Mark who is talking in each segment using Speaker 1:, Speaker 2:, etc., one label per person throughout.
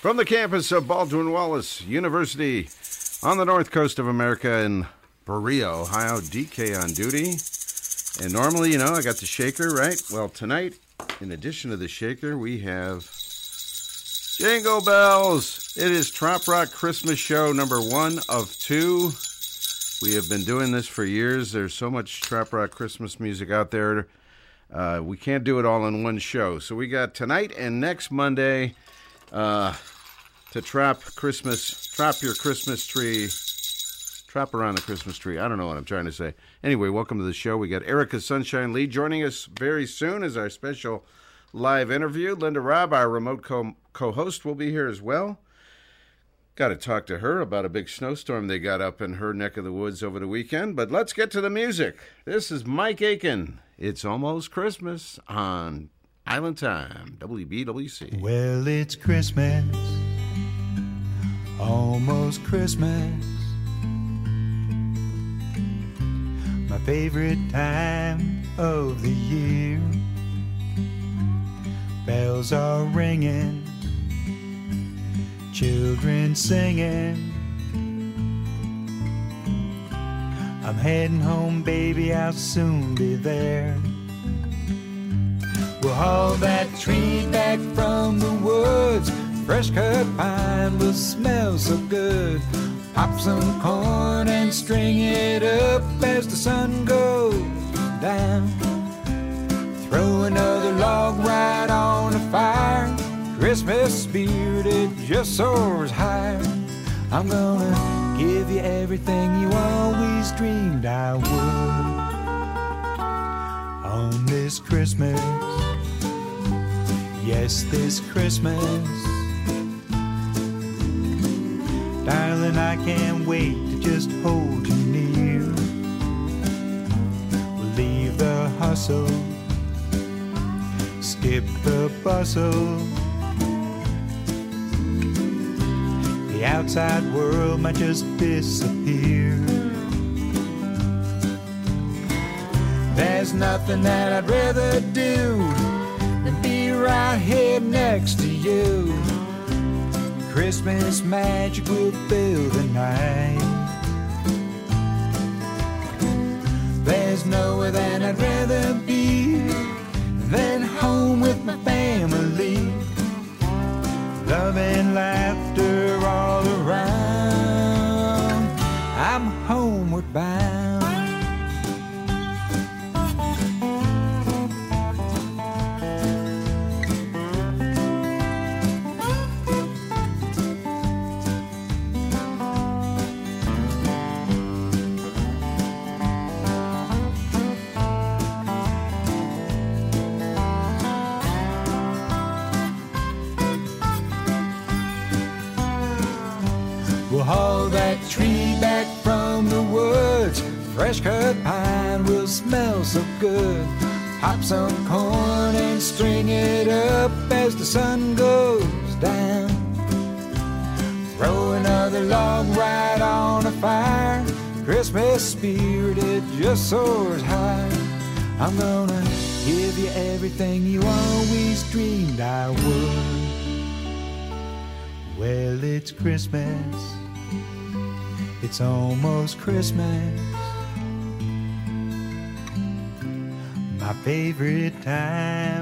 Speaker 1: From the campus of Baldwin Wallace University on the north coast of America in Berea, Ohio, DK on duty. And normally, you know, I got the shaker, right? Well, tonight, in addition to the shaker, we have Jingle Bells. It is Trop Rock Christmas Show number one of two. We have been doing this for years. There's so much Trop Rock Christmas music out there. Uh, we can't do it all in one show. So we got tonight and next Monday uh, to trap Christmas, trap your Christmas tree, trap around the Christmas tree. I don't know what I'm trying to say. Anyway, welcome to the show. We got Erica Sunshine Lee joining us very soon as our special live interview. Linda Robb, our remote co host, will be here as well. Got to talk to her about a big snowstorm they got up in her neck of the woods over the weekend. But let's get to the music. This is Mike Aiken. It's almost Christmas on Island Time, WBWC.
Speaker 2: Well, it's Christmas, almost Christmas. My favorite time of the year. Bells are ringing, children singing. I'm heading home, baby, I'll soon be there. We'll haul that tree back from the woods. Fresh cut pine will smell so good. Pop some corn and string it up as the sun goes down. Throw another log right on the fire. Christmas spirit, it just soars higher. I'm gonna give you everything you always dreamed I would on this Christmas. Yes, this Christmas. Darling, I can't wait to just hold you near. We'll leave the hustle, skip the bustle. The outside world might just disappear. There's nothing that I'd rather do than be right here next to you. Christmas magic will fill the night. There's nowhere that I'd rather be than home
Speaker 3: Christmas. It's almost Christmas. My favorite time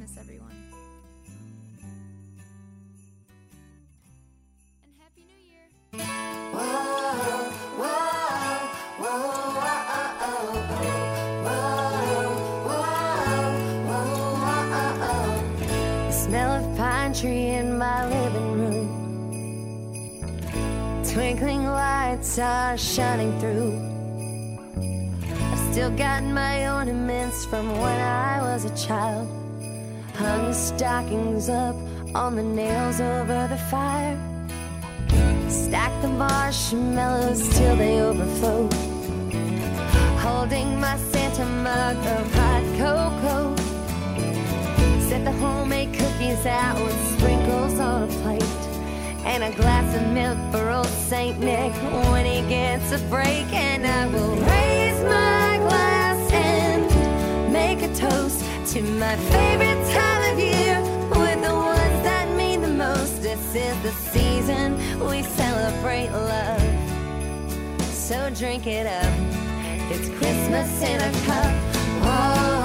Speaker 4: Christmas, everyone. And Happy New Year.
Speaker 5: Whoa, whoa, whoa, The smell of pine tree in my living room. Twinkling lights are shining through. I've still got my ornaments from when I was a child. Hung the stockings up on the nails over the fire. Stack the marshmallows till they overflow. Holding my Santa mug of hot cocoa. Set the homemade cookies out with sprinkles on a plate. And a glass of milk for old Saint Nick when he gets a break. And I will raise my glass and make a toast to my favorite time year with the ones that mean the most. This is the season we celebrate love. So drink it up. It's Christmas in a cup. Whoa,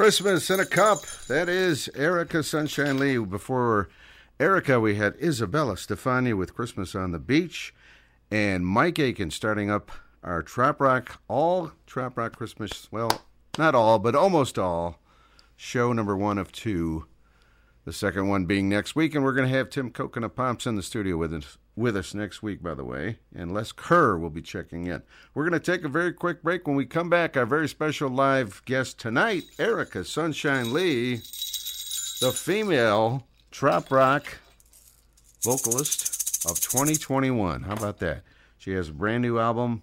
Speaker 6: Christmas in a cup. That is
Speaker 1: Erica Sunshine Lee. Before Erica, we had Isabella Stefani with Christmas on the Beach, and Mike Aiken starting up our Trop Rock, all Trop Rock Christmas, well, not all, but almost all, show number one of two. The second one being next week, and we're going to have Tim Coconut Pops in the studio with us, with us next week, by the way. And Les Kerr will be checking in. We're going to take a very quick break. When we come back, our very special live guest tonight, Erica Sunshine Lee, the female trop rock vocalist of 2021. How about that? She has a brand new album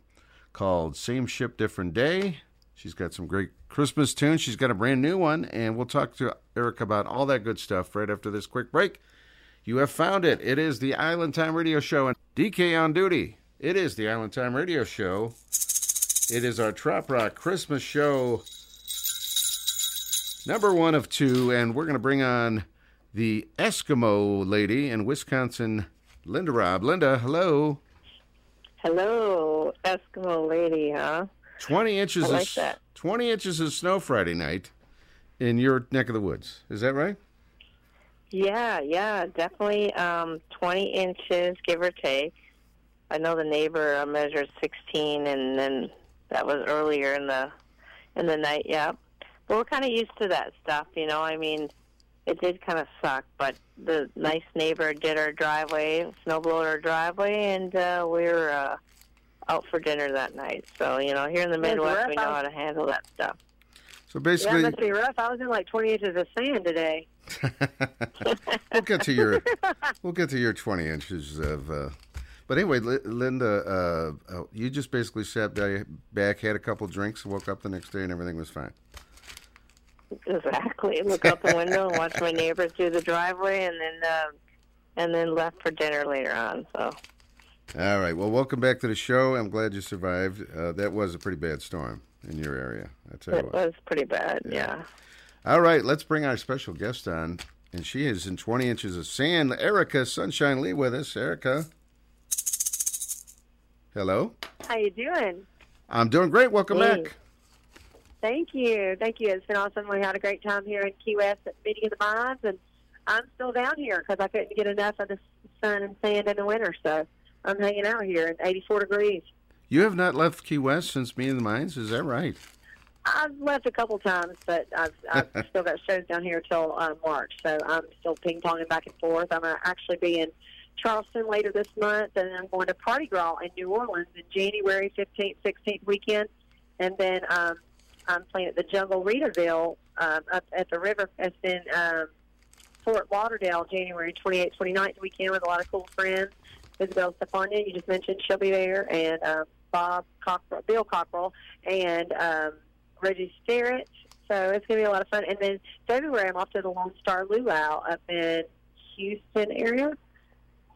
Speaker 1: called Same Ship, Different Day. She's got some great Christmas tunes. She's got a brand new one, and we'll talk to Eric about all that good stuff right after this quick break. You have found it. It is the Island Time Radio Show, and DK on duty. It is the Island Time Radio Show. It is our Trop Rock Christmas show, number one of two, and we're going to bring on the Eskimo lady in Wisconsin, Linda Robb. Linda, hello.
Speaker 7: Hello, Eskimo lady, huh?
Speaker 1: 20 inches
Speaker 7: I like
Speaker 1: of
Speaker 7: that.
Speaker 1: 20 inches of snow Friday night in your neck of the woods. Is that right?
Speaker 7: Yeah, yeah, definitely um, 20 inches, give or take. I know the neighbor uh, measured 16, and then that was earlier in the in the night. Yeah, but we're kind of used to that stuff, you know. I mean, it did kind of suck, but the nice neighbor did our driveway, snowblowed our driveway, and uh, we were uh, out for dinner that night. So you know, here in the Midwest, we know how to handle that stuff.
Speaker 1: So basically,
Speaker 8: that must be rough. I was in like 20 inches of sand today.
Speaker 1: we'll get to your we'll get to your 20 inches of uh, but anyway Li- linda uh, uh, you just basically sat ba- back had a couple drinks woke up the next day and everything was fine
Speaker 7: Exactly. Look out the window and watch my neighbors do the driveway, and then um, and then left for dinner later on. So
Speaker 1: all right well welcome back to the show i'm glad you survived uh, that was a pretty bad storm in your area i tell you
Speaker 7: it
Speaker 1: what
Speaker 7: was pretty bad. Yeah.
Speaker 1: all right let's bring our special guest on and she is in 20 inches of sand erica sunshine lee with us erica hello
Speaker 8: How you doing?
Speaker 1: i'm doing great welcome
Speaker 7: Hey.
Speaker 1: back
Speaker 8: Thank you. Thank you. It's been awesome. We had a great time here in Key West at Meeting of the Minds, and I'm still down here because I couldn't get enough of the sun and sand in the winter. So I'm hanging out here at 84 degrees.
Speaker 1: You have not left key west since Meeting of the Minds is that right
Speaker 8: I've left a couple times, but I've, I've still got shows down here till uh, March. So I'm still ping ponging back and forth. I'm going to actually be in Charleston later this month, and I'm going to Parrot Gras in New Orleans in January 15th, 16th weekend. And then um, I'm playing at the Jungle Readaville um, up at the Riverfest in um, Fort Lauderdale January 28th, 29th weekend with a lot of cool friends. Isabel Stefania, you just mentioned, she'll be there, and um, Bob Cockrell, Bill Cockrell, and um, Reggie Sterrett. So it's going to be a lot of fun. And then February, I'm off to the Lone Star Luau up in Houston area.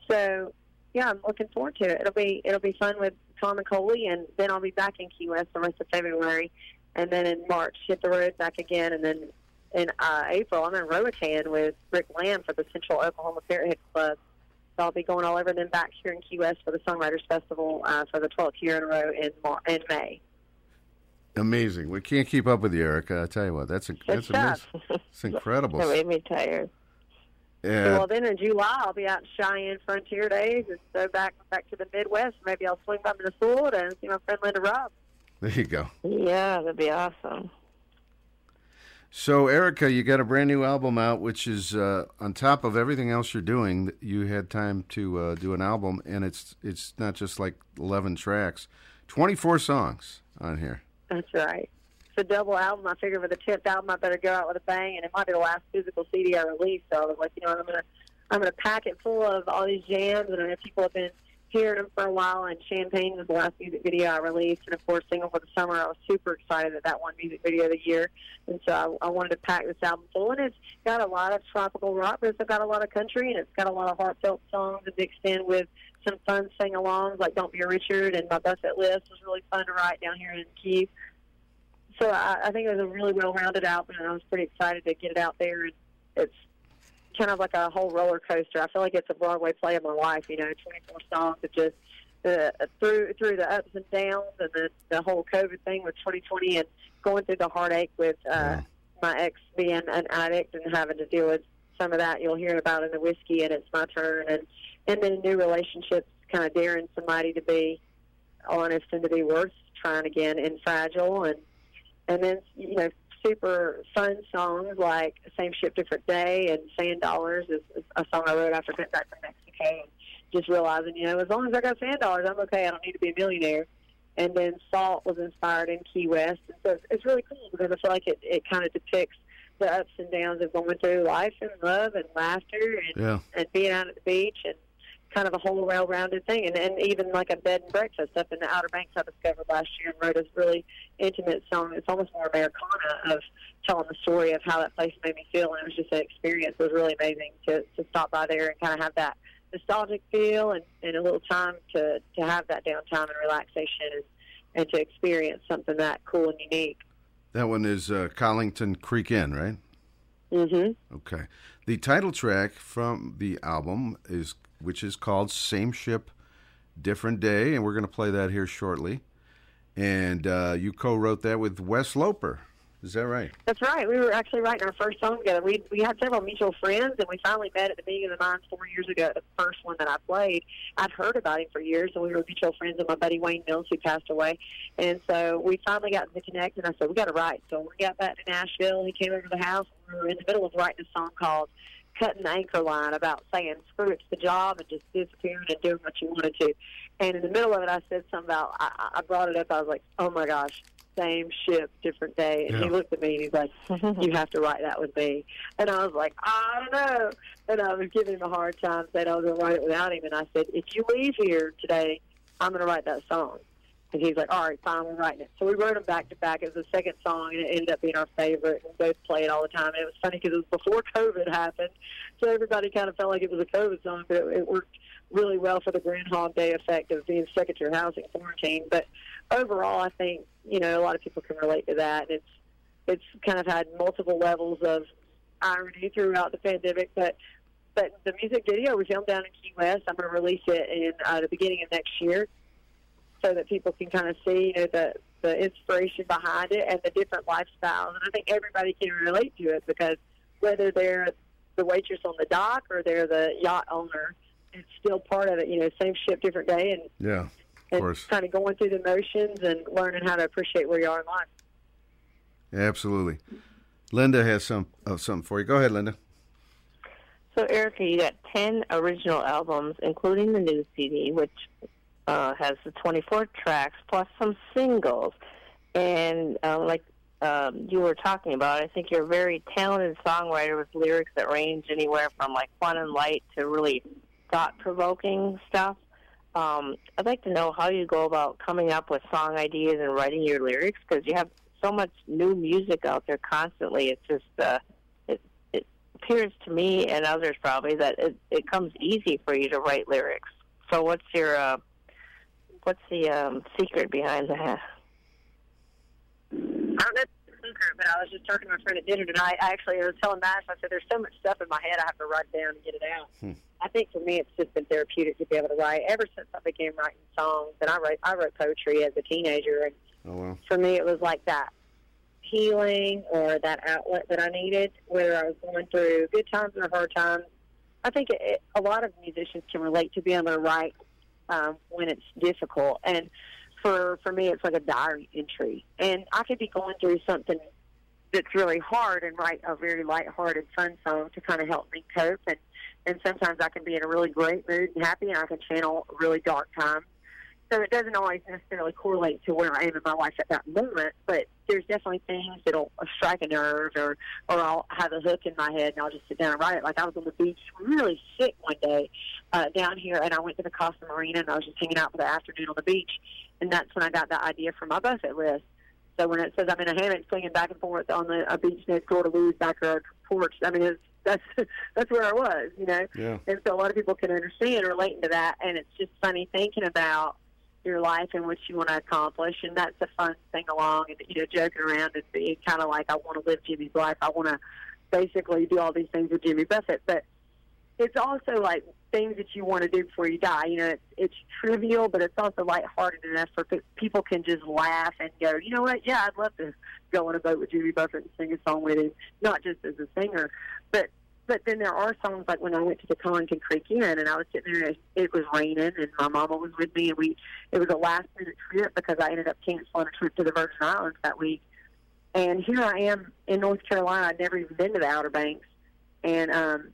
Speaker 8: So yeah, I'm looking forward to it. It'll be it'll be fun with Tom and Coley, and then I'll be back in Key West the rest of February, and then in March hit the road back again, and then in uh, April I'm in Roatan with Rick Lamb for the Central Oklahoma Parrot Club. So I'll be going all over, and then back here in Key West for the Songwriters Festival uh, for the 12th year in a row in Mar- in May.
Speaker 1: Amazing. We can't keep up with you, Erica. I tell you what, that's a, that's amazing. It's incredible.
Speaker 7: That made me tired.
Speaker 1: Yeah.
Speaker 8: Well, then in July I'll be out in Cheyenne Frontier Days, and so back back to the Midwest. Maybe I'll swing by Minnesota and see my friend Linda Robb.
Speaker 1: There you go.
Speaker 7: Yeah, that'd be awesome.
Speaker 1: So, Erica, you got a brand new album out, which is uh, on top of everything else you're doing. You had time to uh, do an album, and it's it's not just like 11 tracks, 24 songs on here.
Speaker 8: That's right. It's a double album. I figured for the tenth album, I better go out with a bang, and it might be the last physical CD I release. So I was like, you know, what, I'm gonna I'm gonna pack it full of all these jams, and I know people have been them for a while. And Champagne was the last music video I released, and of course, single for the summer. I was super excited that that one music video of the year, and so I, I wanted to pack this album full. And it's got a lot of tropical rock, but it's got a lot of country, and it's got a lot of heartfelt songs and mixed in with some fun sing-alongs like "Don't Be a Richard" and "My Bucket List" was really fun to write down here in Key West so I, I think it was a really well-rounded album, and I was pretty excited to get it out there. And it's kind of like a whole roller coaster. I feel like it's a Broadway play of my life. You know, 24 songs of just uh, through through the ups and downs, and the the whole COVID thing with 2020, and going through the heartache with uh, my ex being an addict and having to deal with some of that. You'll hear about in the whiskey, and it's my turn, and and then new relationships, kind of daring somebody to be honest and to be worth trying again, and fragile, and and then you know super fun songs like "Same Ship, Different Day" and "Sand Dollars" is, is a song I wrote after getting back from Mexico. And just realizing, you know, as long as I got sand dollars, I'm okay. I don't need to be a millionaire. And then "Salt" was inspired in Key West, and so it's, it's really cool because I feel like it, it kind of depicts the ups and downs of going through life and love and laughter and
Speaker 1: Yeah.
Speaker 8: and being out at the beach and kind of a whole well-rounded thing. And, and even like a bed and breakfast up in the Outer Banks I discovered last year and wrote a really intimate song. It's almost more Americana of telling the story of how that place made me feel. And it was just an experience. It was really amazing to, to stop by there and kind of have that nostalgic feel and, and a little time to, to have that downtime and relaxation and, and to experience something that cool and unique.
Speaker 1: That one is uh, Colington Creek Inn, right?
Speaker 8: Mm-hmm.
Speaker 1: Okay. The title track from the album is, which is called "Same Ship, Different Day," and we're going to play that here shortly. And uh, you co-wrote that with Wes Loper. Is that right?
Speaker 8: That's right. We were actually writing our first song together. We we had several mutual friends, and we finally met at the beginning of the Minds four years ago. The first one that I played, I'd heard about him for years, and we were mutual friends. And my buddy Wayne Mills, who passed away, and so we finally got to connect. And I said, we got to write. So we got back to Nashville. He came over to the house. We were in the middle of writing a song called "Cutting the Anchor Line" about saying screw it to the job and just disappearing and doing what you wanted to. And in the middle of it, I said something about. I, I brought it up. I was like, oh my gosh same ship, different day. And he looked at me and he's like, You have to write that with me. And I was like, I don't know. And I was giving him a hard time, saying I was going to write it without him. And I said, If you leave here today, I'm going to write that song. And he's like, All right, fine, we're writing it. So we wrote them back to back. It was the second song, and it ended up being our favorite. We both play it all the time. And it was funny because it was before COVID happened. So everybody kind of felt like it was a COVID song, but it, it worked really well for the Groundhog Day effect of being stuck at your house in quarantine. But overall, I think you know a lot of people can relate to that. It's it's kind of had multiple levels of irony throughout the pandemic, but but the music video we filmed down in Key West. I'm going to release it in uh, the beginning of next year, so that people can kind of see you know the the inspiration behind it and the different lifestyles. And I think everybody can relate to it because whether they're the waitress on the dock or they're the yacht owner, it's still part of it. You know, same ship, different day, and
Speaker 1: Yeah, of
Speaker 8: and
Speaker 1: course.
Speaker 8: kind of going through the motions and learning how to appreciate where you are in life.
Speaker 1: Absolutely. Linda has some uh, something for you. Go ahead, Linda.
Speaker 7: So, Erica, you got 10 original albums, including the new CD, which uh, has the 24 tracks plus some singles. And uh, like um, you were talking about, I think you're a very talented songwriter with lyrics that range anywhere from like fun and light to really thought provoking stuff. Um, I'd like to know how you go about coming up with song ideas and writing your lyrics because you have so much new music out there constantly. It's just uh, it it appears to me and others probably that it it comes easy for you to write lyrics. So what's your uh, what's the um, secret behind that?
Speaker 8: I don't know the secret, but I was just talking to my friend at dinner tonight. I actually I was telling Mash, I said, there's so much stuff in my head I have to write down and get it out.
Speaker 1: Hmm.
Speaker 8: I think for me, it's just been therapeutic to be able to write. Ever since I began writing songs, and I wrote, I wrote poetry as a teenager, and
Speaker 1: Oh well.
Speaker 8: for me, it was like that healing or that outlet that I needed, whether I was going through good times or hard times. I think it, it, a lot of musicians can relate to being able to write um, when it's difficult. And for for me, it's like a diary entry. And I could be going through something that's really hard and write a very lighthearted, fun song to kind of help me cope. And and sometimes I can be in a really great mood and happy, and I can channel really dark time. So it doesn't always necessarily correlate to where I am in my life at that moment, but there's definitely things that'll strike a nerve, or or I'll have a hook in my head and I'll just sit down and write it. Like I was on the beach, really sick one day uh, down here, and I went to the Casa Marina and I was just hanging out for the afternoon on the beach, and that's when I got the idea for my bucket list. So when it says I'm in a hammock swinging back and forth on the a beach next door to Lou's backyard porch, I mean it's that's that's where I was, you know.
Speaker 1: Yeah.
Speaker 8: And so a lot of people can understand relating to that, and it's just funny thinking about your life and what you want to accomplish, and that's a fun thing along, and you know, joking around and being kind of like I want to live Jimmy's life. I want to basically do all these things with Jimmy Buffett, but it's also like things that you want to do before you die. You know, it's it's trivial, but it's also lighthearted enough for people can just laugh and go, you know what? Yeah, I'd love to go on a boat with Jimmy Buffett and sing a song with him, not just as a singer, but but then there are songs like when I went to the Colington Creek Inn and I was sitting there, it was raining and my mama was with me and we, it was a last minute trip because I ended up canceling a trip to the Virgin Islands that week. And here I am in North Carolina. I'd never even been to the Outer Banks. And, um,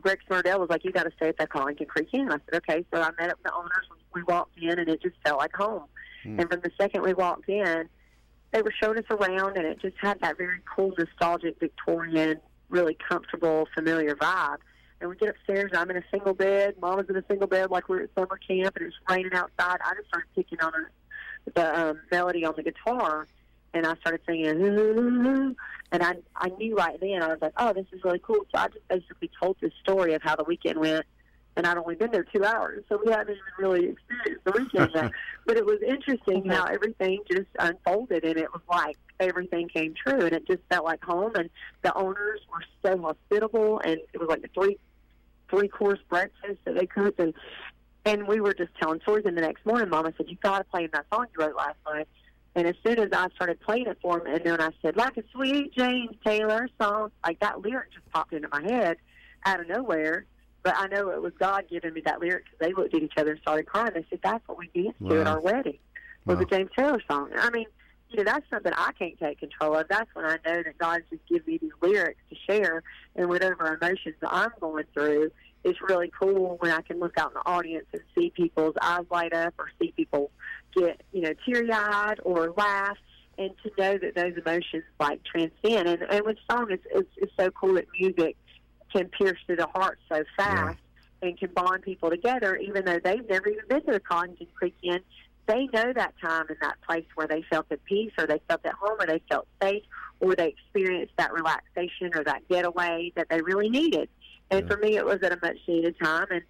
Speaker 8: Greg Smurdell was like, you got to stay at that Colington Creek Inn. I said, okay. So I met up with the owners. We walked in and it just felt like home.
Speaker 1: Hmm.
Speaker 8: And from the second we walked in, they were showing us around and it just had that very cool, nostalgic, Victorian, really comfortable, familiar vibe. And we get upstairs, I'm in a single bed. Mama's in a single bed, like we're at summer camp, and it's raining outside. I just started picking on a, the um, melody on the guitar, and I started singing. And I, I knew right then. I was like, "Oh, this is really cool." So I just basically told this story of how the weekend went, and I'd only been there two hours, so we hadn't even really experienced the weekend yet. But it was interesting how everything just unfolded, and it was like everything came true, and it just felt like home. And the owners were so hospitable, and it was like the three three course breakfast that they cooked, and and we were just telling stories. And the next morning, Mama said, "You got to play that song you wrote last night." And as soon as I started playing it for him, and then I said, "Like a sweet James Taylor song," like that lyric just popped into my head out of nowhere. But I know it was God giving me that lyric they looked at each other and started crying. They said, "That's what we danced to at our wedding." Was
Speaker 1: Wow.
Speaker 8: a James Taylor song. I mean, you know, that's something I can't take control of. That's when I know that God's just giving me these lyrics to share, and whatever emotions I'm going through, it's really cool when I can look out in the audience and see people's eyes light up, or see people get, you know, teary eyed or laugh, and to know that those emotions like transcend. And, and with song, it's, it's it's so cool that music can pierce through the heart so fast and can bond people together, even though they've never even been to the Colington Creek Inn. They know that time and that place where they felt at peace, or they felt at home, or they felt safe, or they experienced that relaxation or that getaway that they really needed. And for me, it was at a much needed time. And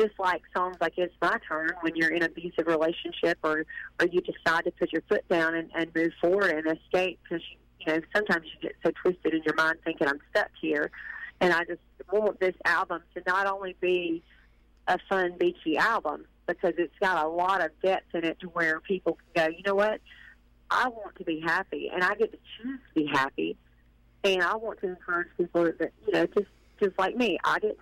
Speaker 8: just like songs like "It's My Turn," when you're in an abusive relationship, or or you decide to put your foot down and, and move forward and escape, because you know sometimes you get so twisted in your mind thinking I'm stuck here. And I just want this album to not only be a fun beachy album because it's got a lot of depth in it to where people can go, you know what? I want to be happy and I get to choose to be happy and I want to encourage people that you know, just just like me. I didn't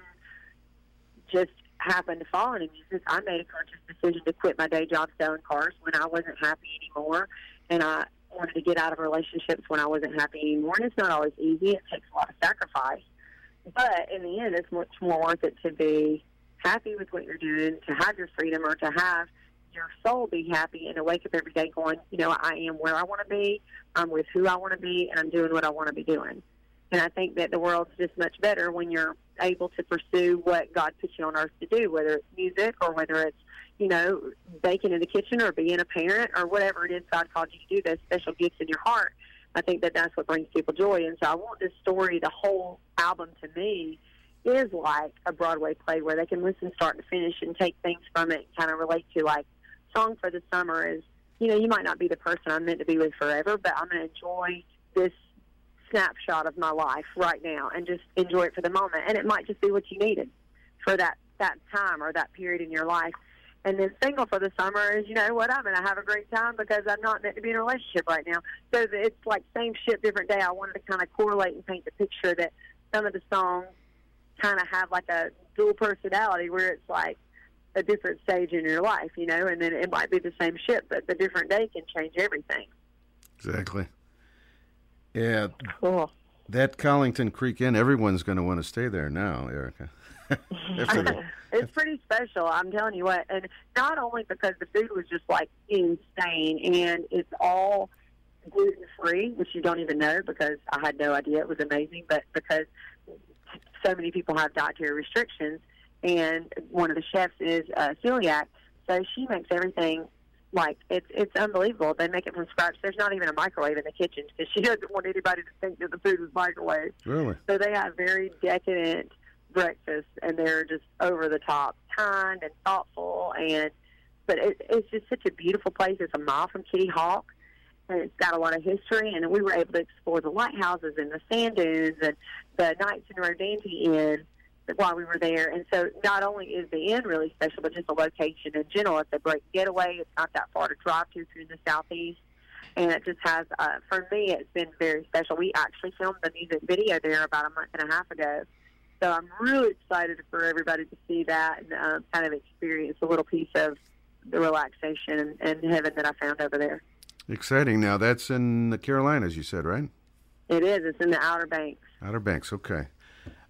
Speaker 8: just happen to fall into music. I made a conscious decision to quit my day job selling cars when I wasn't happy anymore and I wanted to get out of relationships when I wasn't happy anymore. And it's not always easy. It takes a lot of sacrifice. But in the end, it's much more worth it to be happy with what you're doing, to have your freedom, or to have your soul be happy and to wake up every day going, you know, I am where I want to be, I'm with who I want to be, and I'm doing what I want to be doing. And I think that the world's just much better when you're able to pursue what God put you on earth to do, whether it's music or whether it's you know baking in the kitchen or being a parent or whatever it is God called you to do. Those special gifts in your heart. I think that that's what brings people joy. And so I want this story, the whole album to me, is like a Broadway play where they can listen start to finish and take things from it and kind of relate to like Song for the Summer is, you know, you might not be the person I'm meant to be with forever, but I'm going to enjoy this snapshot of my life right now and just enjoy it for the moment. And it might just be what you needed for that, that time or that period in your life. And then single for the summer is, you know what, I'm going to have a great time because I'm not meant to be in a relationship right now. So it's like same ship, different day. I wanted to kind of correlate and paint the picture that some of the songs kind of have like a dual personality where it's like a different stage in your life, you know, and then it might be the same ship, but the different day can change everything.
Speaker 1: Exactly. Yeah.
Speaker 8: Cool.
Speaker 1: That Colington Creek Inn, everyone's going to want to stay there now, Erica.
Speaker 8: It's pretty special, I'm telling you what. And not only because the food was just like insane and it's all gluten free, which you don't even know because I had no idea it was amazing, but because so many people have dietary restrictions and one of the chefs is uh, celiac, so she makes everything like it's it's unbelievable. They make it from scratch. There's not even a microwave in the kitchen because she doesn't want anybody to think that the food is microwave.
Speaker 1: really?
Speaker 8: So they have very decadent breakfast, and they're just over the top, kind and thoughtful, and but it, it's just such a beautiful place. It's a mile from Kitty Hawk, and it's got a lot of history. And we were able to explore the lighthouses and the sand dunes and the Nights in Rodanthe Inn while we were there. And so not only is the inn really special, but just the location in general. It's a great getaway. It's not that far to drive to in the southeast. And it just has, uh, for me, it's been very special. We actually filmed the music video there about a month and a half ago. So I'm really excited for everybody to see that and um, kind of experience a little piece of the relaxation and, and heaven that I found over there.
Speaker 1: Exciting. Now, that's in the Carolinas, you said, right?
Speaker 8: It is. It's in the Outer Banks.
Speaker 1: Outer Banks, okay.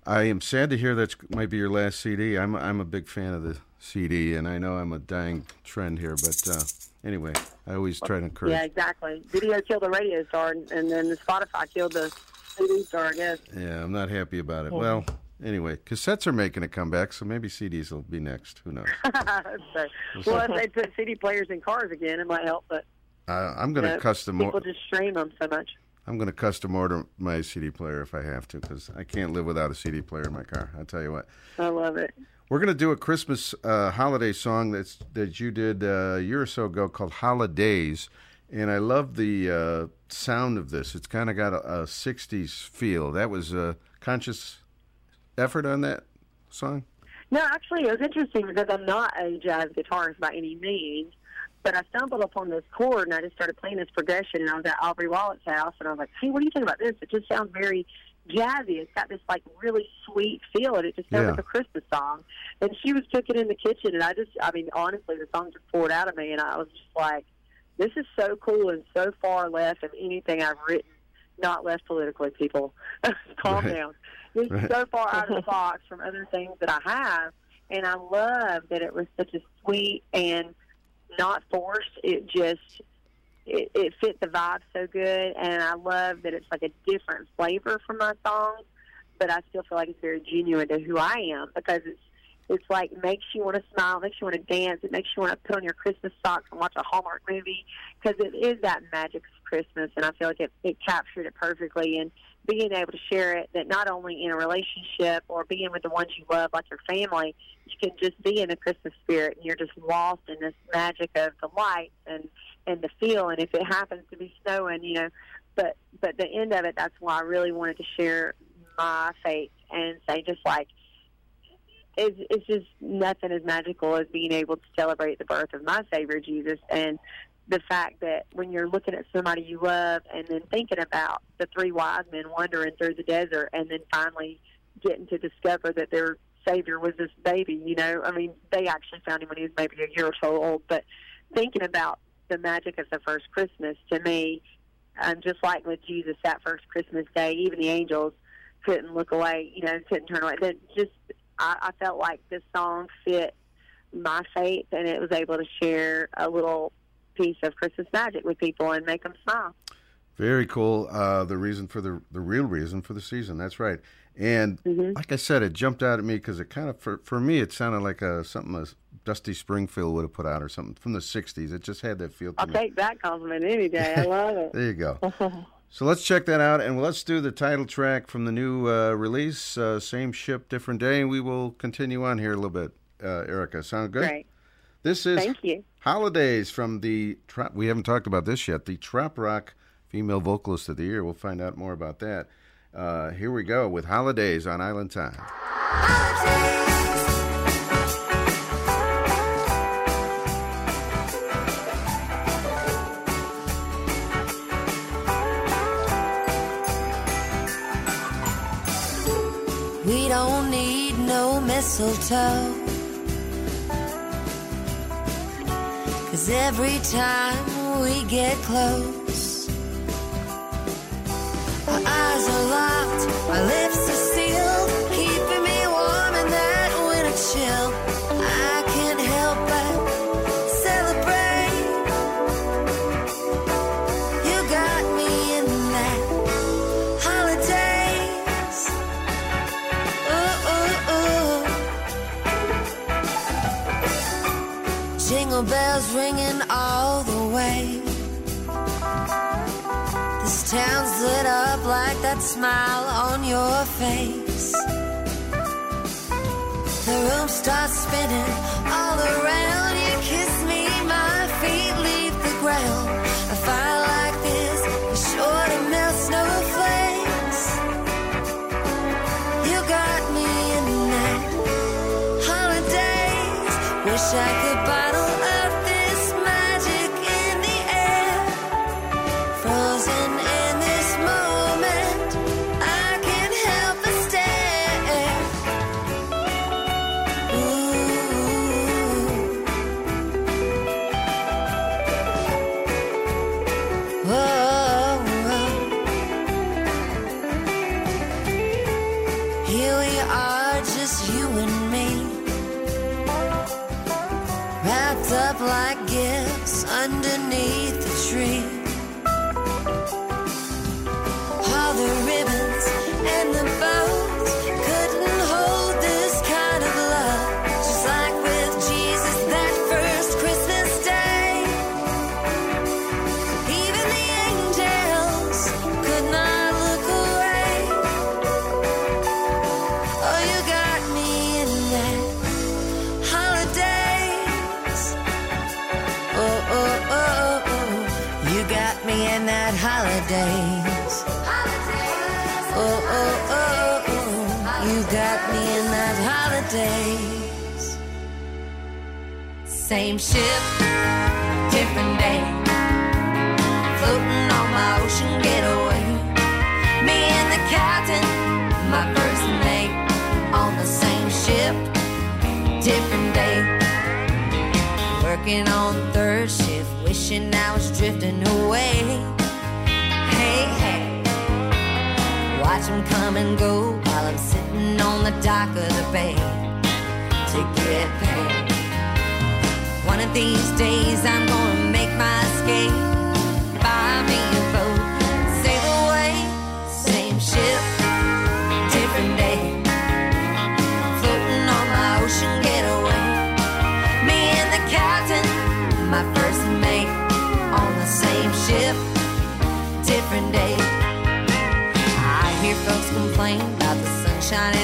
Speaker 1: I am sad to hear that might be your last CD. I'm I'm a big fan of the CD, and I know I'm a dying trend here, but uh, anyway, I always try to encourage.
Speaker 8: Yeah, exactly. Video killed the radio star, and, and then the Spotify killed the CD star, I guess.
Speaker 1: Yeah, I'm not happy about it. Well, anyway, cassettes are making a comeback, so maybe CDs will be next. Who knows?
Speaker 8: so, well, if they put CD players in cars again, it might help, but
Speaker 1: Uh, I'm going to
Speaker 8: you know,
Speaker 1: custom
Speaker 8: people
Speaker 1: or-
Speaker 8: just stream them so much.
Speaker 1: I'm going to custom order my CD player if I have to, because I can't live without a CD player in my car. I tell you what.
Speaker 8: I love it.
Speaker 1: We're going to do a Christmas uh, holiday song that's that you did uh, a year or so ago called Holidays, and I love the uh, sound of this. It's kind of got a, a '60s feel. That was a conscious effort on that song.
Speaker 8: No, actually, it was interesting because I'm not a jazz guitarist by any means, but I stumbled upon this chord and I just started playing this progression. And I was at Aubrey Wallett's house and I was like, "Hey, what do you think about this? It just sounds very jazzy. It's got this like really sweet feel, and it just sounds
Speaker 1: Yeah.
Speaker 8: like a Christmas song." And she was cooking in the kitchen, and I just, I mean, honestly, the song just poured out of me, and I was just like, "This is so cool and so far left of anything I've written." Not left politically, people. Calm
Speaker 1: Right.
Speaker 8: down. It's
Speaker 1: Right.
Speaker 8: so far out of the box from other things that I have, and I love that it was such a sweet and not forced. It just it, it fit the vibe so good, and I love that it's like a different flavor from my songs, but I still feel like it's very genuine to who I am because it's it's like makes you want to smile, makes you want to dance, it makes you want to put on your Christmas socks and watch a Hallmark movie because it is that magic of Christmas, and I feel like it, it captured it perfectly. And being able to share it, that not only in a relationship or being with the ones you love, like your family, you can just be in the Christmas spirit, and you're just lost in this magic of the lights and and the feel. And if it happens to be snowing, you know, but but the end of it, that's why I really wanted to share my faith and say just like it's, it's just nothing as magical as being able to celebrate the birth of my Savior Jesus and the fact that when you're looking at somebody you love and then thinking about the three wise men wandering through the desert and then finally getting to discover that their Savior was this baby, you know, I mean, they actually found him when he was maybe a year or so old, but thinking about the magic of the first Christmas to me, um, just like with Jesus that first Christmas day, even the angels couldn't look away, you know, couldn't turn away. That just I, I felt like this song fit my faith, and it was able to share a little piece of Christmas magic with people and make them smile.
Speaker 1: Very cool. Uh, the reason for the the real reason for the season. That's right. And like I said, it jumped out at me because it kind of for for me it sounded like a something a Dusty Springfield would have put out or something from the '60s. It just had that feel to
Speaker 8: I'll
Speaker 1: me.
Speaker 8: take that compliment any day. I love it.
Speaker 1: There you go. So let's check that out, and let's do the title track from the new uh, release, uh, "Same Ship, Different Day," we will continue on here a little bit. Uh, Erica, sound good?
Speaker 8: Great.
Speaker 1: This is
Speaker 8: Thank you.
Speaker 1: Holidays from the trap. We haven't talked about this yet. The Trop Rock Female Vocalist of the Year. We'll find out more about that. Uh, here we go with Holidays on Island Time.
Speaker 5: We don't need no mistletoe. Cause every time we get close, our eyes are locked, our lips are bells ringing all the way. This town's lit up like that smile on your face. The room starts spinning all around. You kiss me, my feet leave the ground. A fire like this is sure to melt snowflakes. You got me in that holidays. Wish I could bottle Same ship, different day. Floating on my ocean getaway. Me and the captain, my first mate. On the same ship, different day. Working on third shift, wishing I was drifting away. Hey, hey. Watch them come and go while I'm sitting on the dock of the bay to get paid. One of these days I'm gonna make my escape. Buy me a boat, sail away, same ship, different day. Floating on my ocean getaway. Me and the captain, my first mate, on the same ship, different day. I hear folks complain about the sunshine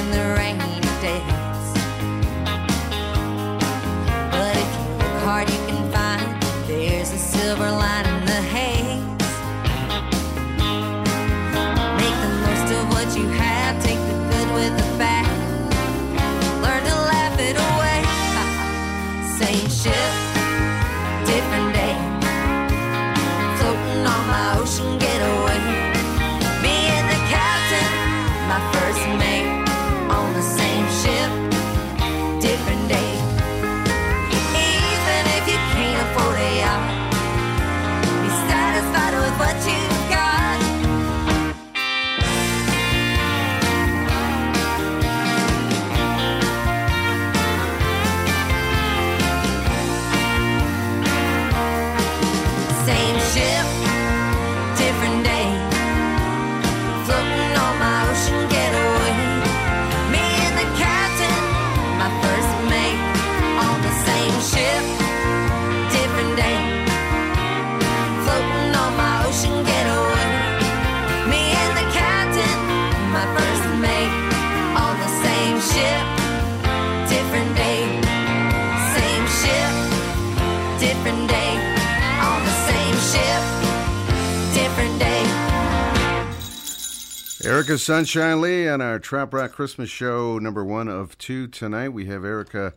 Speaker 1: Erica Sunshine Lee on our Trop Rock Christmas show, number one of two tonight. We have Erica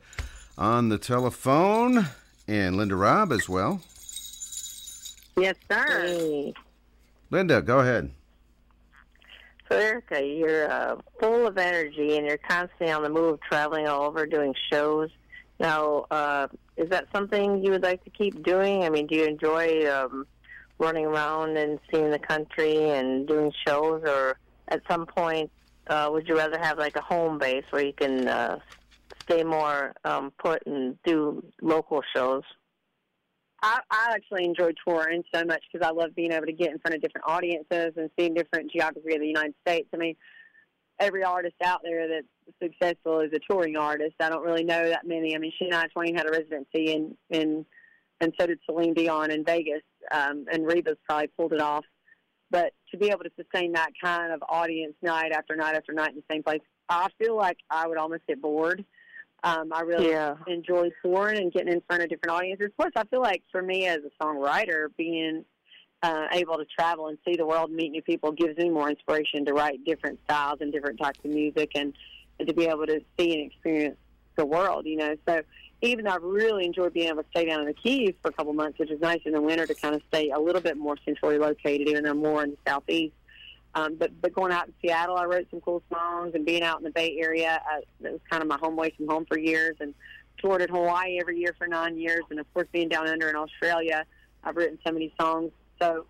Speaker 1: on the telephone and Linda Robb as well.
Speaker 8: Yes, sir.
Speaker 7: Hey.
Speaker 1: Linda, go ahead.
Speaker 7: So, Erica, you're uh, full of energy and you're constantly on the move, traveling all over, doing shows. Now, uh, is that something you would like to keep doing? I mean, do you enjoy um, running around and seeing the country and doing shows, or at some point, uh, would you rather have like a home base where you can uh, stay more um, put and do local shows?
Speaker 8: I, I actually enjoy touring so much because I love being able to get in front of different audiences and seeing different geography of the United States. I mean, every artist out there that's successful is a touring artist. I don't really know that many. I mean, Shania Twain had a residency in in and so did Celine Dion in Vegas, um, and Reba's probably pulled it off. But to be able to sustain that kind of audience night after night after night in the same place, I feel like I would almost get bored. Um, I really
Speaker 7: Yeah.
Speaker 8: enjoy touring and getting in front of different audiences. Plus, I feel like for me as a songwriter, being uh, able to travel and see the world and meet new people gives me more inspiration to write different styles and different types of music and, and to be able to see and experience the world, you know. So even though I really enjoy being able to stay down in the Keys for a couple months, which is nice in the winter to kind of stay a little bit more centrally located, even though more in the southeast. Um, but but going out in Seattle, I wrote some cool songs, and being out in the Bay Area, uh, that was kind of my home away from home for years, and toured in Hawaii every year for nine years, and of course being down under in Australia, I've written so many songs. So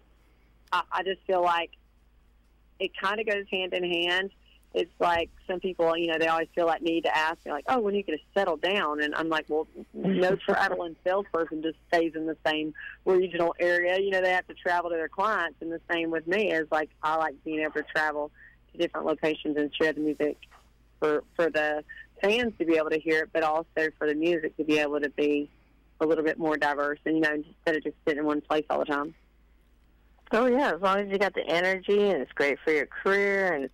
Speaker 8: I, I just feel like it kind of goes hand in hand. It's like some people, you know, they always feel like need to ask me, like, "Oh, when are you going to settle down?" And I'm like, "Well, no traveling salesperson just stays in the same regional area. You know, they have to travel to their clients, and the same with me is like I like being able to travel to different locations and share the music for for the fans to be able to hear it, but also for the music to be able to be a little bit more diverse, and you know, instead of just sitting in one place all the time.
Speaker 7: Oh yeah, as long as you got the energy and it's great for your career and it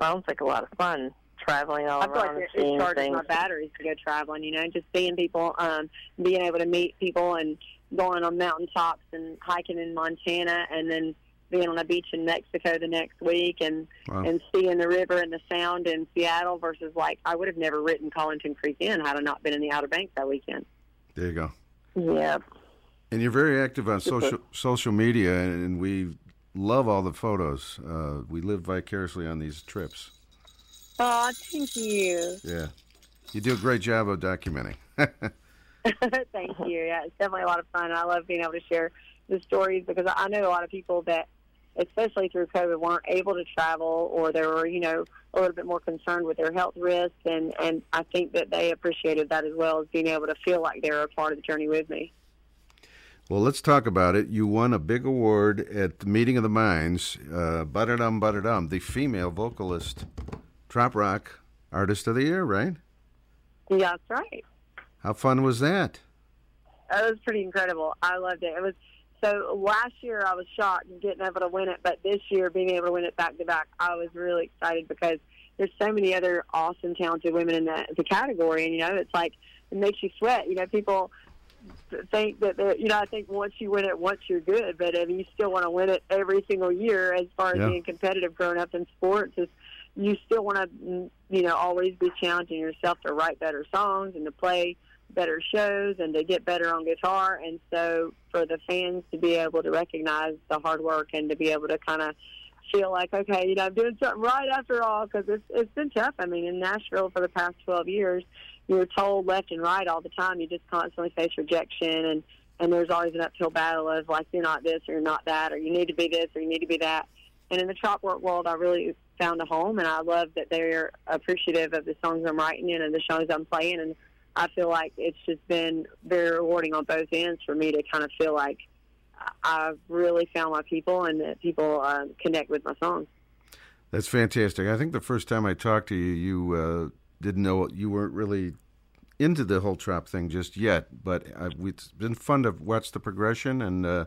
Speaker 7: sounds like a lot of fun traveling all
Speaker 8: I feel
Speaker 7: around and
Speaker 8: it, it charges
Speaker 7: things.
Speaker 8: my batteries to go traveling. You know, just seeing people, um, being able to meet people, and going on mountaintops and hiking in Montana, and then being on a beach in Mexico the next week, and
Speaker 1: Wow.
Speaker 8: and seeing the river and the sound in Seattle versus like I would have never written Colington Creek Inn had I not been in the Outer Banks that weekend.
Speaker 1: There you go.
Speaker 7: Yeah.
Speaker 1: And you're very active on social social media, and we love all the photos. Uh, we live vicariously on these trips.
Speaker 8: Oh, thank you.
Speaker 1: Yeah, you do a great job of documenting.
Speaker 8: Thank you. Yeah, it's definitely a lot of fun. I love being able to share the stories because I know a lot of people that, especially through COVID, weren't able to travel or they were, you know, a little bit more concerned with their health risks, and and I think that they appreciated that as well as being able to feel like they were a part of the journey with me.
Speaker 1: Well, let's talk about it. You won a big award at the Meeting of the Minds, uh, Butterdum Butterdum, the female vocalist, trop rock artist of the year, right?
Speaker 8: Yeah, that's right.
Speaker 1: How fun was that?
Speaker 8: That was pretty incredible. I loved it. It was so last year I was shocked and getting able to win it, but this year being able to win it back to back, I was really excited because there's so many other awesome, talented women in the, the category, and you know, it's like it makes you sweat. You know, people think that you know, I think once you win it, once you're good, but I mean, you still want to win it every single year. As far as
Speaker 1: Yeah.
Speaker 8: being competitive growing up in sports, is you still want to, mm, you know, always be challenging yourself to write better songs and to play better shows and to get better on guitar. And so for the fans to be able to recognize the hard work and to be able to kind of feel like, okay, you know, I'm doing something right after all, because it's, it's been tough. I mean, in Nashville for the past 12 years, you're told left and right all the time. You just constantly face rejection and, and there's always an uphill battle of like, you're not this or you're not that, or you need to be this or you need to be that. And in the trop rock world, I really found a home, and I love that they're appreciative of the songs I'm writing and of the songs I'm playing. And I feel like it's just been very rewarding on both ends for me to kind of feel like I've really found my people and that people uh, connect with my songs.
Speaker 1: That's fantastic. I think the first time I talked to you, you uh, didn't know you weren't really into the whole trop thing just yet. But I, it's been fun to watch the progression, and uh,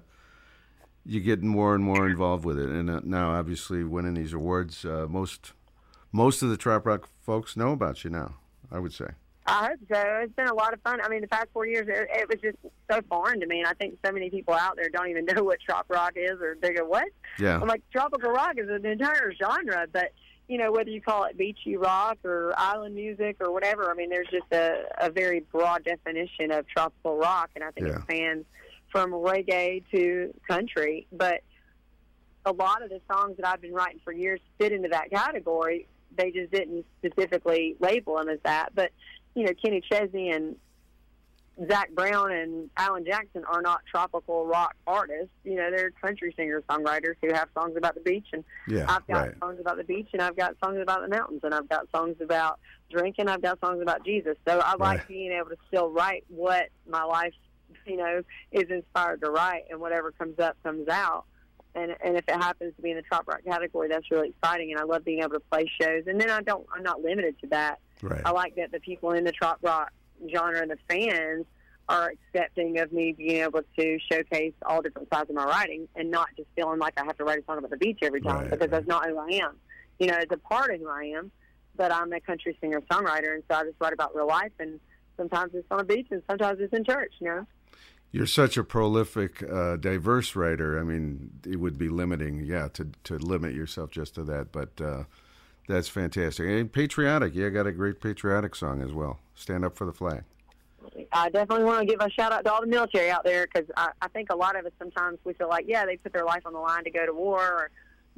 Speaker 1: you get more and more involved with it. And uh, now, obviously, winning these awards, uh, most most of the trop rock folks know about you now. I would say.
Speaker 8: I hope so. It's been a lot of fun. I mean, the past four years, it, it was just so foreign to me, and I think so many people out there don't even know what trop rock is, or they go, "What?"
Speaker 1: Yeah.
Speaker 8: I'm like, tropical rock is an entire genre, but you know, whether you call it beachy rock or island music or whatever, I mean, there's just a, a very broad definition of tropical rock, and I think
Speaker 1: Yeah.
Speaker 8: it spans from reggae to country. But a lot of the songs that I've been writing for years fit into that category. They just didn't specifically label them as that. But you know, Kenny Chesney and Zac Brown and Alan Jackson are not tropical rock artists. You know, they're country singer songwriters who have songs about the beach, and
Speaker 1: Yeah,
Speaker 8: I've got
Speaker 1: right.
Speaker 8: songs about the beach, and I've got songs about the mountains, and I've got songs about drinking. I've got songs about Jesus. So I like
Speaker 1: Right.
Speaker 8: being able to still write what my life, you know, is inspired to write, and whatever comes up comes out. And and if it happens to be in the trop rock category, that's really exciting, and I love being able to play shows. And then I don't, I'm not limited to that.
Speaker 1: Right.
Speaker 8: I like that the people in the trop rock genre and the fans are accepting of me being able to showcase all different sides of my writing and not just feeling like I have to write a song about the beach every time
Speaker 1: Right,
Speaker 8: because that's not who I am. You know, it's a part of who I am, but I'm a country singer songwriter, and so I just write about real life. And sometimes it's on a beach, and sometimes it's in church. You know.
Speaker 1: You're such a prolific, uh, diverse writer. I mean, it would be limiting, yeah, to to limit yourself just to that. But uh, that's fantastic. And patriotic, yeah, got a great patriotic song as well. Stand up for the flag.
Speaker 8: I definitely want to give a shout out to all the military out there because I, I think a lot of us sometimes we feel like, yeah, they put their life on the line to go to war, or,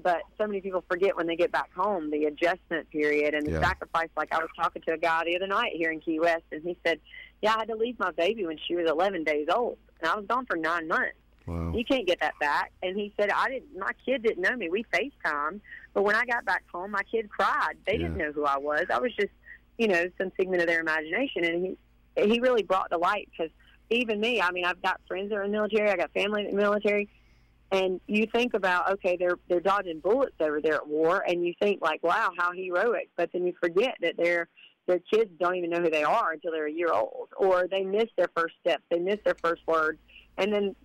Speaker 8: but so many people forget when they get back home the adjustment period and the
Speaker 1: Yeah.
Speaker 8: sacrifice. Like I was talking to a guy the other night here in Key West, and he said, yeah, I had to leave my baby when she was 11 days old, and I was gone for nine months.
Speaker 1: Wow.
Speaker 8: You can't get that back. And he said, I didn't. My kid didn't know me. We FaceTime, but when I got back home, my kid cried. They didn't know who I was. I was just, you know, some figment of their imagination. And he he really brought to light because even me. I mean, I've got friends that are in the military. I got family in the military. And you think about okay, they're they're dodging bullets over there at war, and you think like, wow, how heroic. But then you forget that their their kids don't even know who they are until they're a year old, or they miss their first steps, they miss their first words, and then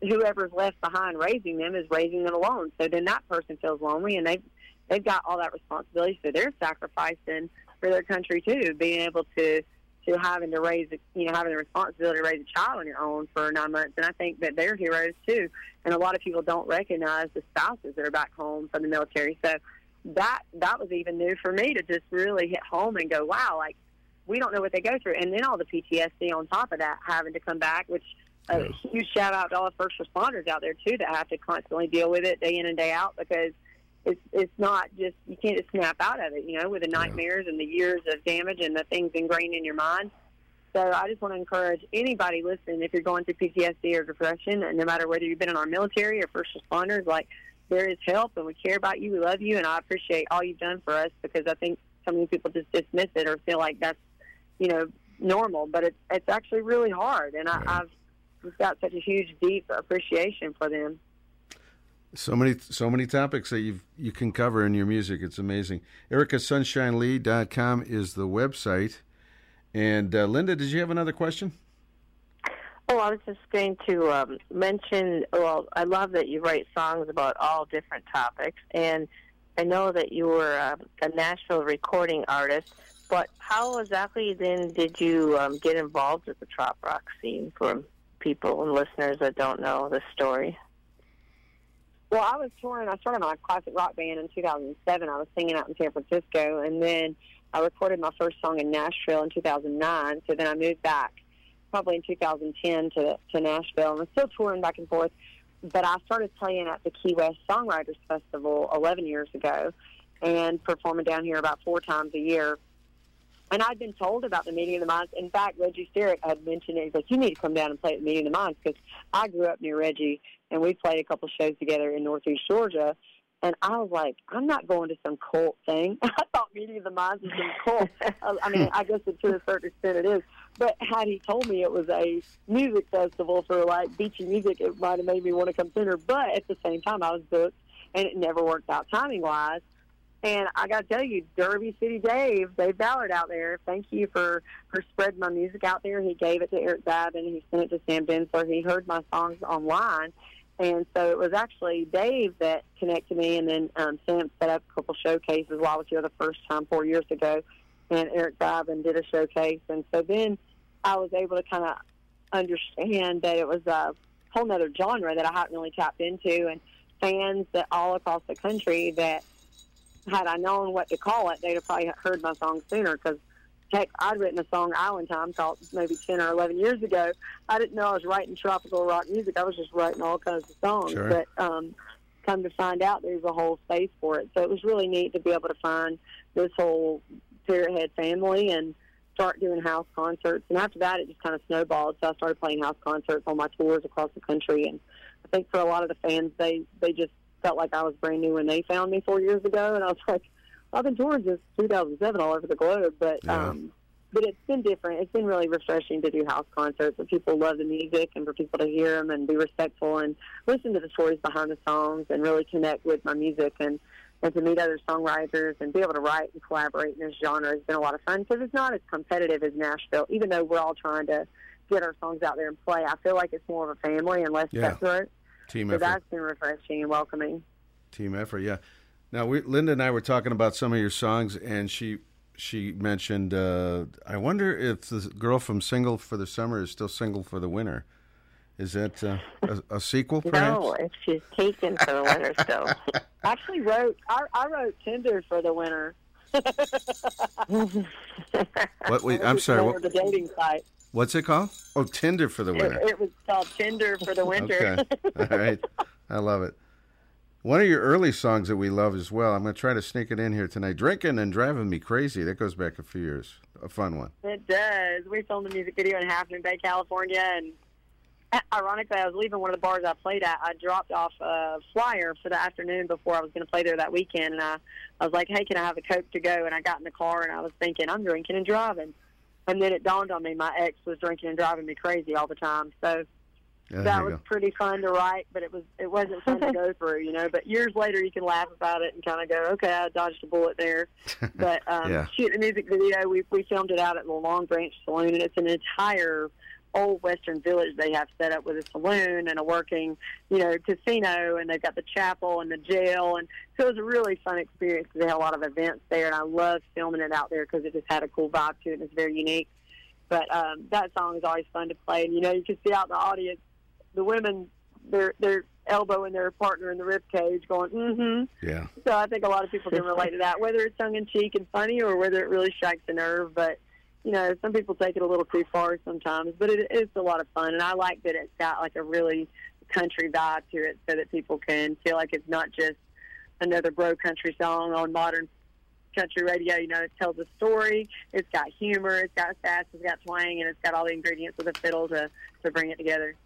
Speaker 8: whoever's left behind raising them is raising them alone. So then that person feels lonely, and they've they've got all that responsibility. So they're sacrificing for their country too, being able to to having to raise, you know, having the responsibility to raise a child on your own for nine months. And I think that they're heroes too. And a lot of people don't recognize the spouses that are back home from the military. So that that was even new for me to just really hit home and go, wow, like we don't know what they go through. And then all the PTSD on top of that, having to come back, which a huge shout out to all the first responders out there too that have to constantly deal with it day in and day out because it's it's not just you can't just snap out of it, you know, with the nightmares and the years of damage and the things ingrained in your mind. So I just want to encourage anybody listening, if you're going through PTSD or depression, and no matter whether you've been in our military or first responders, like there is help and we care about you, we love you, and I appreciate all you've done for us because I think so many people just dismiss it or feel like that's you know normal, but it's it's actually really hard, and I, I've just got such a huge, deep appreciation for them.
Speaker 1: So many, so many topics that you you can cover in your music. It's amazing. EricaSunshineLee.com is the website. And uh, Linda, did you have another question?
Speaker 7: Oh, I was just going to um, mention. Well, I love that you write songs about all different topics, and I know that you were um, a Nashville recording artist. But how exactly then did you um, get involved with the trop rock scene for people and listeners that don't know the story?
Speaker 8: Well, I was touring. I started my classic rock band in 2007. I was singing out in San Francisco, and then I recorded my first song in Nashville in 2009. So then I moved back, probably in 2010 to to Nashville, and I'm still touring back and forth. But I started playing at the Key West Songwriters Festival 11 years ago, and performing down here about four times a year. And I'd been told about the Meeting of the Minds. In fact, Reggie Sterritt had mentioned it. He's like, you need to come down and play at the Meeting of the Minds because I grew up near Reggie, and we played a couple shows together in Northeast Georgia. And I was like, I'm not going to some cult thing. I thought Meeting of the Minds was some cult. I- mean, I guess to a certain extent it is. But had he told me it was a music festival for like beachy music, it might have made me want to come sooner. But at the same time, I was booked, and it never worked out timing wise. And I got to tell you, Derby City Dave, Dave Ballard out there, thank you for, for spreading my music out there. He gave it to Eric Babin. He sent it to Sam Bensler. He heard my songs online. And so it was actually Dave that connected me. And then um, Sam set up a couple showcases while I was here the first time four years ago. and Eric Driven did a showcase, and so then I was able to kind of understand that it was a whole nother genre that I hadn't really tapped into, and fans that all across the country that had I known what to call it, they'd have probably heard my song sooner because. Heck, I'd written a song Island Time called maybe 10 or 11 years ago. I didn't know I was writing tropical rock music. I was just writing all kinds of songs.
Speaker 1: Sure.
Speaker 8: But um, come to find out, there's a whole space for it. So it was really neat to be able to find this whole Head family and start doing house concerts. And after that, it just kind of snowballed. So I started playing house concerts on my tours across the country. And I think for a lot of the fans, they they just felt like I was brand new when they found me four years ago. And I was like, I've been touring since 2007 all over the globe, but
Speaker 1: Yeah.
Speaker 8: um, but it's been different. It's been really refreshing to do house concerts where people love the music and for people to hear them and be respectful and listen to the stories behind the songs and really connect with my music and and to meet other songwriters and be able to write and collaborate in this genre has been a lot of fun because it's not as competitive as Nashville. Even though we're all trying to get our songs out there and play, I feel like it's more of a family and less
Speaker 1: Yeah.
Speaker 8: cutthroat.
Speaker 1: Team
Speaker 8: So
Speaker 1: effort.
Speaker 8: that's been refreshing and welcoming.
Speaker 1: Team effort, yeah. Now, we, Linda and I were talking about some of your songs, and she she mentioned, uh, I wonder if the girl from Single for the Summer is still single for the winter. Is that uh, a, a sequel, perhaps?
Speaker 8: No, if she's taken for the winter still. I actually wrote I, I wrote Tinder for the winter.
Speaker 1: What? Wait, I'm sorry. What,
Speaker 8: The dating site.
Speaker 1: what's it called? Oh, Tinder for the
Speaker 8: It,
Speaker 1: winter.
Speaker 8: it was called Tinder for the winter.
Speaker 1: Okay. All right. I love it. One of your early songs that we love as well. I'm going to try to sneak it in here tonight. Drinking and Driving Me Crazy. That goes back a few years. A fun one.
Speaker 8: It does. We filmed a music video in Half Moon Bay, California, and ironically, I was leaving one of the bars I played at. I dropped off a flyer for the afternoon before I was going to play there that weekend, and I, I was like, "Hey, can I have a coke to go?" And I got in the car, and I was thinking, "I'm drinking and driving," and then it dawned on me my ex was drinking and driving me crazy all the time. So
Speaker 1: Yeah,
Speaker 8: that
Speaker 1: there you
Speaker 8: was pretty fun to write, but it was it wasn't fun to go through, you know. But years later, you can laugh about it and kind of go, "Okay, I dodged a bullet there." But um,
Speaker 1: Yeah.
Speaker 8: shooting the music video, we we filmed it out at the Long Branch Saloon, and it's an entire old Western village they have set up with a saloon and a working, you know, casino, and they've got the chapel and the jail, and so it was a really fun experience. They had a lot of events there, and I loved filming it out there because it just had a cool vibe to it, and it's very unique. But um, that song is always fun to play, and you know, you can see out in the audience the women, their their elbowing their partner in the rib cage, going, "Mm-hmm."
Speaker 1: Yeah.
Speaker 8: So I think a lot of people can relate to that, whether it's tongue in cheek and funny or whether it really strikes a nerve. But you know, some people take it a little too far sometimes. But it, it's a lot of fun, and I like that it's got like a really country vibe to it, so that people can feel like it's not just another bro country song on modern country radio. You know, it tells a story. It's got humor. It's got sass. It's got twang, and it's got all the ingredients of the fiddle to to bring it together.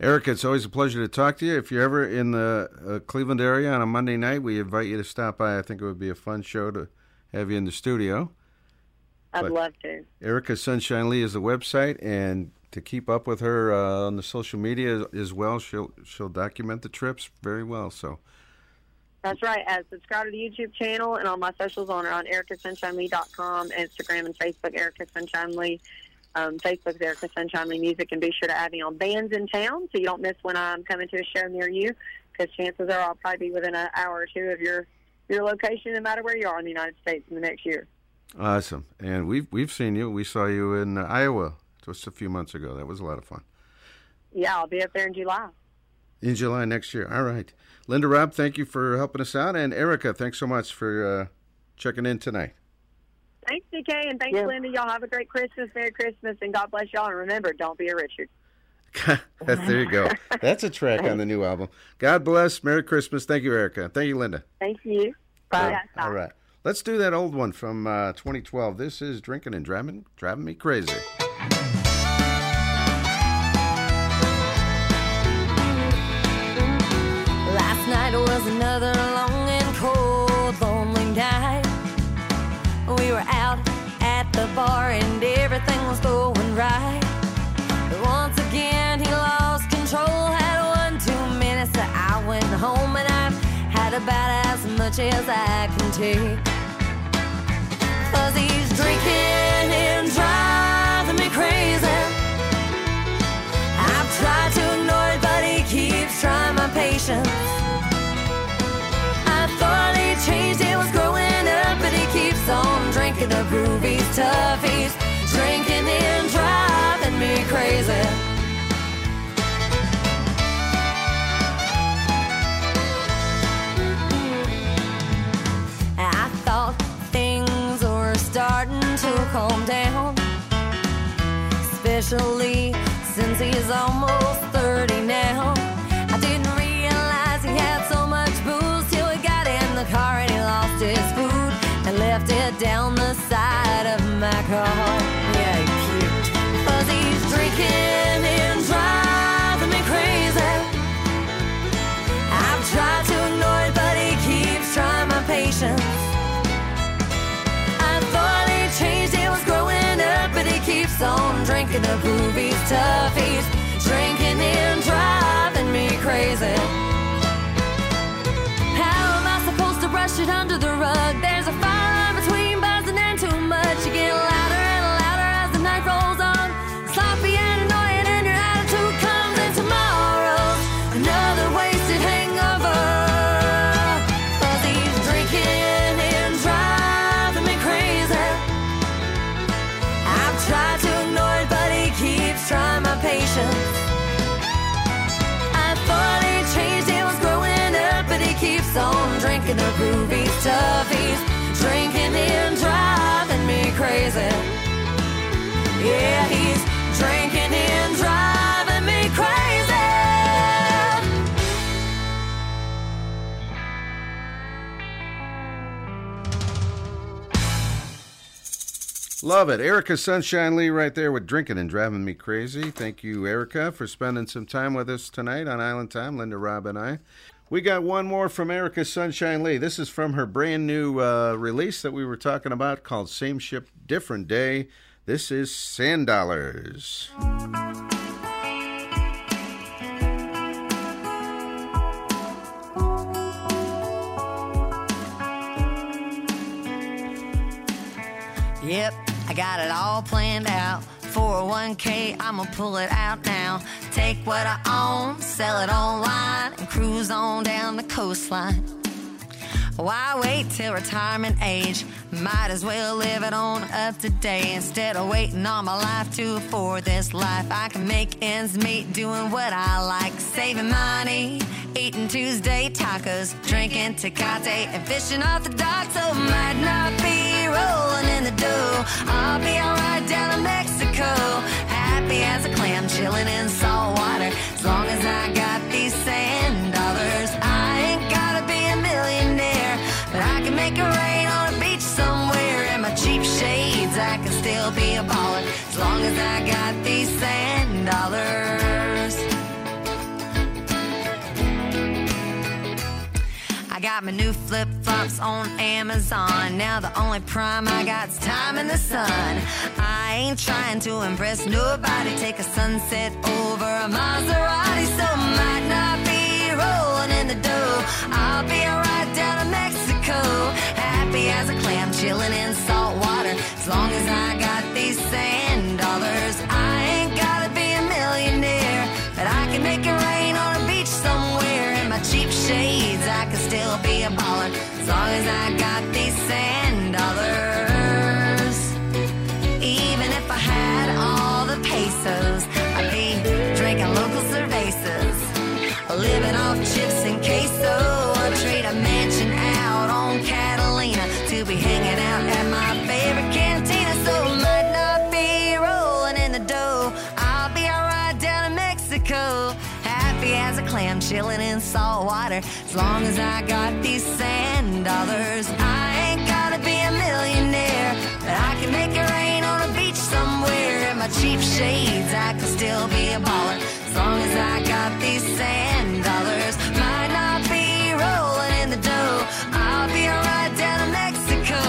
Speaker 1: Erica, it's always a pleasure to talk to you. If you're ever in the uh, Cleveland area on a Monday night, we invite you to stop by. I think it would be a fun show to have you in the studio.
Speaker 8: I'd
Speaker 1: But-
Speaker 8: love to.
Speaker 1: Erica Sunshine Lee is the website, and to keep up with her uh, on the social media as well, she'll she'll document the trips very well. So
Speaker 8: That's right. As subscribe to the YouTube channel and all my socials on on ericaSunshineLee.com, Instagram and Facebook, Erica Sunshine Lee. Um, Facebook's Erica Sunshine Lee Music, and be sure to add me on Bandsintown so you don't miss when I'm coming to a show near you. Because chances are I'll probably be within an hour or two of your your location, no matter where you are in the United States in the next year.
Speaker 1: awesome, and we've we've seen you. We saw you in uh, Iowa just a few months ago. That was a lot of fun.
Speaker 8: Yeah, I'll be up there in July.
Speaker 1: In July next year. All right, Linda Robb, thank you for helping us out, and Erica, thanks so much for uh, checking in tonight.
Speaker 8: Thanks, DK, and thanks,
Speaker 7: Yeah.
Speaker 8: Linda. Y'all have a great Christmas, Merry Christmas, and God bless y'all. And remember, don't be a Richard.
Speaker 1: there you go. That's a track on the new album. God bless. Merry Christmas. Thank you, Erica. Thank you, Linda.
Speaker 8: Thank you. Bye.
Speaker 1: All right. Let's do that old one from uh, 2012. This is Drinking and Driving, driving Me Crazy.
Speaker 6: Last night was another bar and everything was going right. But once again, he lost control. Had one too many, so I went home and I've had about as much as I can take. Cause he's drinking and driving me crazy. I've tried to ignore it, but he keeps trying my patience. I thought he changed, it was growing up, but he keeps on drinking
Speaker 5: the groovies, toughies, drinking and driving me crazy. I thought things were starting to calm down, especially since he's almost drinking the boobies, toughies, drinking and driving me crazy. How am I supposed to brush it under the rug? There's a groovies, toughies, drinking and driving me crazy. Yeah, he's drinking and driving me crazy.
Speaker 1: Love it. Erica Sunshine Lee right there with Drinking and Driving Me Crazy. Thank you, Erica, for spending some time with us tonight on Island Time, Linda, Robb, and I. We got one more from Erica Sunshine Lee. This is from her brand new uh, release that we were talking about called Same Ship, Different Day. This is Sand Dollars.
Speaker 5: Yep, I got it all planned out. 401k, I'ma pull it out now. Take what I own, sell it online, and cruise on down the coastline. Why wait till retirement age? Might as well live it on up to date instead of waiting all my life to afford this life. I can make ends meet doing what I like, saving money, eating Tuesday tacos, drinking Tecate, and fishing off the dock. So might not be rolling in the dough. I'll be alright down in Mexico, happy as a clam, chilling in salt water. As long as I got these sand dollars, I ain't gotta be a millionaire, but I can make it rain on a beach somewhere. In my cheap shades, I can still be a baller as long as I got got my new flip flops on Amazon. Now the only prime I got's time in the sun. I ain't trying to impress nobody. Take a sunset over a Maserati, so might not be rolling in the dough. I'll be alright down in Mexico, happy as a clam, chilling in salt water. As long as I got these sand dollars, I as I got water. As long as I got these sand dollars, I ain't gotta be a millionaire, but I can make it rain on a beach somewhere. In my cheap shades, I can still be a baller. As long as I got these sand dollars, might not be rolling in the dough. I'll be alright down in Mexico,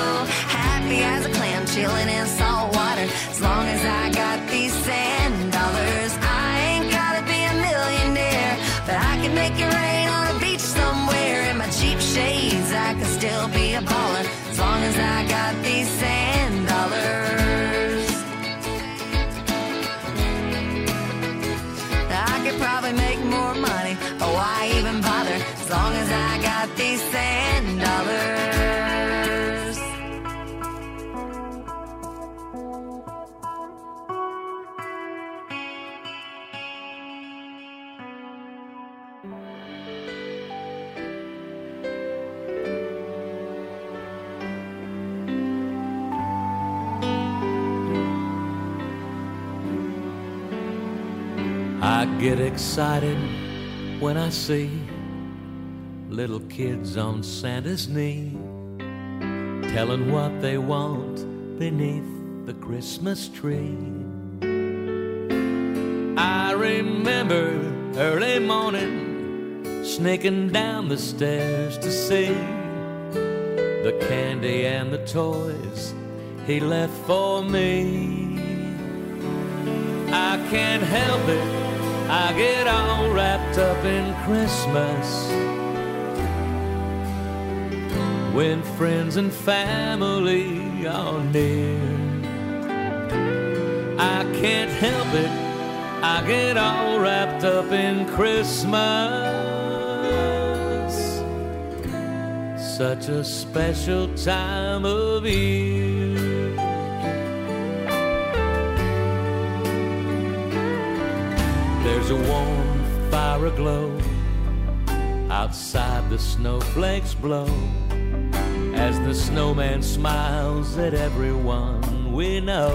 Speaker 5: happy as a clam, chilling in salt I
Speaker 9: get excited when I see little kids on Santa's knee telling what they want beneath the Christmas tree. I remember early morning sneaking down the stairs to see the candy and the toys he left for me. I can't help it, I get all wrapped up in Christmas when friends and family are near. I can't help it, I get all wrapped up in Christmas. Such a special time of year. There's a warm fire aglow outside the snowflakes blow as the snowman smiles at everyone we know.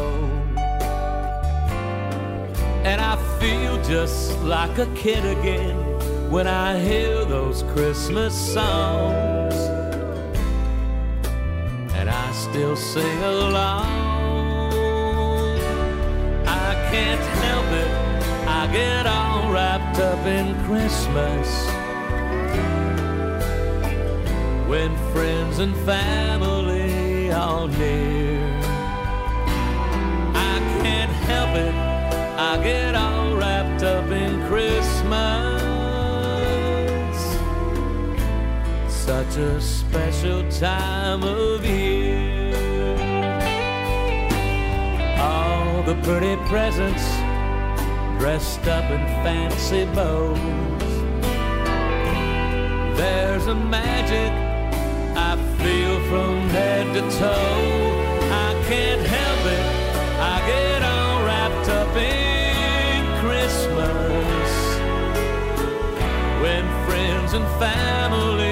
Speaker 9: And I feel just like a kid again when I hear those Christmas songs. And I still sing along. I can't help it, get all wrapped up in Christmas when friends and family are near. I can't help it, I get all wrapped up in Christmas. Such a special time of year. All the pretty presents dressed up in fancy bows. There's a magic I feel from head to toe. I can't help it. I get all wrapped up in Christmas when friends and family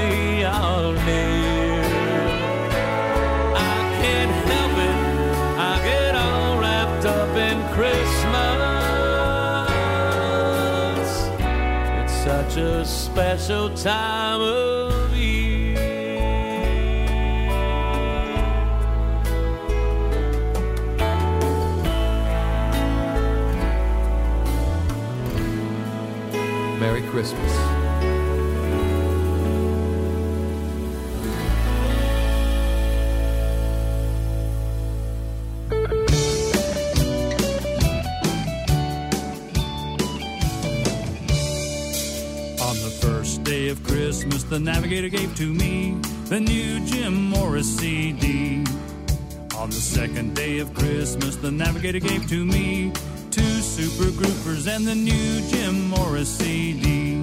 Speaker 9: a special time of Christmas,
Speaker 10: the navigator gave to me the new Jim Morris CD. On the second day of Christmas, the navigator gave to me two super groupers and the new Jim Morris CD.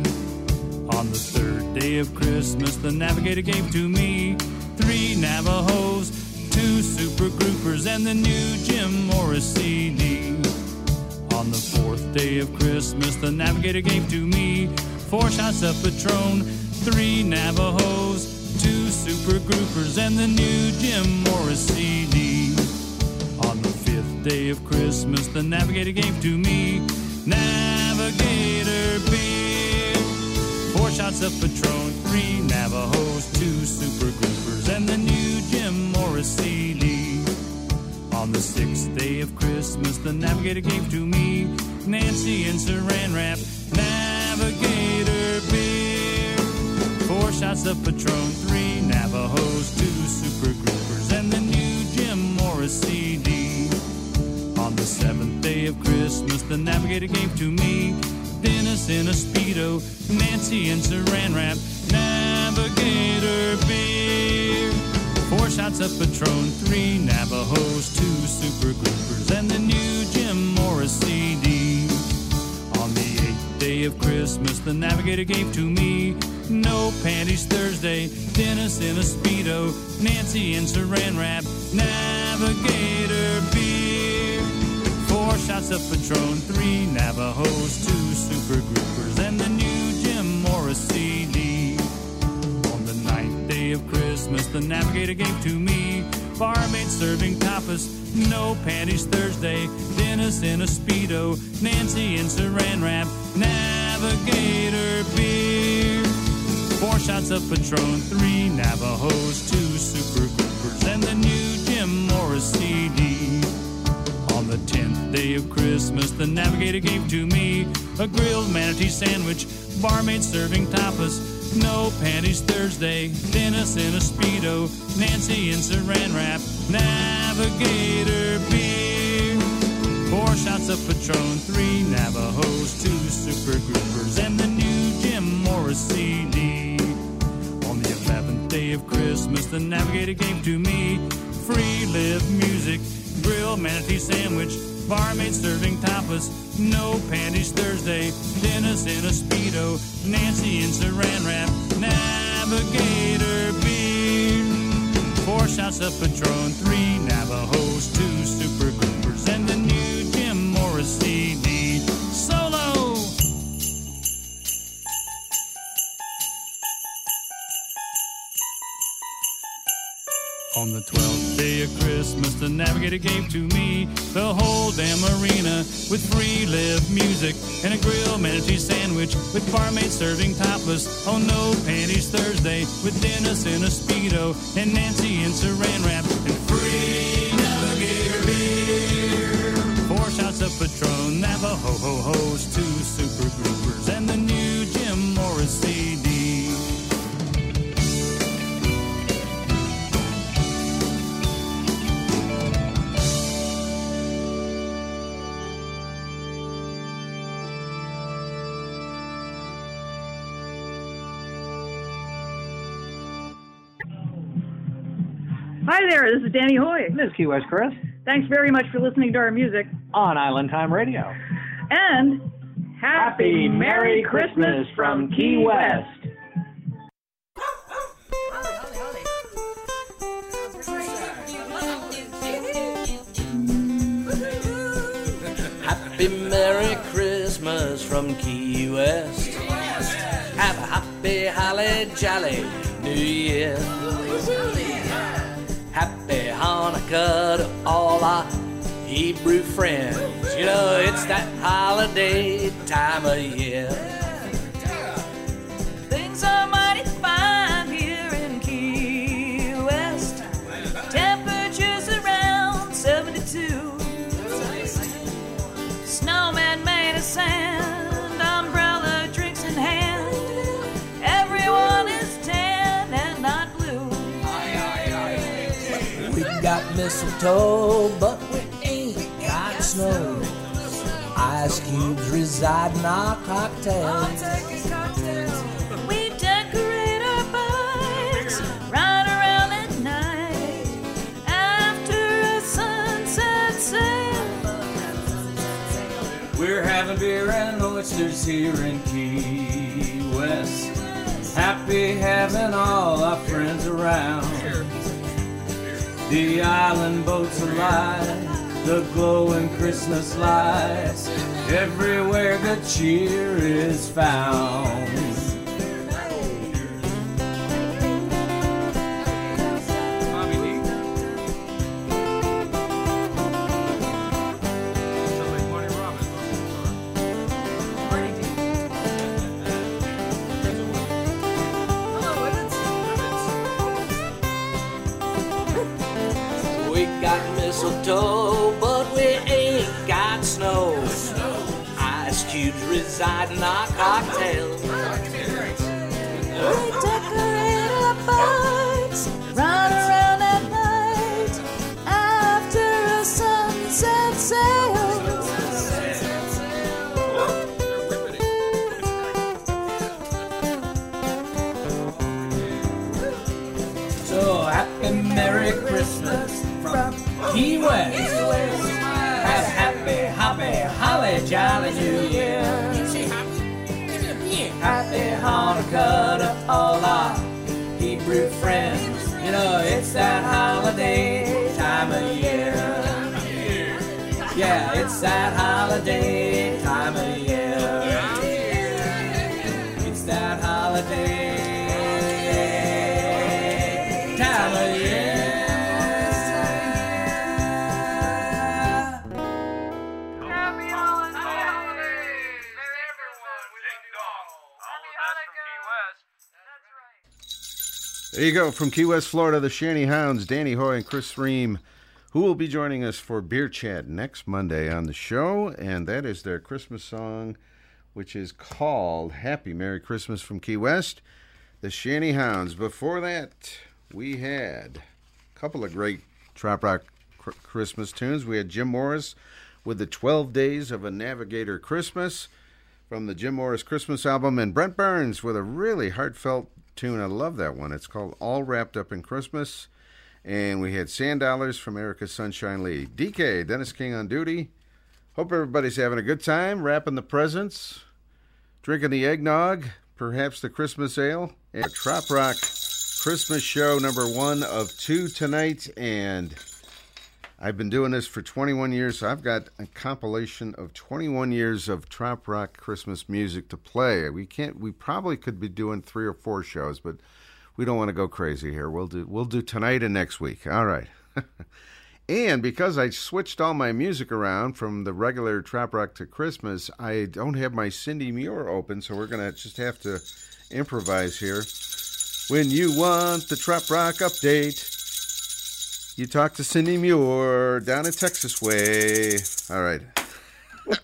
Speaker 10: On the third day of Christmas, the navigator gave to me three Navajos, two super groupers, and the new Jim Morris CD. On the fourth day of Christmas, the navigator gave to me four shots of Patron, three Navajos, two super groupers, and the new Jim Morris CD. On the fifth day of Christmas, the navigator gave to me Navigator beer, four shots of Patron, three Navajos, two super groupers, and the new Jim Morris CD. On the sixth day of Christmas, the navigator gave to me Nancy and Saran Wrap, four shots of Patron, three Navajos, two super groupers, and the new Jim Morris CD. On the seventh day of Christmas, the navigator gave to me Dennis in a Speedo, Nancy and Saran Wrap, Navigator beer. Four shots of Patron, three Navajos, two super groupers, and the new Jim Morris CD. Of Christmas, the navigator gave to me no panties Thursday, Dennis in a Speedo, Nancy in Saran Wrap, Navigator beer. Four shots of Patron, three Navajos, two super groupers, and the new Jim Morris CD. On the ninth day of Christmas, the navigator gave to me barmaid serving tapas, no panties Thursday, Dennis in a Speedo, Nancy in saran wrap, Navigator beer. Four shots of Patron, three Navajos, two Super Groupers, and the new Jim Morris CD. On the tenth day of Christmas, the navigator gave to me a grilled manatee sandwich, barmaid serving tapas, no panties Thursday, Dennis in a Speedo, Nancy in saran wrap, navigator beer. Four shots of Patron, three Navajos, two Super Groupers, and the new Jim Morris CD. On the 11th day of Christmas, the navigator gave to me free live music, grill manatee sandwich, barmaid serving tapas, no panties Thursday, Dennis in a Speedo, Nancy in saran wrap, navigator beer. Four shots of Patron, three Navajos, two Super On the twelfth day of Christmas, the navigator gave to me the whole damn arena with free live music and a grill manatee sandwich with barmaid serving tapas. Oh no, panties Thursday with Dennis in a speedo and Nancy in saran wrap and free navigator beer. Four shots of Patron, Navajo ho hos,
Speaker 11: there, this is Danny Hoy.
Speaker 12: This is Key West Chris
Speaker 11: Thanks very much for listening to our music.
Speaker 12: on Island Time Radio.
Speaker 11: And Happy, Merry Christmas from Key West.
Speaker 3: Happy Merry Christmas from Key West. Have a happy, holly, jolly New Year. Happy Hanukkah to all our Hebrew friends. You know, it's that holiday time of year. Mistletoe, but we ain't got snow. Ice cubes reside in our cocktails.
Speaker 13: We decorate our bikes, ride around at night after a sunset sail.
Speaker 9: We're having beer and oysters here in Key West. Happy having all our friends around. The island boats alive, the glowing Christmas lights. Everywhere good cheer is found.
Speaker 3: Reside in our cocktails.
Speaker 9: Hanukkah to all our Hebrew friends. You know, it's that holiday time of year. Yeah, it's that holiday
Speaker 1: There you go. From Key West, Florida, the Shanty Hounds, Danny Hoy and Chris Ream, who will be joining us for Beer Chat next Monday on the show. And that is their Christmas song, which is called Happy Merry Christmas from Key West, the Shanty Hounds. Before that, we had a couple of great Trop Rock cr- Christmas tunes. We had Jim Morris with the 12 Days of a Navigator Christmas from the Jim Morris Christmas album, and Brent Burns with a really heartfelt tune. I love that one. It's called All Wrapped Up in Christmas. And we had Sand Dollars from Erica Sunshine Lee. DK, Dennis King on duty. Hope everybody's having a good time, wrapping the presents, drinking the eggnog, perhaps the Christmas ale. And Trop Rock Christmas show number one of two tonight. And I've been doing this for 21 years. So I've got a compilation of 21 years of trop rock Christmas music to play. We can't. We probably could be doing three or four shows, but we don't want to go crazy here. We'll do. We'll do tonight and next week. All right. and because I switched all my music around from the regular trop rock to Christmas, I don't have my Cindy Muir open, so we're gonna just have to improvise here. When you want the trop rock update. You talk to Cindy Muir down in Texas way. All right.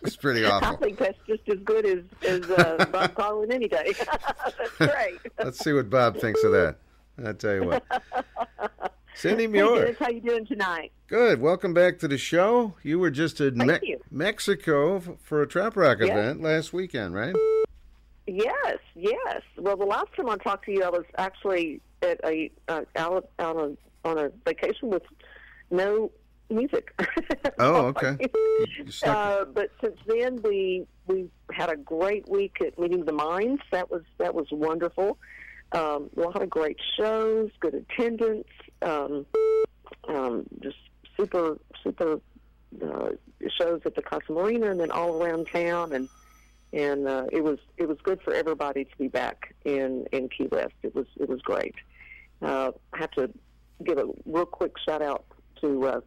Speaker 1: Was pretty
Speaker 8: I
Speaker 1: awful.
Speaker 8: think that's just as good as, as uh, Bob Collin any day. that's great.
Speaker 1: Let's see what Bob thinks of that. I'll tell you what. Cindy
Speaker 8: Hey,
Speaker 1: Muir.
Speaker 8: Dennis, how you doing tonight?
Speaker 1: Good. Welcome back to the show. You were just in Me- Mexico for a Trop Rock
Speaker 8: Yeah.
Speaker 1: event last weekend, right?
Speaker 8: Yes, yes. Well, the last time I talked to you, I was actually at a uh, out, out on, on a vacation with no music.
Speaker 1: Oh, okay.
Speaker 8: Uh, but since then, we we had a great week at Meeting the Minds. That was that was wonderful. Um, a lot of great shows, good attendance, um, um, just super super uh, shows at the Casa Marina and then all around town and and uh, it was it was good for everybody to be back in in Key West. It was it was great. Uh, I have to give a real quick shout out to uh,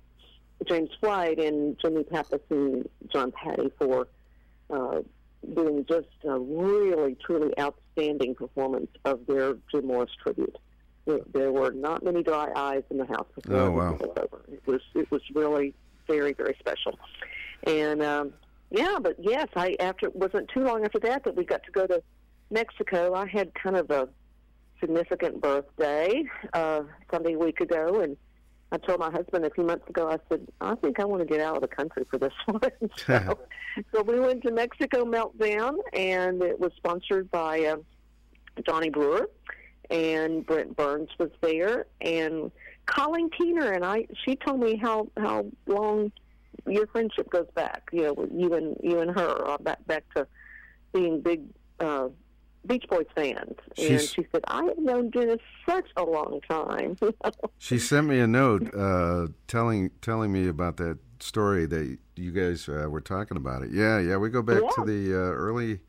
Speaker 8: James White and Jimmy Pappas and John Patty for uh, doing just a really truly outstanding performance of their Jim Morris tribute. There, were not many dry eyes in the house before
Speaker 1: Oh,
Speaker 8: it was over. It was it was really very very special, and um, yeah, but yes, I after it wasn't too long after that that we got to go to Mexico. I had kind of a significant birthday uh, Sunday a week ago, and I told my husband a few months ago. I said, I think I want to get out of the country for this one. so, so we went to Mexico Meltdown, and it was sponsored by uh, Johnny Brewer, and Brent Burns was there, and Colleen Keener and I. She told me how how long your friendship goes back. You know, you and you and her uh, back back to being big uh, Beach Boys fans. And
Speaker 1: She's-
Speaker 8: she said, I have known Dennis such a long time.
Speaker 1: She sent me a note uh, telling telling me about that story that you guys uh, were talking about it. Yeah, yeah, we go back to the uh, early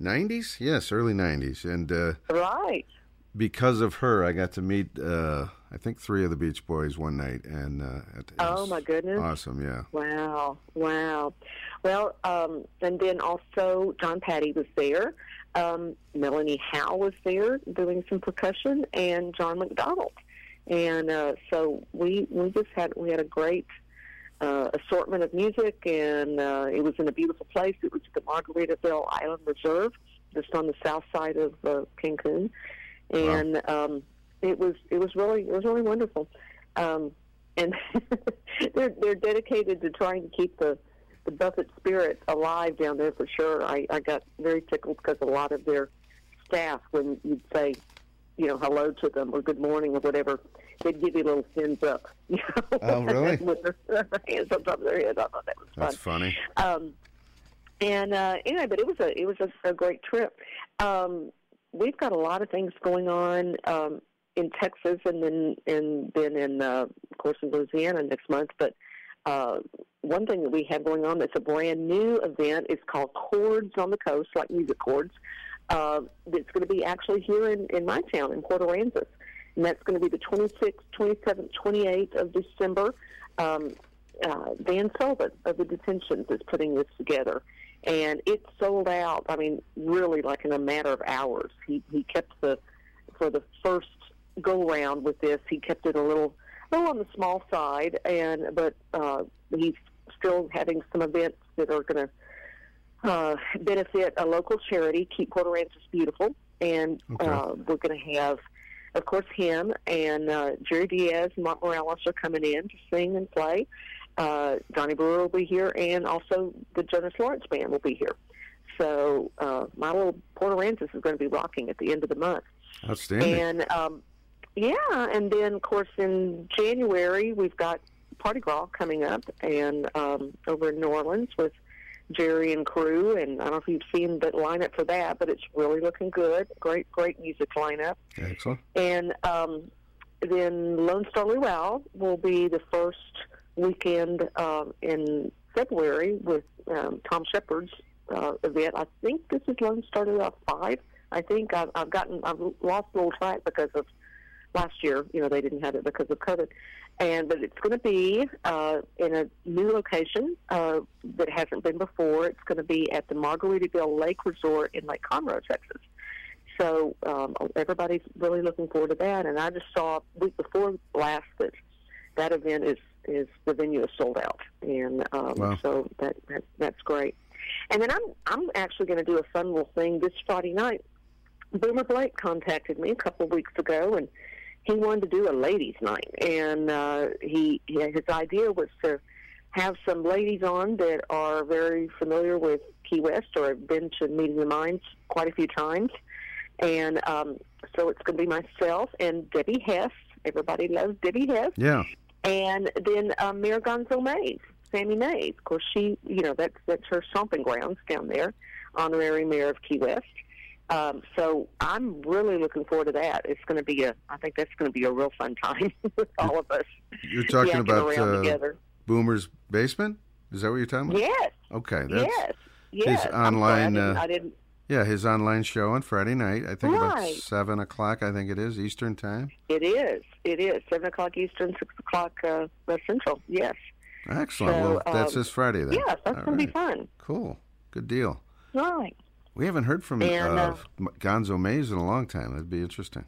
Speaker 1: '90s. Yes, early '90s, and uh,
Speaker 8: right.
Speaker 1: because of her, I got to meet uh, I think three of the Beach Boys one night, and uh,
Speaker 8: Oh my goodness.
Speaker 1: awesome! Yeah,
Speaker 8: Wow, wow. Well, um, and then also John Patty was there. Um, Melanie Howe was there doing some percussion, and John McDonald. And uh, so we we just had we had a great uh, assortment of music, and uh, it was in a beautiful place. It was at the Margaritaville Island Reserve, just on the south side of uh, Cancun, and um, it was it was really it was really wonderful. Um, and they're they're dedicated to trying to keep the the Buffett spirit alive down there for sure. I, I got very tickled because a lot of their staff, when you'd say, you know, hello to them or good morning or whatever, they'd give you a little fins up. You know?
Speaker 1: Oh, really?
Speaker 8: With their hands on top of their head. I thought that was fun.
Speaker 1: that's funny.
Speaker 8: Um, and uh, anyway, but it was a it was a, a great trip. Um, we've got a lot of things going on um, in Texas, and then and then in uh, of course in Louisiana next month. But uh, one thing that we have going on that's a brand new event is called Chords on the Coast, like music chords. Uh, it's going to be actually here in, in my town in Port Aransas, and that's going to be the 26th, 27th, 28th of December. Um, uh, Dan Sullivan of the Detentions is putting this together, and it sold out. I mean, really, like in a matter of hours. He he kept the for the first go around with this. He kept it a little, little on the small side, and but uh, he's still having some events that are going to uh, benefit a local charity, Keep Puerto Aransas Beautiful, and
Speaker 1: Okay.
Speaker 8: uh, we're going to have, of course, him and uh, Jerry Diaz and Mark Morales are coming in to sing and play. Uh, Johnny Brewer will be here, and also the Jonas Lawrence Band will be here. So uh, my little Puerto Aransas is going to be rocking at the end of the month.
Speaker 1: Outstanding.
Speaker 8: And um, yeah, and then of course in January we've got Parrot Gras coming up, and um, over in New Orleans with Jerry and crew. And I don't know if you've seen the lineup for that, but it's really looking good. Great, great music lineup.
Speaker 1: Excellent.
Speaker 8: And um, then Lone Star Luau will be the first weekend um, in February with um, Tom Shepard's uh, event. I think this is Lone Star Luau 5. I think I've, I've gotten, I've lost a little track because of last year. You know, they didn't have it because of COVID. And but it's going to be uh, in a new location uh, that hasn't been before. It's going to be at the Margaritaville Lake Resort in Lake Conroe, Texas. So um, everybody's really looking forward to that. And I just saw a week before last that that event is is the venue is sold out, and um,
Speaker 1: Wow.
Speaker 8: so that, that that's great. And then I'm I'm actually going to do a fun little thing this Friday night. Boomer Blake contacted me a couple of weeks ago, and he wanted to do a ladies' night, and uh, he, his idea was to have some ladies on that are very familiar with Key West or have been to Meeting the Minds quite a few times, and um, so it's going to be myself and Debbie Hess. Everybody loves Debbie Hess
Speaker 1: Yeah.
Speaker 8: and then um, Mayor Gonzo Mays, Sammy Mays. Of course, she, you know, that's that's her stomping grounds down there, honorary mayor of Key West. Um, so I'm really looking forward to that. It's going to be a, I think that's going to be a real fun time with all of us.
Speaker 1: You're talking about uh,
Speaker 8: together.
Speaker 1: Boomer's basement? Is that what you're talking about?
Speaker 8: Yes,
Speaker 1: Okay. That's,
Speaker 8: yes, yes.
Speaker 1: His
Speaker 8: I'm I
Speaker 1: online.
Speaker 8: didn't,
Speaker 1: uh,
Speaker 8: I didn't.
Speaker 1: yeah, his online show on Friday night. I think about seven o'clock. I think it is Eastern time.
Speaker 8: It is. It is seven o'clock Eastern, six o'clock uh, Central. Yes.
Speaker 1: Excellent.
Speaker 8: So,
Speaker 1: well, that's
Speaker 8: um,
Speaker 1: this Friday then.
Speaker 8: Yes, that's
Speaker 1: All
Speaker 8: going to
Speaker 1: right.
Speaker 8: be fun.
Speaker 1: Cool. Good deal.
Speaker 8: Right.
Speaker 1: We haven't heard from
Speaker 8: And,
Speaker 1: uh,
Speaker 8: uh,
Speaker 1: Gonzo Mays in a long time. That'd be interesting.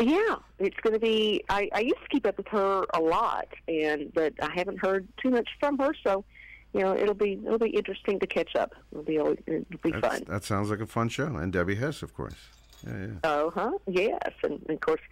Speaker 8: Yeah, it's going to be. I, I used to keep up with her a lot, and but I haven't heard too much from her. So, you know, it'll be it'll be interesting to catch up. It'll be it'll be
Speaker 1: That's-
Speaker 8: fun.
Speaker 1: That sounds like a fun show. And Debbie Hess, of course. Yeah, yeah.
Speaker 8: Oh, huh? Yes, and, and of course,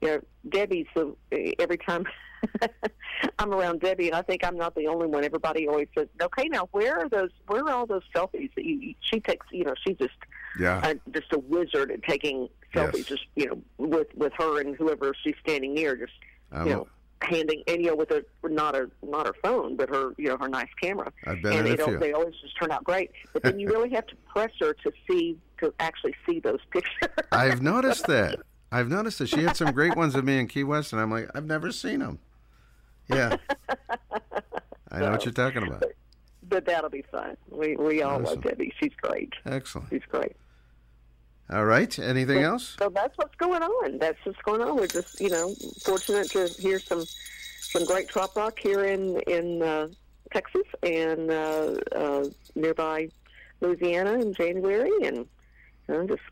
Speaker 8: you know, Debbie's the, every time I'm around Debbie, and I think I'm not the only one. Everybody always says, "Okay, now where are those? Where are all those selfies that you?" She takes, you know, she's just
Speaker 1: Yeah.
Speaker 8: uh, just a wizard at taking selfies,
Speaker 1: Yes.
Speaker 8: just you know, with with her and whoever she's standing near, just
Speaker 1: I'm
Speaker 8: you know, handing and you know, with a not a not her phone, but her you know her nice camera.
Speaker 1: I've been
Speaker 8: and they don't,
Speaker 1: few.
Speaker 8: they always just turn out great. But then you really have to press her to see to actually see those pictures.
Speaker 1: I've noticed that. I've noticed that she had some great ones of me in Key West, and I'm like, I've never seen them. Yeah. I know what you're talking about.
Speaker 8: but that'll be fun. We we all
Speaker 1: Awesome.
Speaker 8: love Debbie. She's great.
Speaker 1: Excellent.
Speaker 8: She's great.
Speaker 1: All right. Anything else?
Speaker 8: So that's what's going on. That's what's going on. We're just, you know, fortunate to hear some some great trop rock here in in uh, Texas and uh, uh, nearby Louisiana in January, and you know, just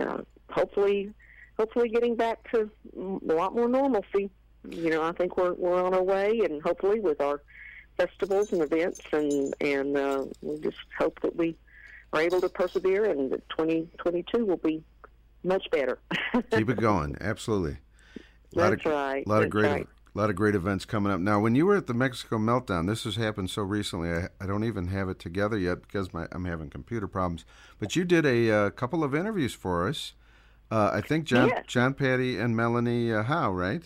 Speaker 8: uh, hopefully, hopefully getting back to a lot more normalcy. You know, I think we're we're on our way, and hopefully with our festivals and events, and and uh, we just hope that we are able to persevere, and that 2022 will be much better.
Speaker 1: Keep it going. Absolutely. A lot
Speaker 8: That's
Speaker 1: of,
Speaker 8: right.
Speaker 1: lot of great,
Speaker 8: right.
Speaker 1: lot of great events coming up. Now, when you were at the Mexico Meltdown, this has happened so recently. I, I don't even have it together yet because my, I'm having computer problems. But you did a uh, couple of interviews for us. Uh, I think John,
Speaker 8: Yes.
Speaker 1: John Patty and Melanie uh, Howe, right?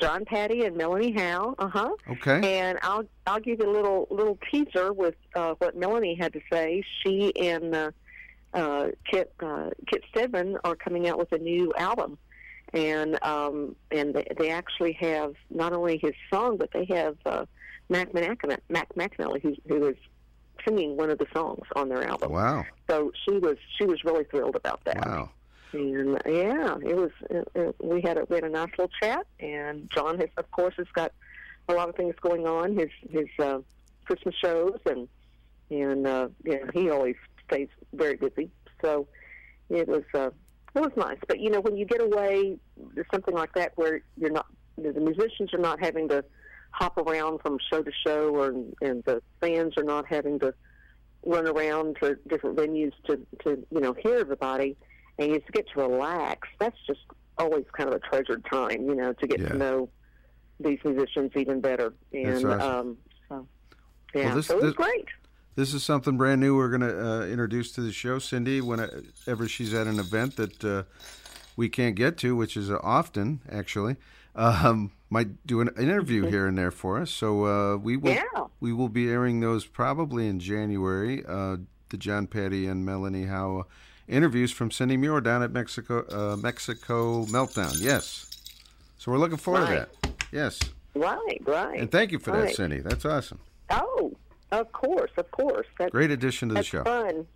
Speaker 8: John Patty and Melanie Howe. Uh huh.
Speaker 1: Okay.
Speaker 8: And I'll I'll give you a little little teaser with uh, what Melanie had to say. She and uh, uh, Kit uh, Kit Stedman are coming out with a new album, and um, and they, they actually have not only his song, but they have uh, Mac McAnally, Mac McAnally, who who is singing one of the songs on their album.
Speaker 1: Wow.
Speaker 8: So she was she was really thrilled about that.
Speaker 1: Wow.
Speaker 8: And yeah, it was. It, it, we had a we had a nice little chat, and John has, of course, has got a lot of things going on. His his uh, Christmas shows, and and uh, yeah, he always stays very busy. So it was uh, it was nice. But you know, when you get away, there's something like that where you're not, you know, the musicians are not having to hop around from show to show, or and the fans are not having to run around to different venues to to you know hear everybody, and you just get to relax. That's just always kind of a treasured time, you know, to get
Speaker 1: Yeah.
Speaker 8: to know these musicians even better.
Speaker 1: That's
Speaker 8: And
Speaker 1: awesome.
Speaker 8: um, so yeah,
Speaker 1: this-
Speaker 8: so it was
Speaker 1: this-
Speaker 8: great.
Speaker 1: This is something brand new we're going to uh, introduce to the show, Cindy, whenever she's at an event that uh, we can't get to, which is uh, often, actually. Um, might do an interview here and there for us. So uh, we will
Speaker 8: Mm-hmm. Yeah.
Speaker 1: we will be airing those probably in January. Uh, the John Patty and Melanie Howe interviews from Cindy Muir down at Mexico uh, Mexico Meltdown. Yes. So we're looking forward
Speaker 8: Right.
Speaker 1: to that. Yes.
Speaker 8: Right, right.
Speaker 1: And thank you for that, Cindy. That's awesome.
Speaker 8: Oh, of course, of course. That's,
Speaker 1: Great addition to the
Speaker 8: that's
Speaker 1: show.
Speaker 8: fun.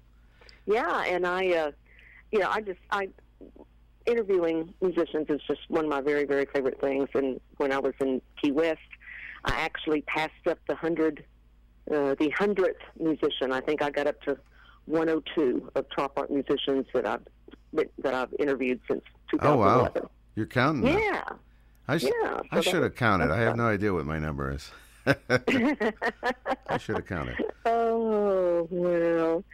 Speaker 8: Yeah, and I, uh, you know, I just I interviewing musicians is just one of my very very favorite things. And when I was in Key West, I actually passed up the hundred, uh, the hundredth musician. I think I got up to 102 of Trop Rock musicians that I've that I've interviewed since 2011.
Speaker 1: Oh wow, you're counting. now.
Speaker 8: Yeah.
Speaker 1: I, s-
Speaker 8: Yeah, so
Speaker 1: I should have counted. I have no idea what my number is. I should have counted.
Speaker 8: Oh well,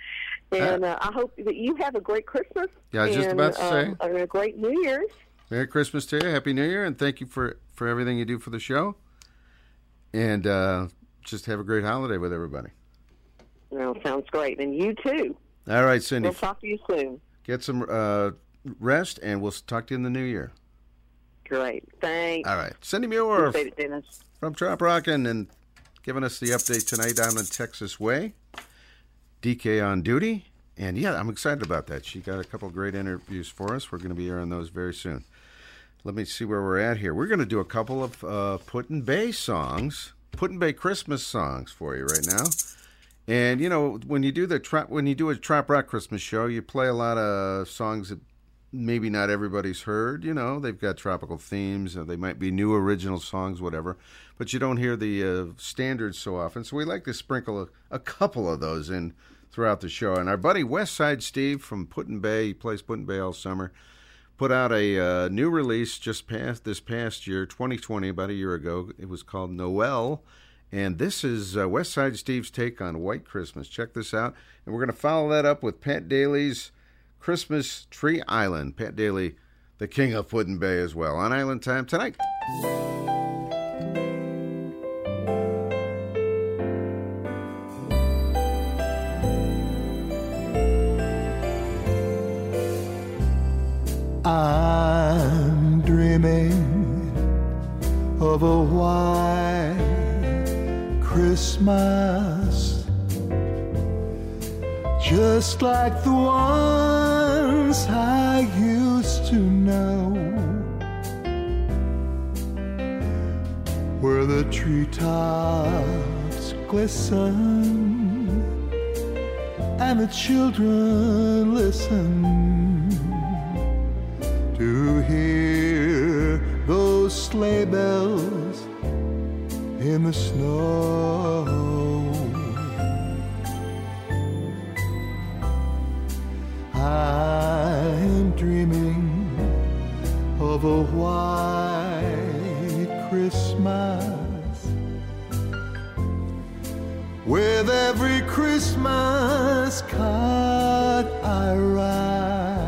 Speaker 8: and uh, I hope that you have a great Christmas.
Speaker 1: Yeah, I was just
Speaker 8: and,
Speaker 1: about to say.
Speaker 8: um, and a great New Year's.
Speaker 1: Merry Christmas to you. Happy New Year, and thank you for for everything you do for the show. And uh, just have a great holiday with everybody.
Speaker 8: Well, sounds great, and you too.
Speaker 1: All right, Cindy.
Speaker 8: We'll talk to you soon.
Speaker 1: Get some uh, rest, and we'll talk to you in the new year.
Speaker 8: Great, thanks.
Speaker 1: All right, Cindy Muir
Speaker 8: it,
Speaker 1: from Trop Rockin' and giving us the update tonight down in Texas Way. DK on duty. And yeah, I'm excited about that. She got a couple great interviews for us. We're going to be airing those very soon. Let me see where we're at here. We're going to do a couple of uh, Put-in Bay songs, Put-in Bay Christmas songs for you right now. And you know, when you do the trop, when you do a trop rock Christmas show, you play a lot of songs that maybe not everybody's heard. You know, they've got tropical themes, or they might be new original songs, whatever. But you don't hear the uh, standards so often. So we like to sprinkle a, a couple of those in throughout the show. And our buddy Westside Steve from Put-in Bay, he plays Put-in Bay all summer, put out a uh, new release just past this past year, 2020, about a year ago. It was called Noel. And this is uh, West Side Steve's take on White Christmas. Check this out. And we're going to follow that up with Pat Dailey's Christmas Tree Island. Pat Dailey, the king of Put-in Bay as well. On Island Time tonight.
Speaker 14: I'm dreaming of a white Christmas, just like the ones I used to know, where the treetops glisten and the children listen to hear those sleigh bells in the snow. I'm dreaming of a white Christmas with every Christmas card I write.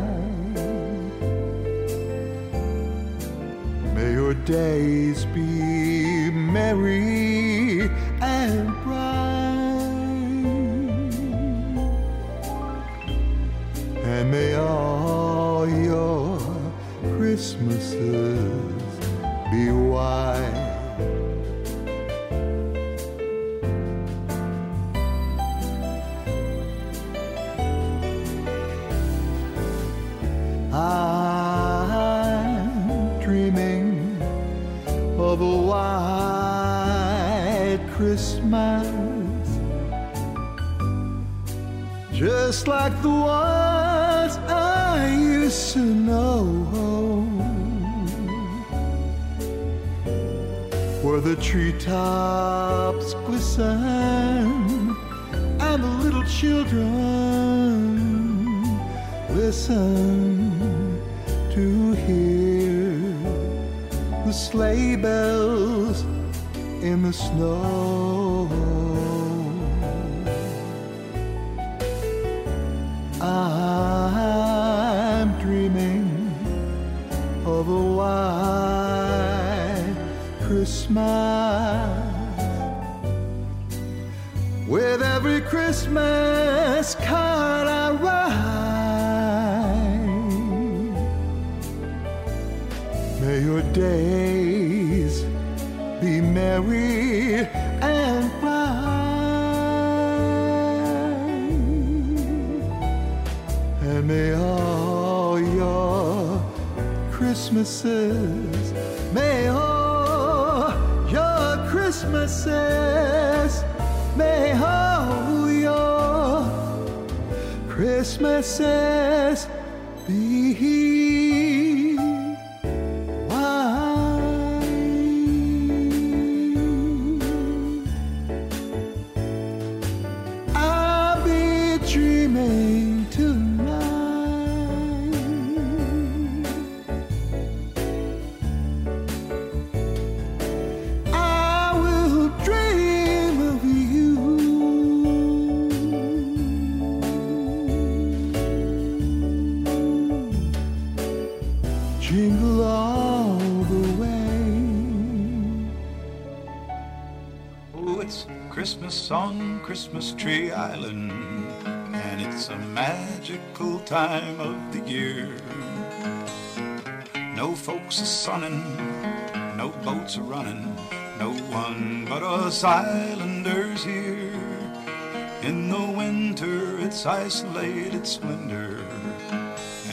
Speaker 14: May your days be merry and bright, and may all your Christmases be white. Christmas, just like the ones I used to know, where the treetops glisten and the little children listen to hear the sleigh bells in the snow. I'm dreaming of a white Christmas with every Christmas card I write. May your days be and bright, and may all your Christmases, may all your Christmases, may all your Christmases
Speaker 2: Island, and it's a magical time of the year. No folks are sunning, no boats are running, no one but us islanders here. In the winter, it's isolated splendor,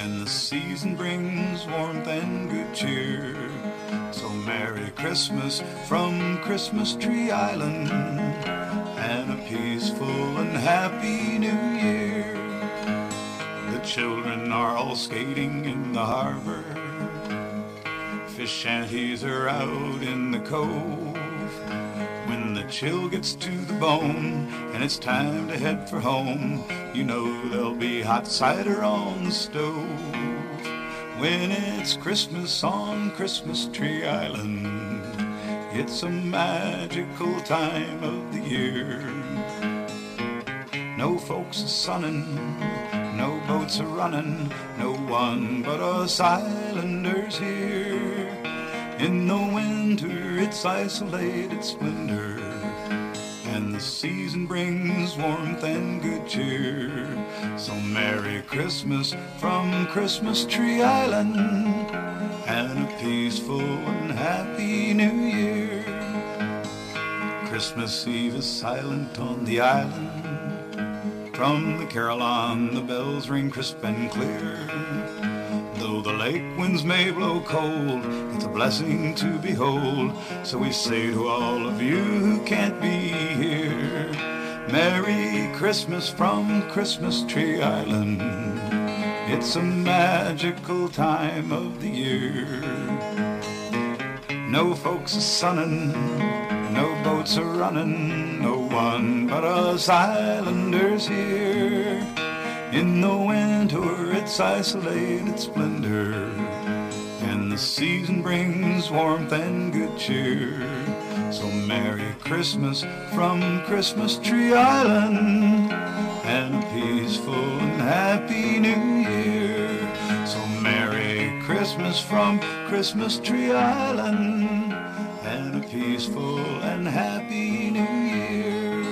Speaker 2: and the season brings warmth and good cheer. So Merry Christmas from Christmas Tree Island and a peaceful and happy New Year. The children are all skating in the harbor. Fish shanties are out in the cove. When the chill gets to the bone and it's time to head for home, you know there'll be hot cider on the stove when it's Christmas on Christmas Tree Island. It's a magical time of the year. No folks are sunning, no boats are running, no one but us islanders here. In the winter, it's isolated splendor, and the season brings warmth and good cheer. So Merry Christmas from Christmas Tree Island, and a peaceful and happy New Year. Christmas Eve is silent on the island. From the carol on, the bells ring crisp and clear. Though the lake winds may blow cold, it's a blessing to behold. So we say to all of you who can't be here, Merry Christmas from Christmas Tree Island. It's a magical time of the year. No folks are sunning, no boats are running, no one but us islanders here. In the winter, it's isolated splendor, and the season brings warmth and good cheer. So Merry Christmas from Christmas Tree Island, and a peaceful and happy New Year. So Merry Christmas from Christmas Tree Island, peaceful and happy New Year.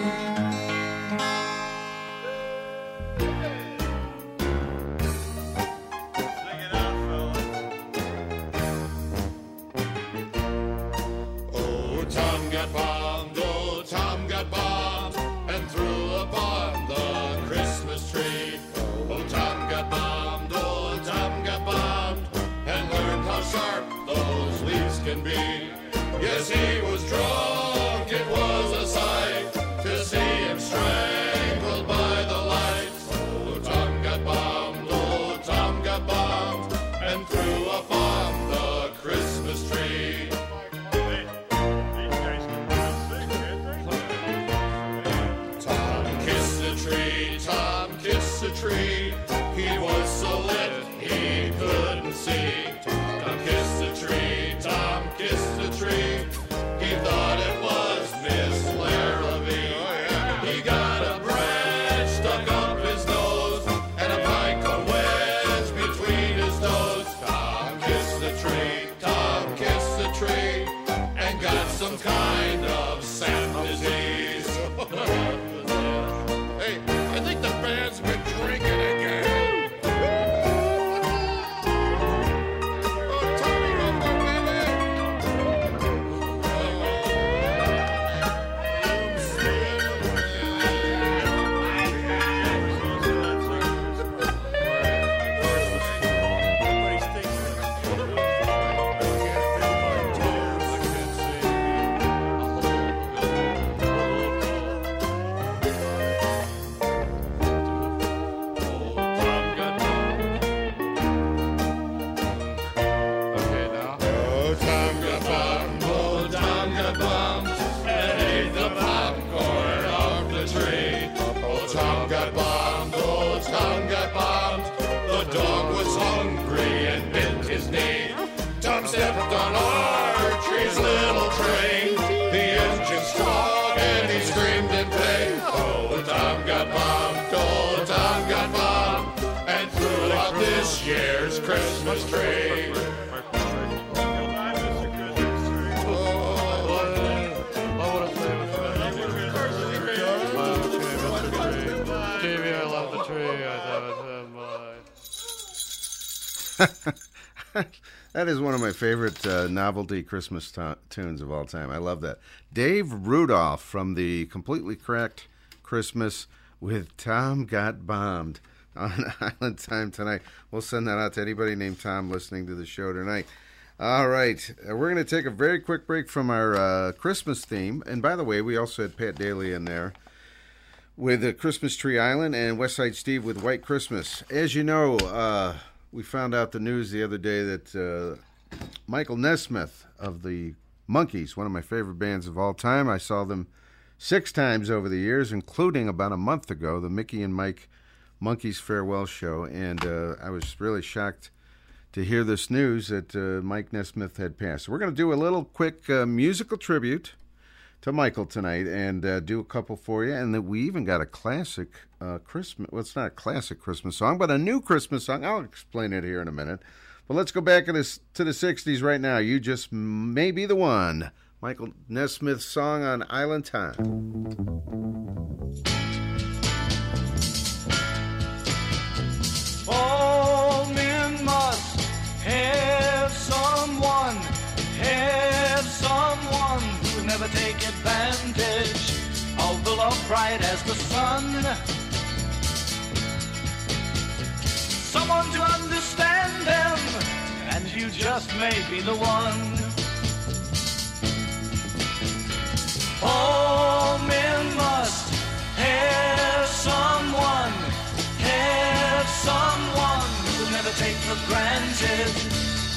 Speaker 15: Oh, Tom got bombed, oh, Tom got bombed, and threw the Christmas tree. Oh, Tom got bombed, oh, Tom got bombed, and learned how sharp those leaves can be. Yes, year's Christmas tree.
Speaker 1: That is one of my favorite uh, novelty Christmas tu- tunes of all time. I love that. Dave Rudolf from the Completely Cracked Christmas with Tom Got Bombed on Island Time tonight. We'll send that out to anybody named Tom listening to the show tonight. All right, uh, we're going to take a very quick break from our uh, Christmas theme. And by the way, we also had Pat Dailey in there with uh, Christmas Tree Island and West Side Steve with White Christmas. As you know, uh, we found out the news the other day that uh, Michael Nesmith of the Monkees, one of my favorite bands of all time, I saw them six times over the years, including about a month ago, the Mickey and Mike Monkees Farewell Show. And uh, I was really shocked to hear this news that uh, Mike Nesmith had passed. We're going to do a little quick uh, musical tribute to Michael tonight and uh, do a couple for you. And that we even got a classic uh, Christmas. Well, it's not a classic Christmas song, but a new Christmas song. I'll explain it here in a minute. But let's go back to, to the 60s right now. You just may be the one. Michael Nesmith's song on Island Time.
Speaker 16: All men must have someone, have someone who never take advantage of the love bright as the sun. Someone to understand them, and you just may be the one. All men must have someone, never take for granted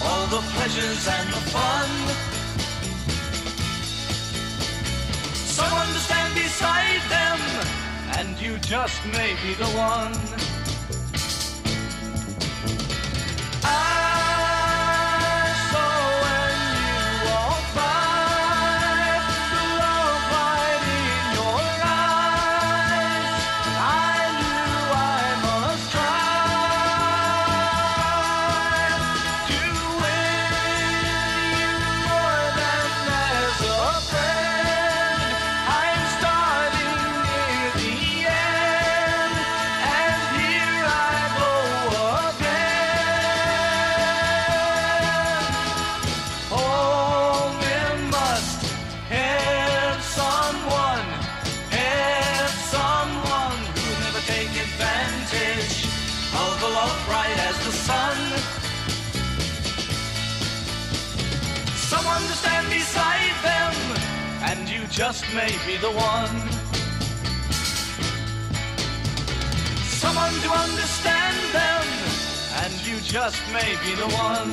Speaker 16: all the pleasures and the fun. Someone to stand beside them, and you just may be the one. I may be the one. Someone to understand them, and you just may be the one.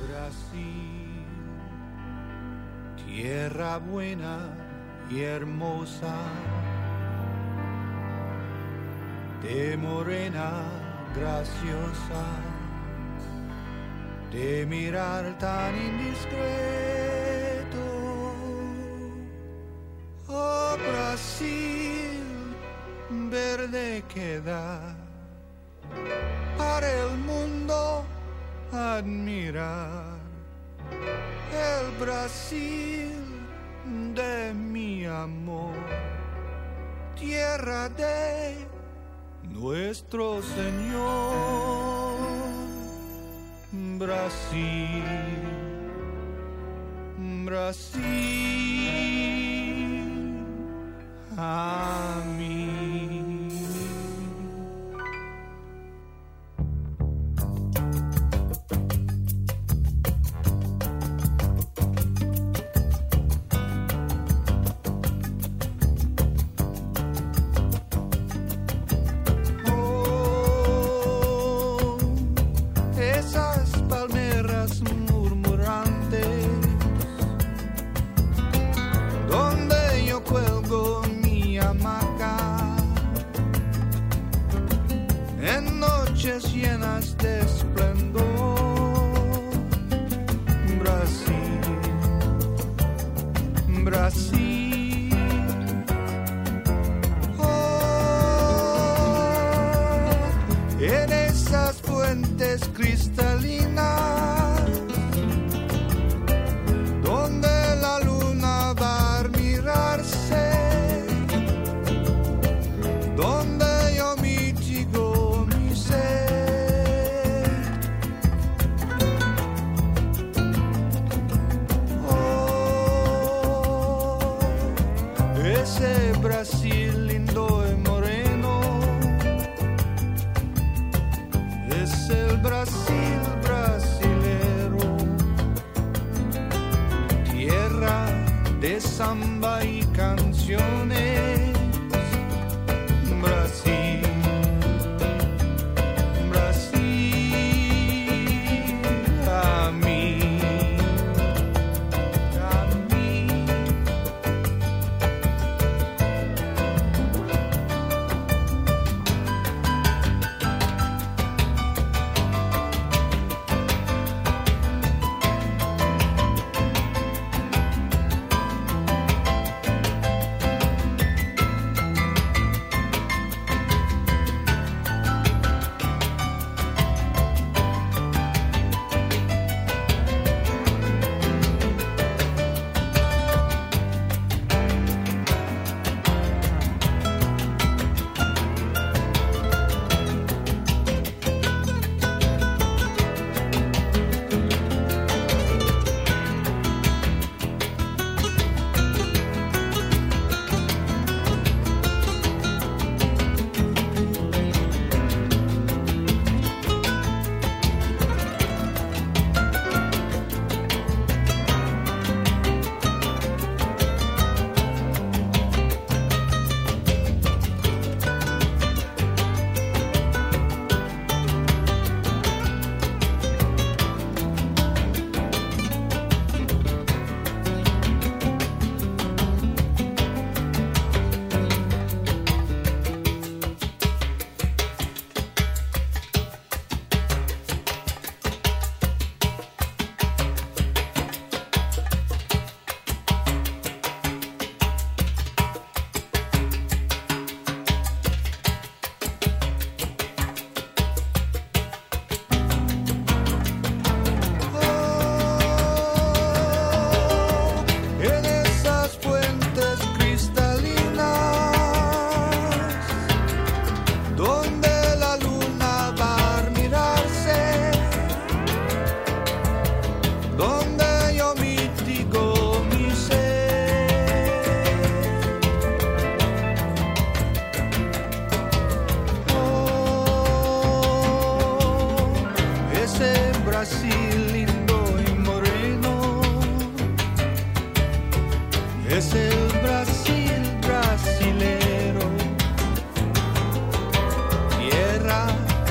Speaker 17: Brasil, tierra buena y hermosa, de morena graciosa, de mirar tan indiscreto. Oh Brasil, verde queda para el mundo admirar el Brasil de mi amor, tierra de nuestro Señor. Brasil, Brasil, a mí.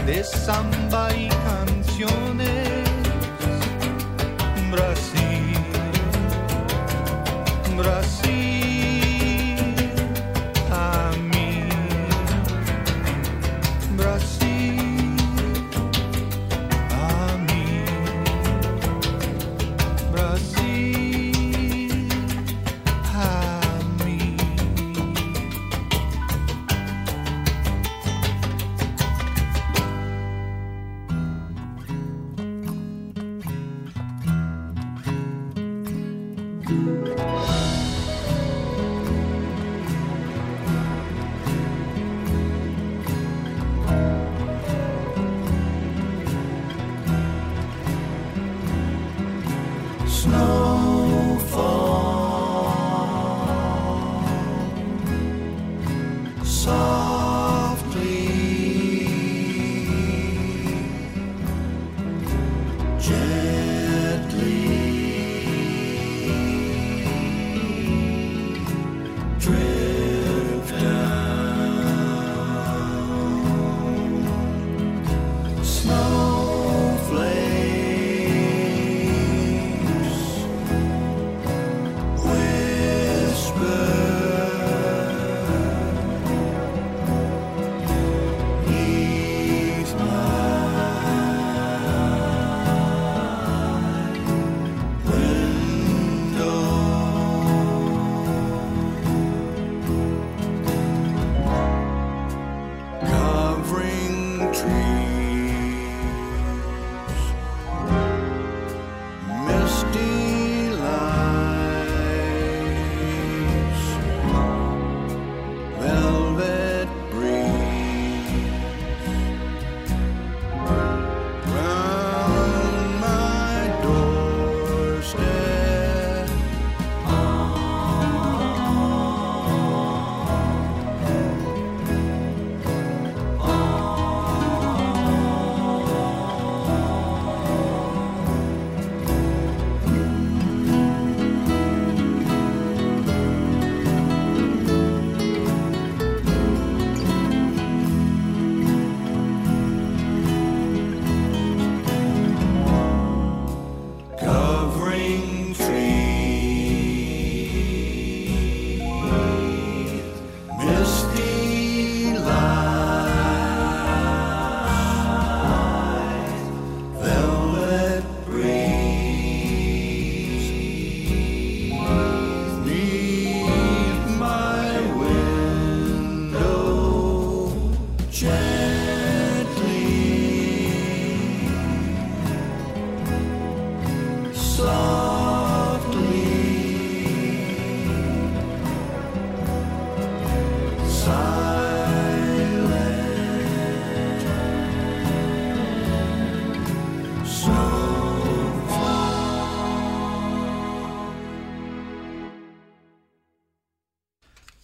Speaker 17: De samba y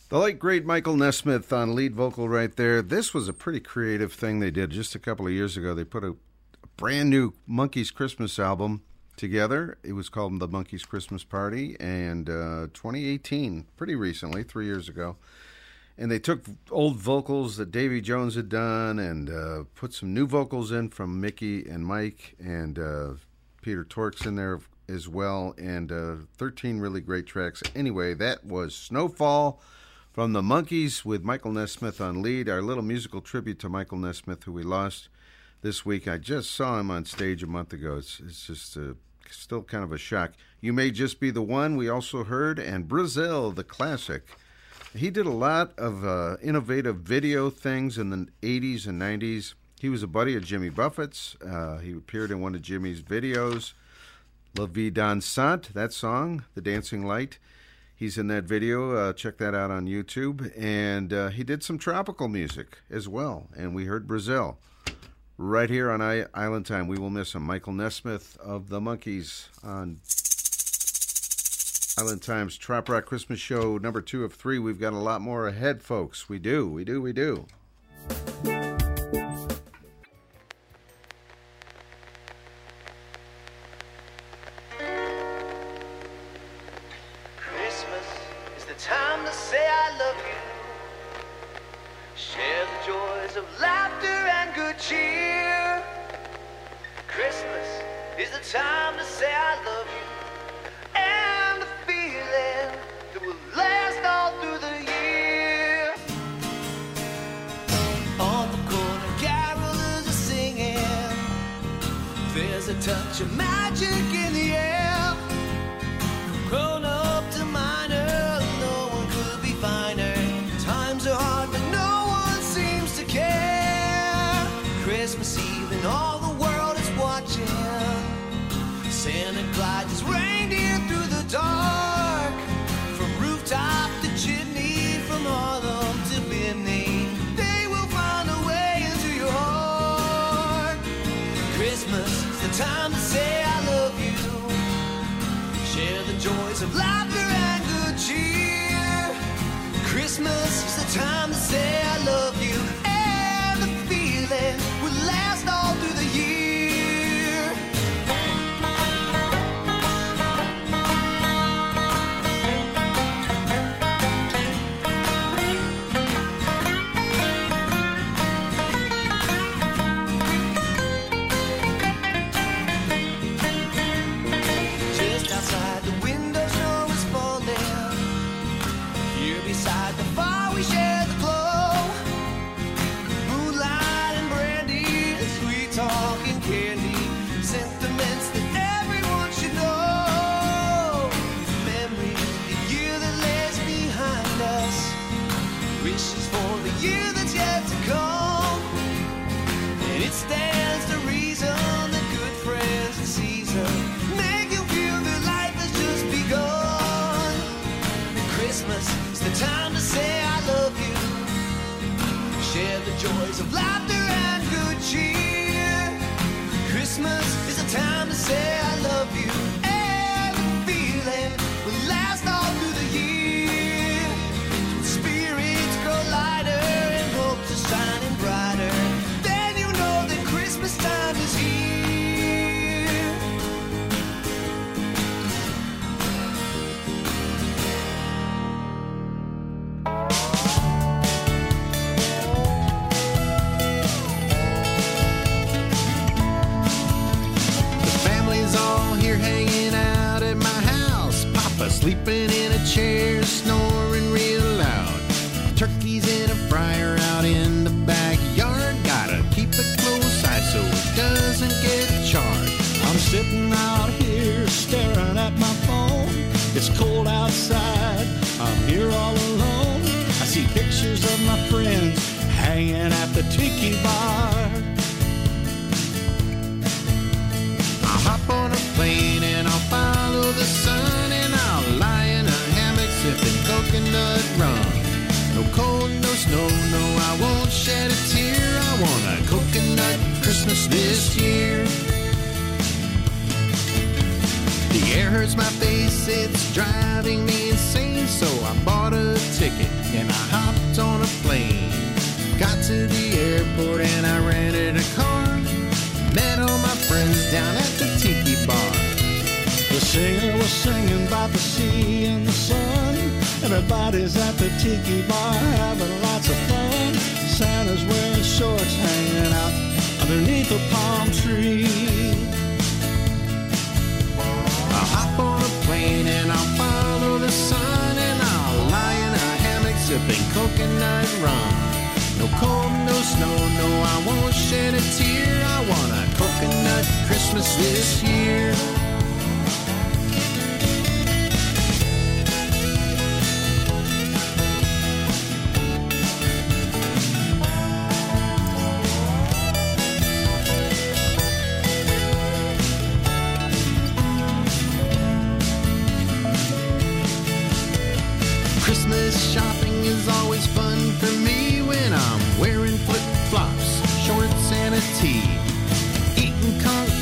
Speaker 1: The late great Michael Nesmith on lead vocal right there. This was a pretty creative thing they did just a couple of years ago. They put a, a brand new Monkees Christmas album together. It was called The Monkees Christmas Party, and uh, 2018, pretty recently, three years ago. And they took old vocals that Davy Jones had done and uh, put some new vocals in from Mickey and Mike and uh, Peter Tork's in there as well, and uh, 13 really great tracks. Anyway, that was Snowfall from the Monkees with Michael Nesmith on lead. Our little musical tribute to Michael Nesmith, who we lost this week. I just saw him on stage a month ago. It's, it's just uh, still kind of a shock. You May Just Be the One, we also heard, and Brazil, the classic. He did a lot of uh, innovative video things in the 80s and 90s. He was a buddy of Jimmy Buffett's. Uh, he appeared in one of Jimmy's videos, La Vie Dansante, that song, The Dancing Light. He's in that video. Uh, check that out on YouTube. And uh, he did some tropical music as well. And we heard Brazil right here on I- Island Time. We will miss him. Michael Nesmith of the Monkees on Island Times Trop Rock Christmas Show number two of three. We've got a lot more ahead, folks. We do, we do, we do.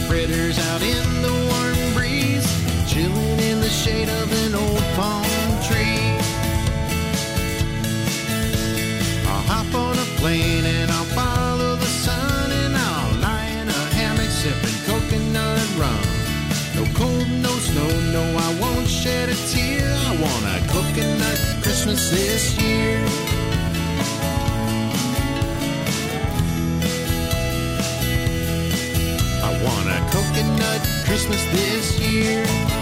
Speaker 18: Fritters out in the warm breeze, chilling in the shade of an old palm tree. I'll hop on a plane and I'll follow the sun and I'll lie in a hammock sipping coconut rum. No cold, no snow, no, I won't shed a tear. I want a coconut Christmas this year. Christmas this year.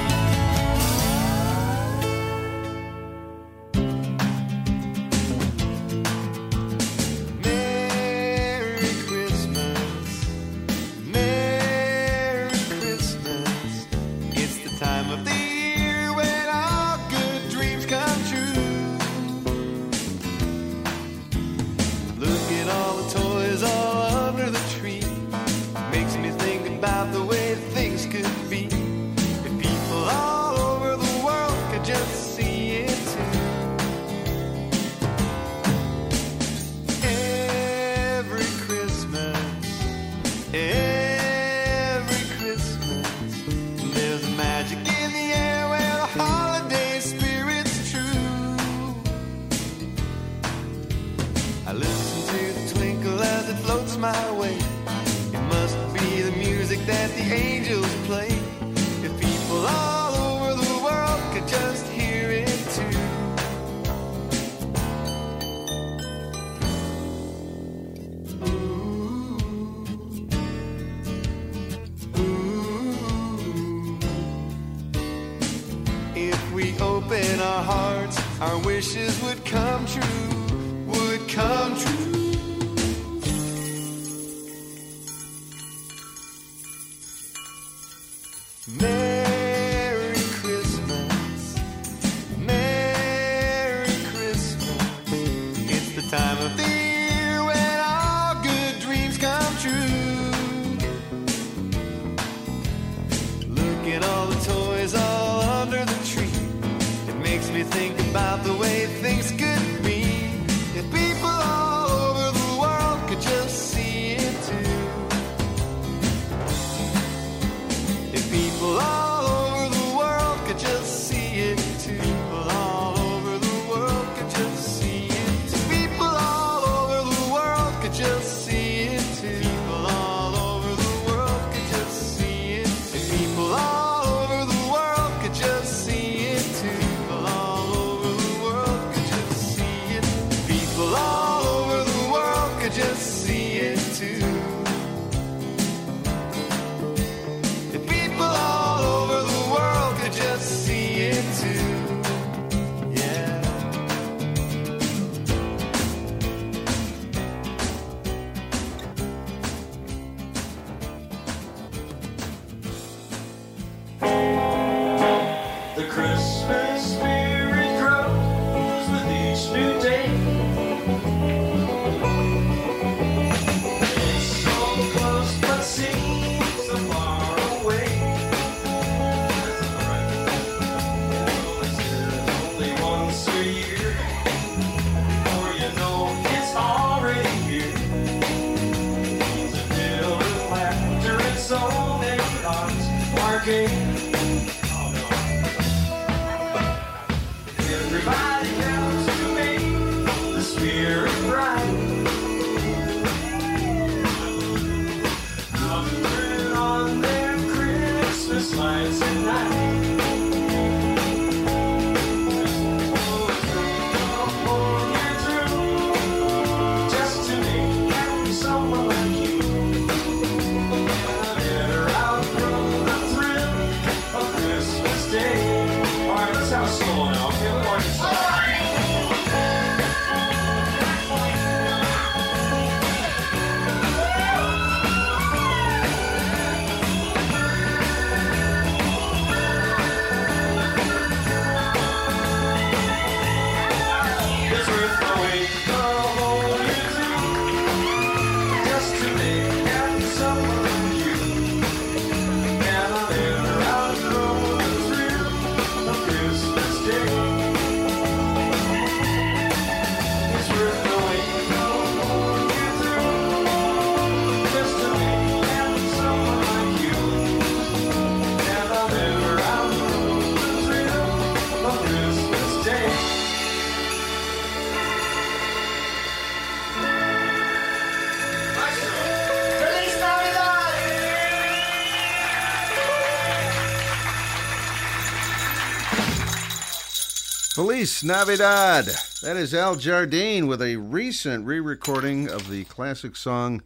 Speaker 19: Feliz Navidad.
Speaker 1: That is Al Jardine with a recent re recording of the classic song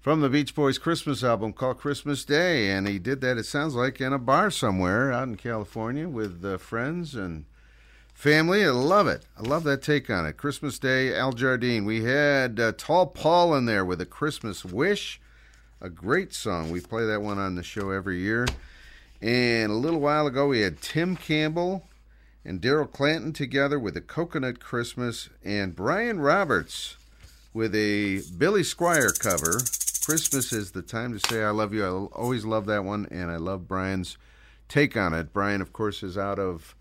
Speaker 1: from the Beach Boys Christmas album called Christmas Day. And he did that, it sounds like, in a bar somewhere out in California with uh, friends and family. I love it. I love that take on it. Christmas Day, Al Jardine. We had uh, Tall Paul in there with a Christmas Wish, a great song. We play that one on the show every year. And a little while ago, we had Tim Campbell and Daryl Clanton together with a Coconut Christmas, and Brian Roberts with a Billy Squier cover. Christmas is the time to say I love you. I always love that one, and I love Brian's take on it. Brian, of course, is out of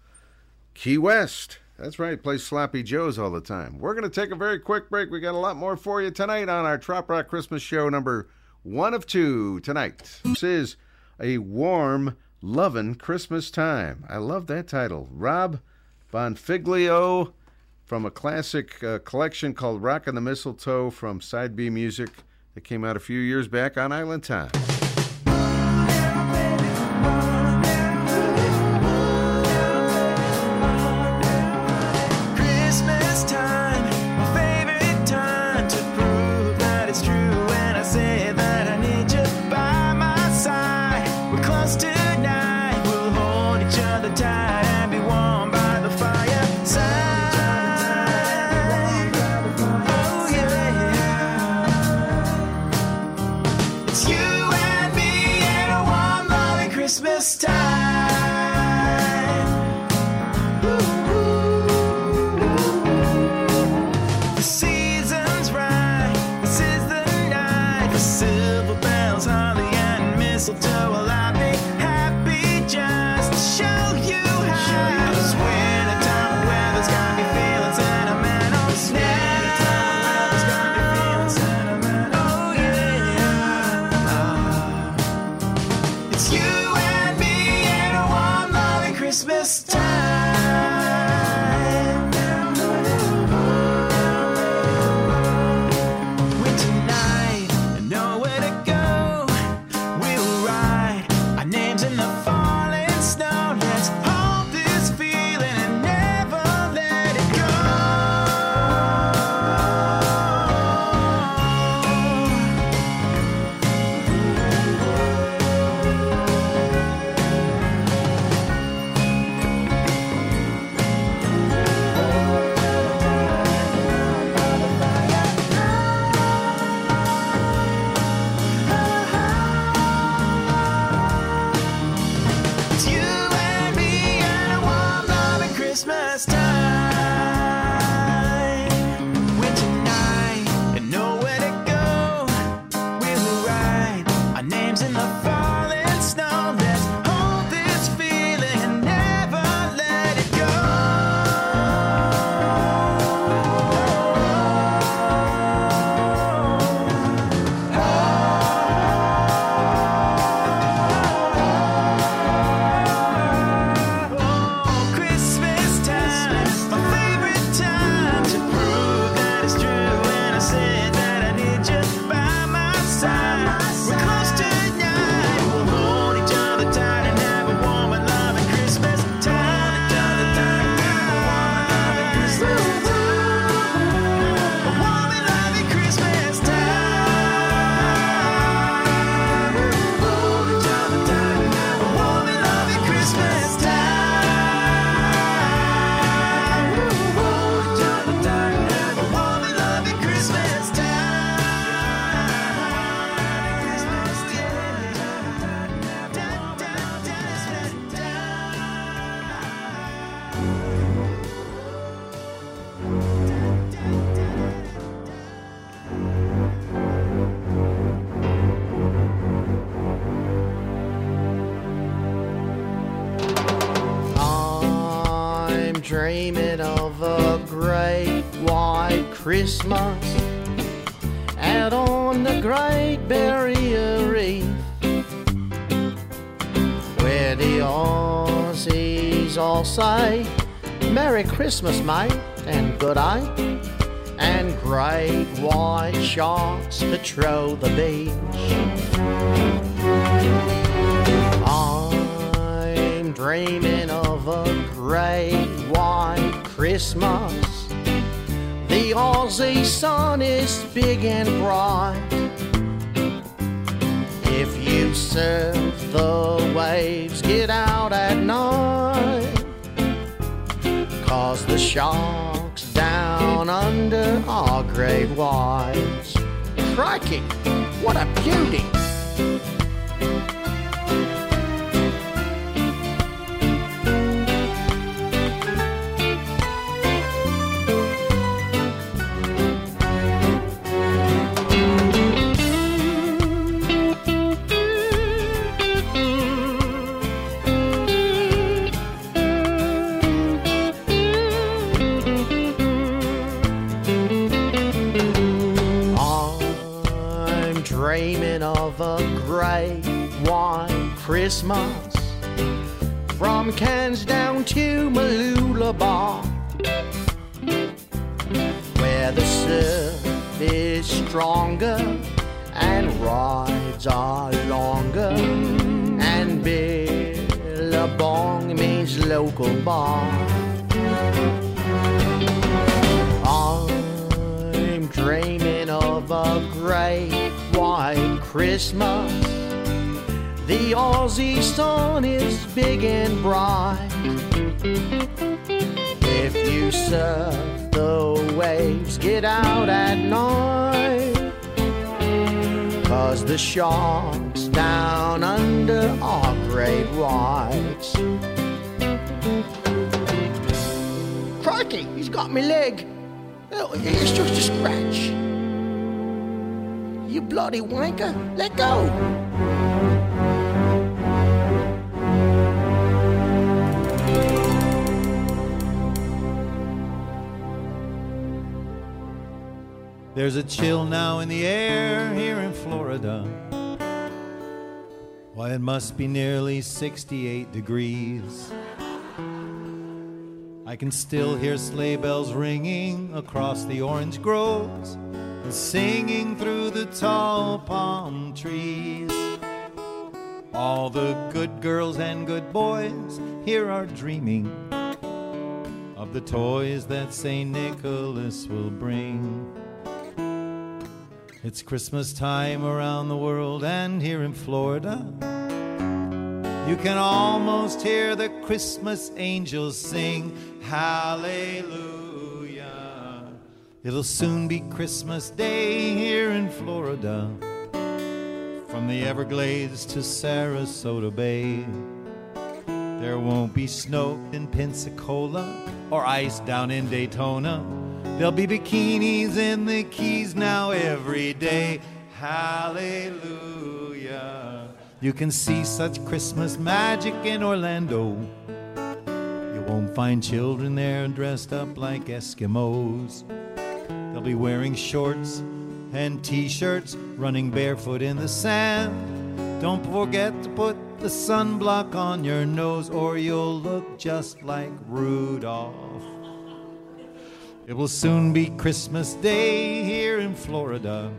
Speaker 1: Key West. That's right, plays Sloppy Joe's all the time. We're going to take a very quick break. We got a lot more for you tonight on our Trop Rock Christmas show number one of two tonight. This is a warm, lovin' Christmas time. I love that title. Rob Bonfiglio from a classic uh, collection called Rockin' the Mistletoe from Side B Music that came out a few years back on Island Time.
Speaker 20: dreaming of a great white Christmas out on the Great Barrier say Merry Christmas, mate, and good day. And great white sharks patrol the beach. I'm dreaming of a great white Christmas. The Aussie sun is big and bright. If you surf the waves, get out at night. Cause the sharks down under are great whites. Crikey, what a beauty! A great white Christmas from Cairns down to Mooloolaba, where the surf is stronger and rides are longer, and Billabong means local bar. I'm dreaming of a great white Christmas. The Aussie sun is big and bright. If you surf the waves, get out at night. Cause the sharks down under are great whites. Crikey, he's got me leg. Oh, it's just a scratch. You bloody wanker, let go.
Speaker 14: There's a chill now in the air here in Florida. Why, it must be nearly 68 degrees. I can still hear sleigh bells ringing across the orange groves and singing through the tall palm trees. All the good girls and good boys here are dreaming of the toys that St. Nicholas will bring. It's Christmas time around the world and here in Florida. You can almost hear the Christmas angels sing Hallelujah. It'll soon be Christmas Day here in Florida. From the Everglades to Sarasota Bay. There won't be snow in Pensacola or ice down in Daytona. There'll be bikinis in the Keys now every day. Hallelujah. You can see such Christmas magic in Orlando. You won't find children there dressed up like Eskimos. They'll be wearing shorts and t shirts, running barefoot in the sand. Don't forget to put the sunblock on your nose, or you'll look just like Rudolph. It will soon be Christmas Day here in Florida.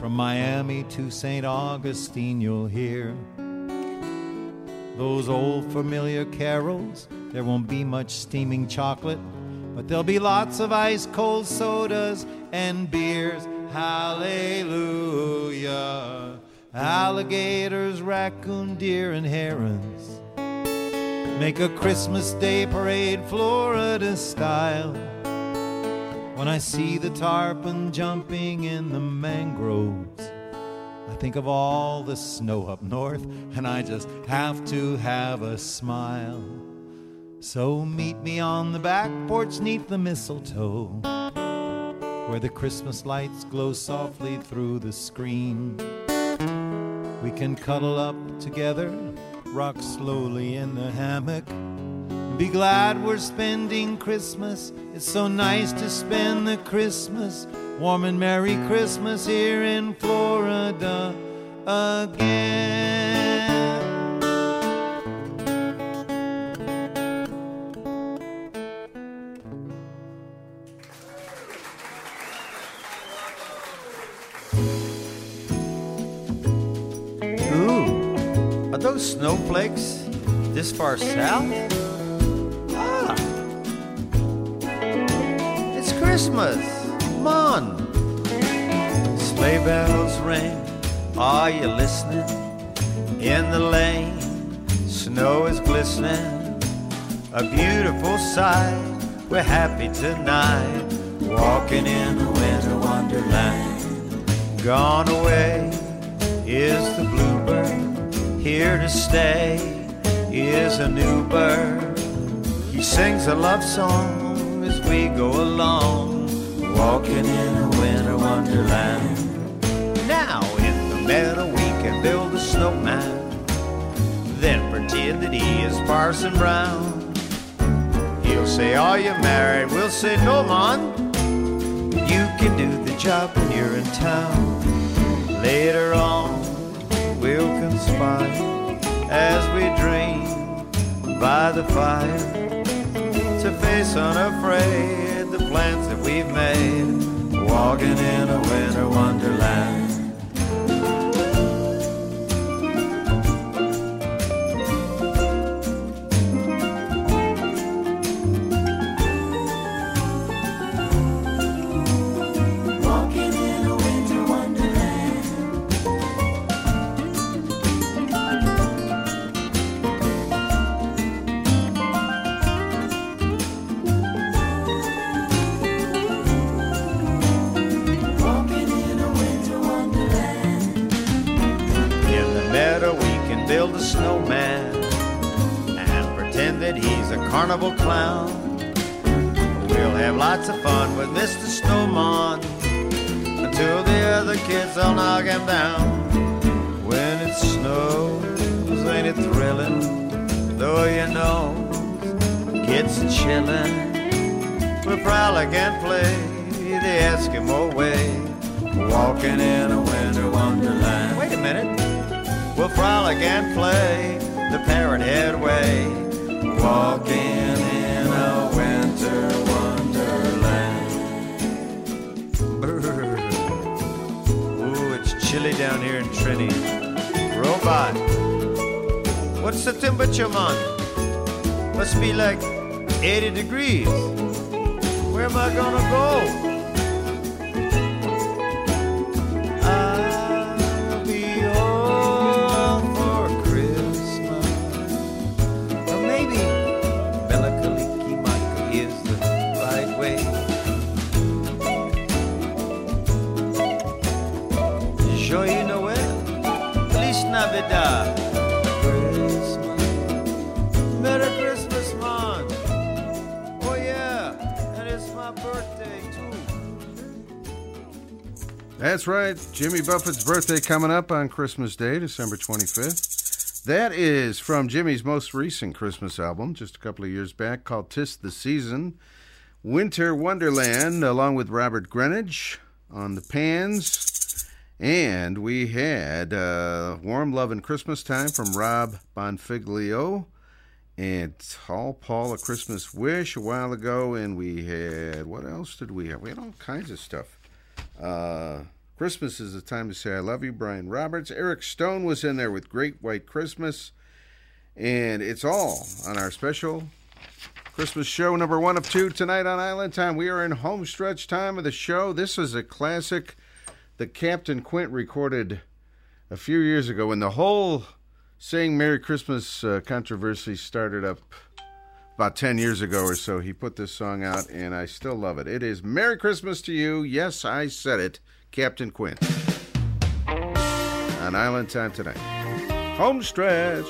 Speaker 14: From Miami to St. Augustine, you'll hear those old familiar carols. There won't be much steaming chocolate, but there'll be lots of ice cold sodas and beers. Hallelujah. Alligators, raccoon, deer, and herons make a Christmas Day parade Florida style. When I see the tarpon jumping in the mangroves, I think of all the snow up north, and I just have to have a smile. So meet me on the back porch neath the mistletoe, where the Christmas lights glow softly through the screen. We can cuddle up together, rock slowly in the hammock, Be glad we're spending Christmas. It's so nice to spend the Christmas. Warm and Merry Christmas here in Florida again. Those snowflakes this far south? Ah, it's Christmas. Come on. Sleigh bells ring. Are you listening? In the lane, snow is glistening. A beautiful sight. We're happy tonight. Walking in a winter wonderland. Gone away is the bluebird. Here to stay is a new bird. He sings a love song as we go along, walking in a winter wonderland. Now in the meadow we can build a snowman, then pretend that he is Parson Brown. He'll say, Are you married? We'll say, No, man. You can do the job when you're in town. Later on, we'll conspire as we dream by the fire to face unafraid the plans that we've made, walking in a winter wonderland.
Speaker 1: Jimmy Buffett's birthday coming up on Christmas Day, December 25th. That is from Jimmy's most recent Christmas album, just a couple of years back, called Tis the Season. Winter Wonderland, along with Robert Greenidge on the pans. And we had uh, Warm Love and Christmas Time from Rob Bonfiglio. And Tall Paul a Christmas Wish a while ago. And we had, what else did we have? We had all kinds of stuff. Uh, Christmas is the time to say I love you, Brian Roberts. Eric Stone was in there with Great White Christmas. And it's all on our special Christmas show number one of two tonight on Island Time. We are in home stretch time of the show. This is a classic that Captain Quint recorded a few years ago when the whole saying Merry Christmas uh, controversy started up about 10 years ago or so. He put this song out, and I still love it. It is Merry Christmas to You. Yes, I said it. Captain Quinn. On Island Time tonight. Home stretch.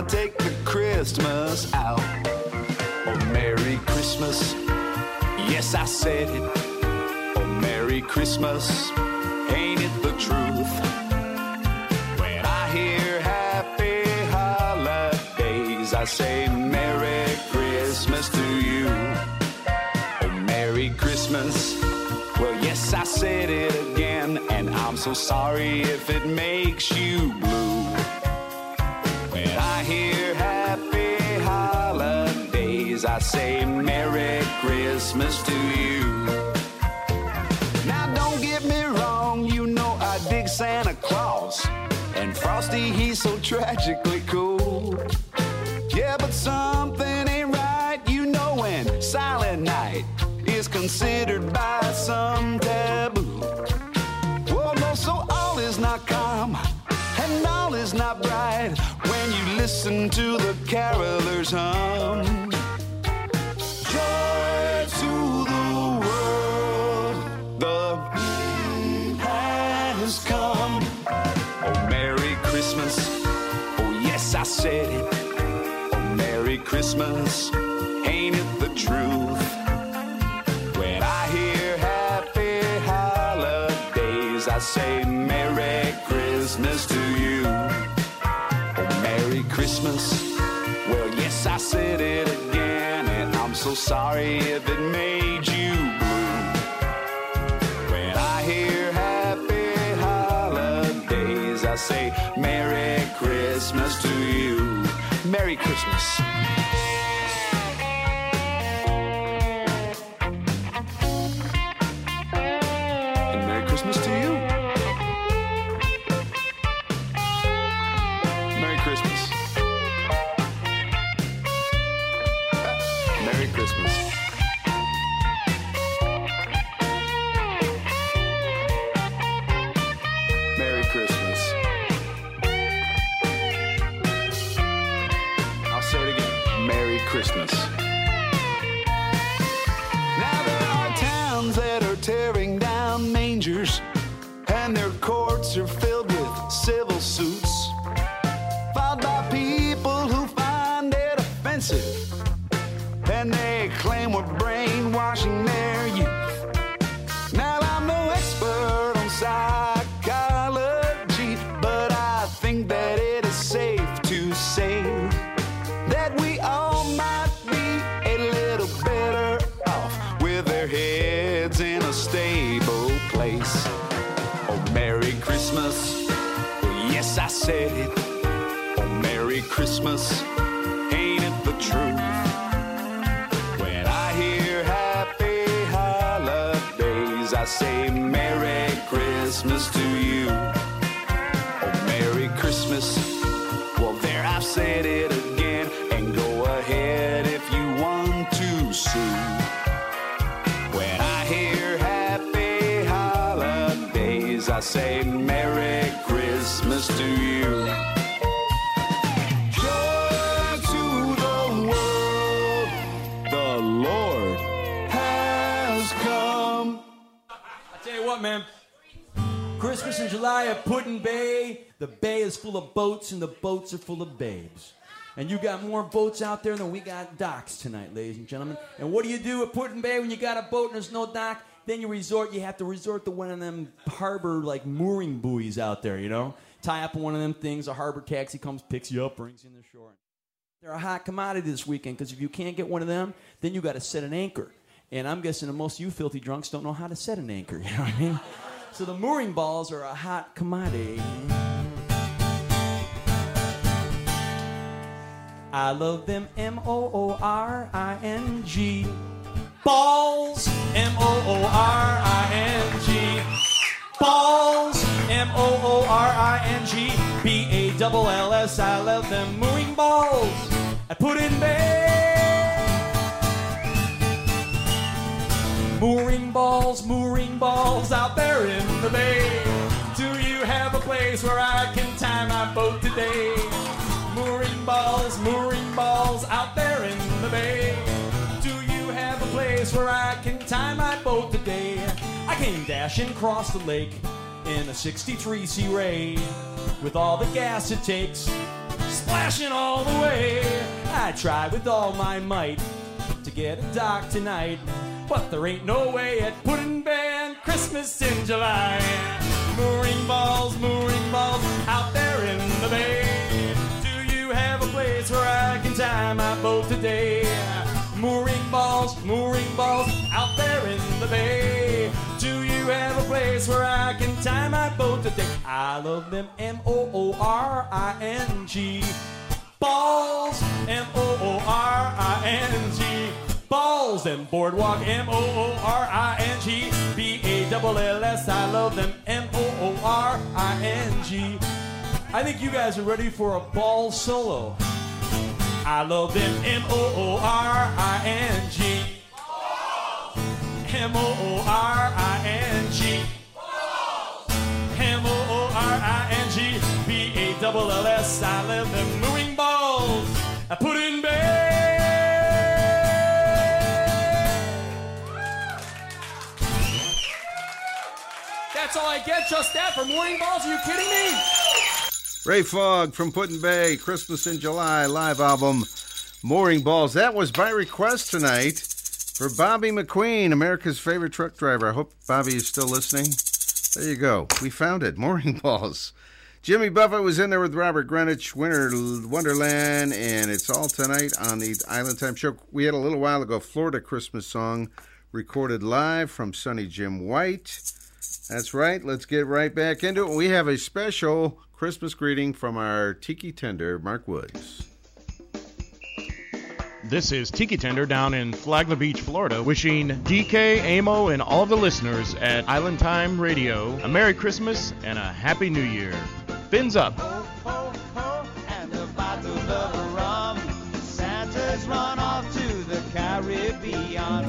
Speaker 2: Not take the Christmas out. Oh, Merry Christmas, yes, I said it. Oh, Merry Christmas, ain't it the truth? When I hear happy holidays, I say Merry Christmas to you. Oh, Merry Christmas. Well, yes, I said it again, and I'm so sorry if it makes you blue. I say Merry Christmas to you. Now, don't get me wrong, you know I dig Santa Claus. And Frosty, he's so tragically cool. Yeah, but something ain't right, you know, when Silent Night is considered by some taboo. Well, no, so all is not calm and all is not bright when you listen to the carolers hum. Said it. Oh, Merry Christmas. Ain't it the truth? When I hear happy holidays, I say Merry Christmas to you. Oh, Merry Christmas. Well, yes, I said it again, and I'm so sorry if it made you blue. When I hear happy holidays, I say Christmas to you. Merry Christmas. Said it. Oh, Merry Christmas. Ain't it the truth? When I hear happy holidays, I say Merry Christmas to you. Oh, Merry Christmas. Well, there I've said it again, and go ahead if you want to sue. When I hear happy holidays, I say Merry To you. Joy to the world, the Lord has come.
Speaker 21: I tell you what, man. Christmas in July at Put-in Bay. The bay is full of boats, and the boats are full of babes. And you got more boats out there than we got docks tonight, ladies and gentlemen. And what do you do at Put-in Bay when you got a boat and there's no dock? Then you resort. You have to resort to one of them harbor like mooring buoys out there. You know, tie up in one of them things. A harbor taxi comes, picks you up, brings you in the shore. They're a hot commodity this weekend because if you can't get one of them, then you got to set an anchor. And I'm guessing that most of you filthy drunks don't know how to set an anchor. You know what I mean? So the mooring balls are a hot commodity. I love them M O O R I N G. Balls M O O R I N G. Balls M O O R I N G. B A double L S. I love them mooring balls. I put in bed. Mooring balls, mooring balls out there in the bay. Do you have a place where I can tie my boat today? Mooring balls, mooring balls out there in the bay. Do you have a place where I can tie my boat today? Came dashing across the lake in a 63 Sea Ray with all the gas it takes, splashing all the way. I tried with all my might to get a dock tonight, but there ain't no way at Puddin' Band Christmas in July. Mooring balls, mooring balls out there in the bay. Do you have a place where I can tie my boat today? Mooring balls, mooring balls out there in the bay. Have a place where I can tie my boat today? I love them M O O R I N G. Balls, M O O R I N G. Balls, them boardwalk, M O O R I N G. B A L L S, I love them, M O O R I N G. I think you guys are ready for a ball solo. I love them, M O O R I N G. M O O S, I them moving balls. I put in bed. That's all I get, just that for morning balls. Are you kidding me?
Speaker 1: Ray Fogg from Put-in Bay, Christmas in July live album, Mooring Balls. That was by request tonight for Bobby McQueen, America's favorite truck driver. I hope Bobby is still listening. There you go. We found it. Mooring Balls. Jimmy Buffett was in there with Robert Greenidge, Winter Wonderland, and it's all tonight on the Island Time Show. We had a little while ago Florida Christmas song recorded live from Sonny Jim White. That's right. Let's get right back into it. We have a special Christmas greeting from our tiki tender, Mark Woods.
Speaker 22: This is Tiki Tender down in Flagler Beach, Florida, wishing DK, Amo, and all the listeners at Island Time Radio a Merry Christmas and a Happy New Year. Fins up.
Speaker 9: and the bottles of rum. Santa's run off to the Caribbean.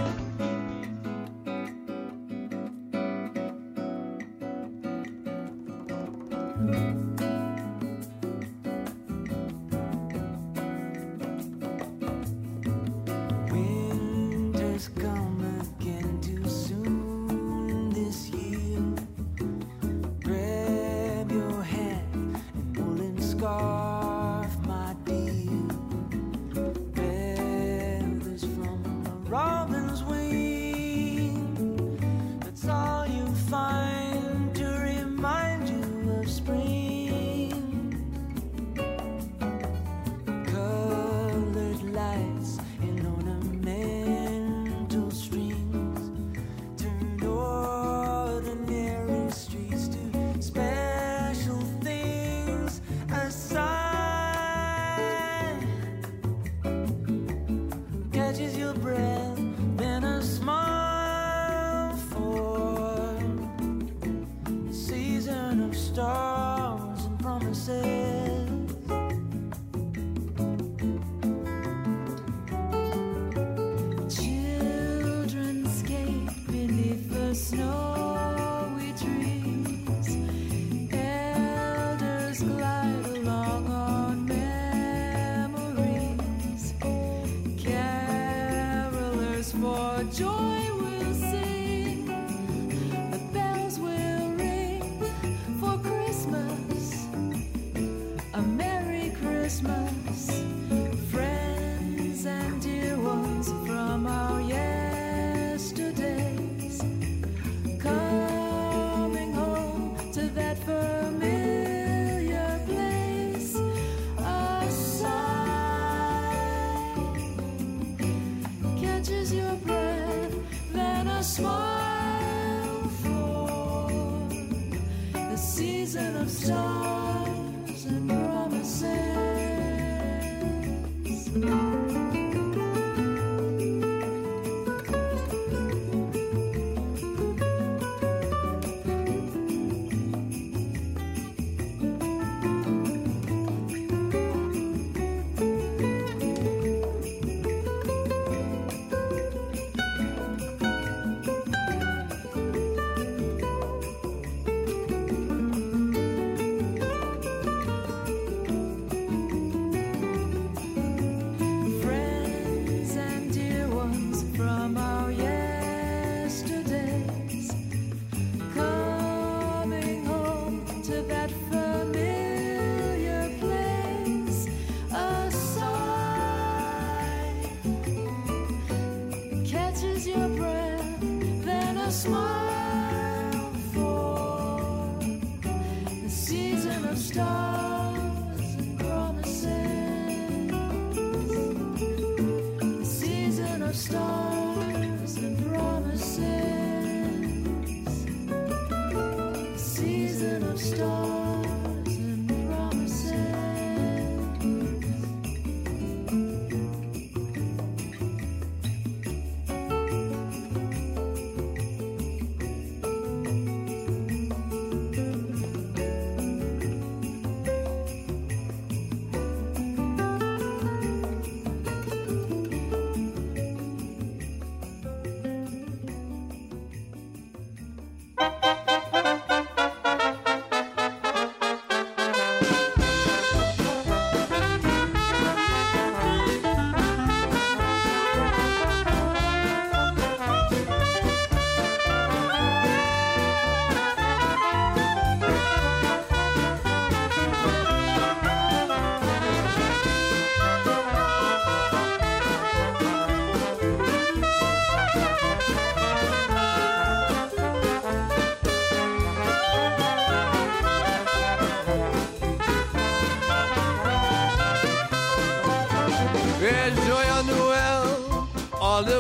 Speaker 23: Joy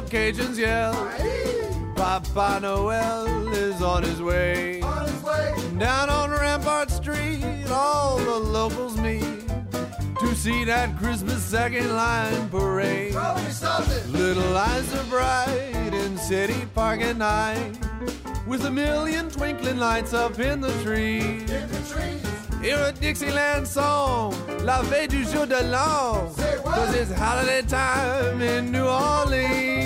Speaker 24: Cajuns yell. Papa Noel is on his way. Down on Rampart Street, all the locals meet to see that Christmas second line parade. Little eyes are bright in City Park at night, with a million twinkling lights up in the trees. Hear a Dixieland song, La Veille du Jour de l'An, cause it's holiday time in New Orleans.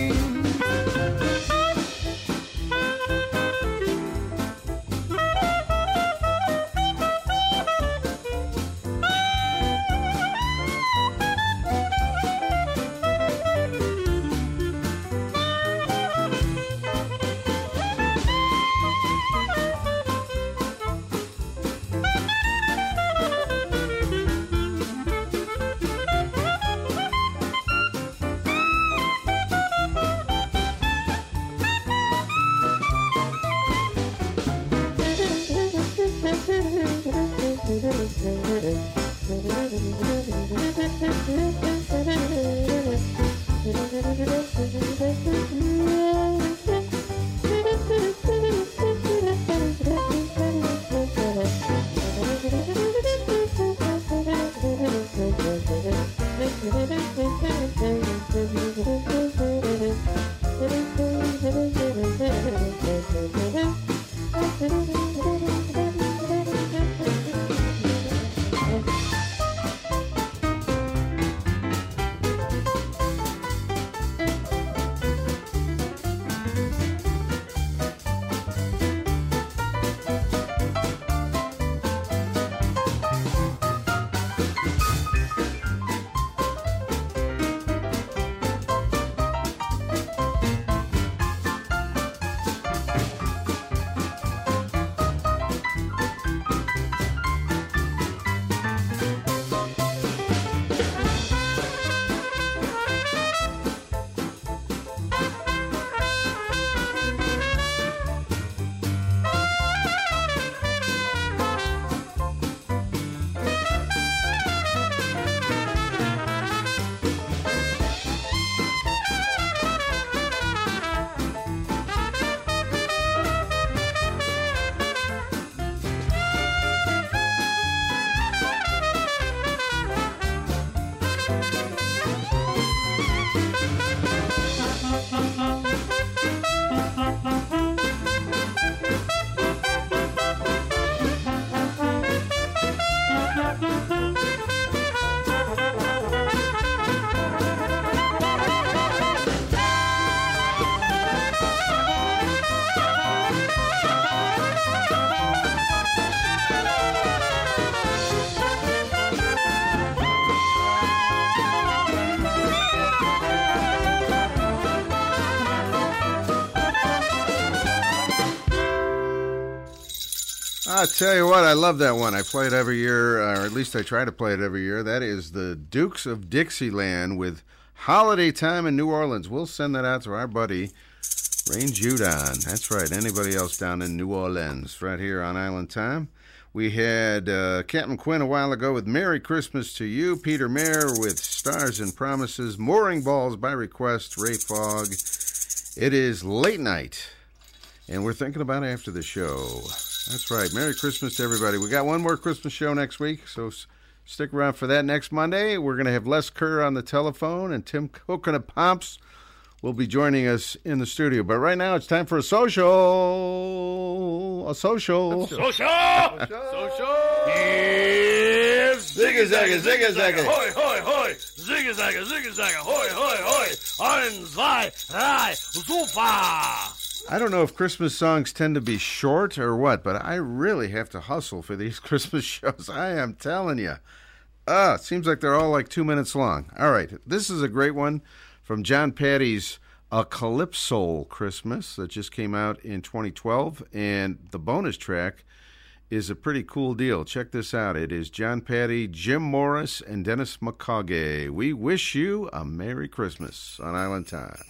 Speaker 1: Tell you what, I love that one. I play it every year, or at least I try to play it every year. That is the Dukes of Dixieland with Holiday Time in New Orleans. We'll send that out to our buddy Rain Judon. That's right. Anybody else down in New Orleans, right here on Island Time. We had uh, Captain Quinn a while ago with Merry Christmas to You. Peter Mayer with Stars and Promises. Mooring Balls by request. Ray Fogg. It is late night, and we're thinking about after the show. That's right. Merry Christmas to everybody. We got one more Christmas show next week, so s- stick around for that next Monday. We're going to have Les Kerr on the telephone, and Tim Coconut Pomps will be joining us in the studio. But right now, it's time for a social. A social.
Speaker 15: Social! Social! Yes!
Speaker 1: Zigga zagga, zigga zagga.
Speaker 15: Hoi, hoi, hoi! Zigga zagga, zigga zagga, hoi, hoi, hoi! Ein, zwei, drei, super!
Speaker 1: I don't know if Christmas songs tend to be short or what, but I really have to hustle for these Christmas shows. I am telling you. Ah, it seems like they're all like two minutes long. All right, this is a great one from John Patty's A Calypso Christmas that just came out in 2012, and the bonus track is a pretty cool deal. Check this out. It is John Patty, Jim Morris, and Dennis McCaughey. We wish you a Merry Christmas on Island Time.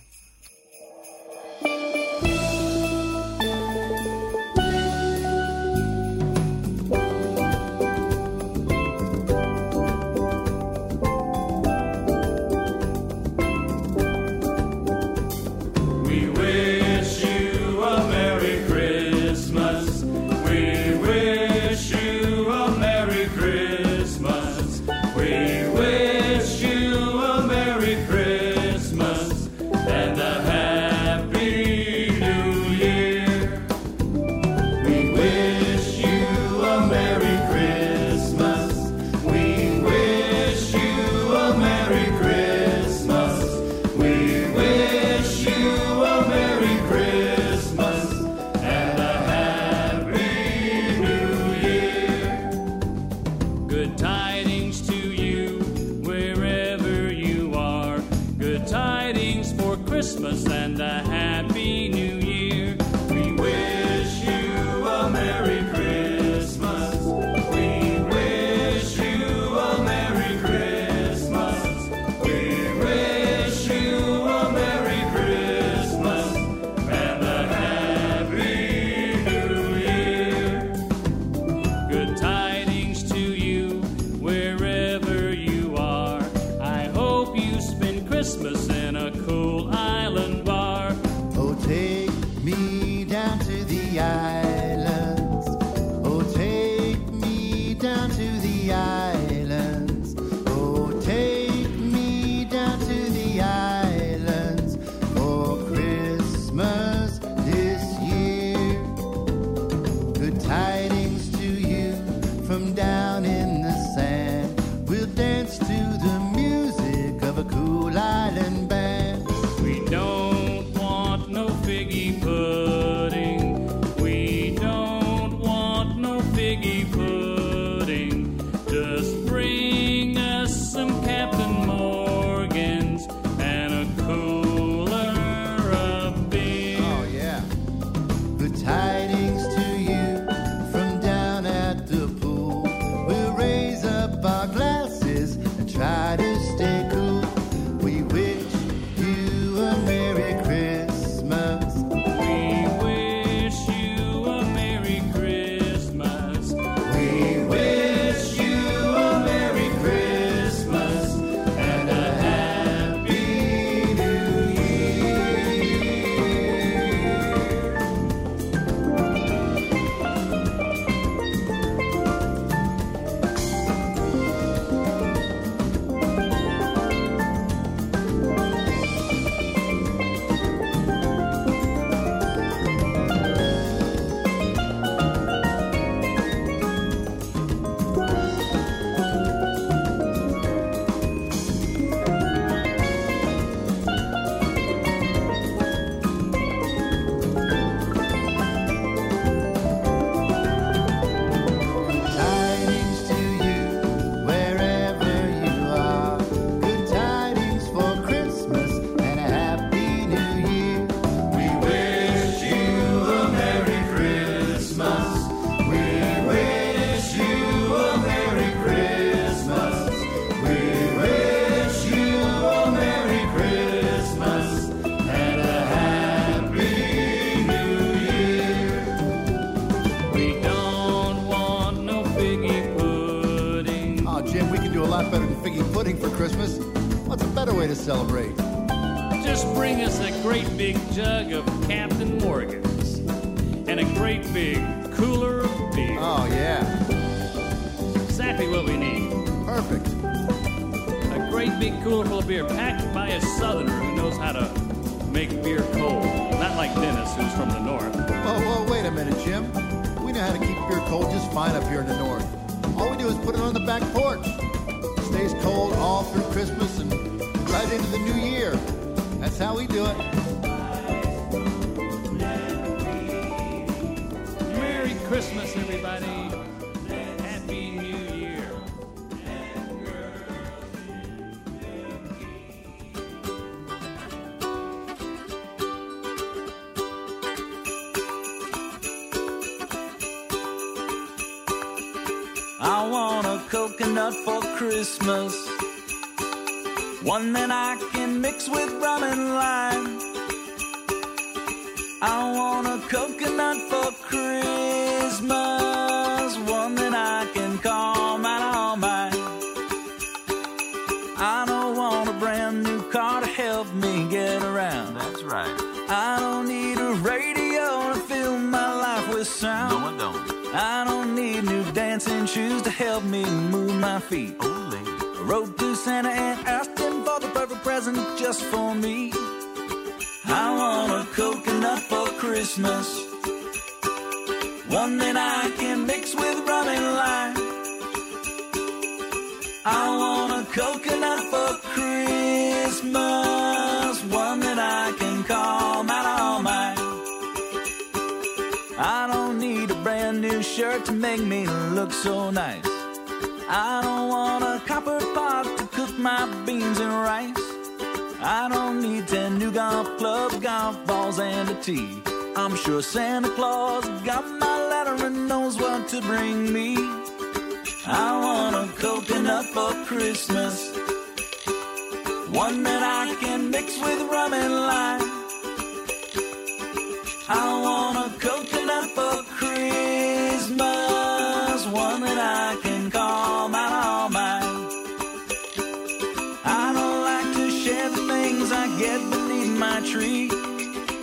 Speaker 2: Tree.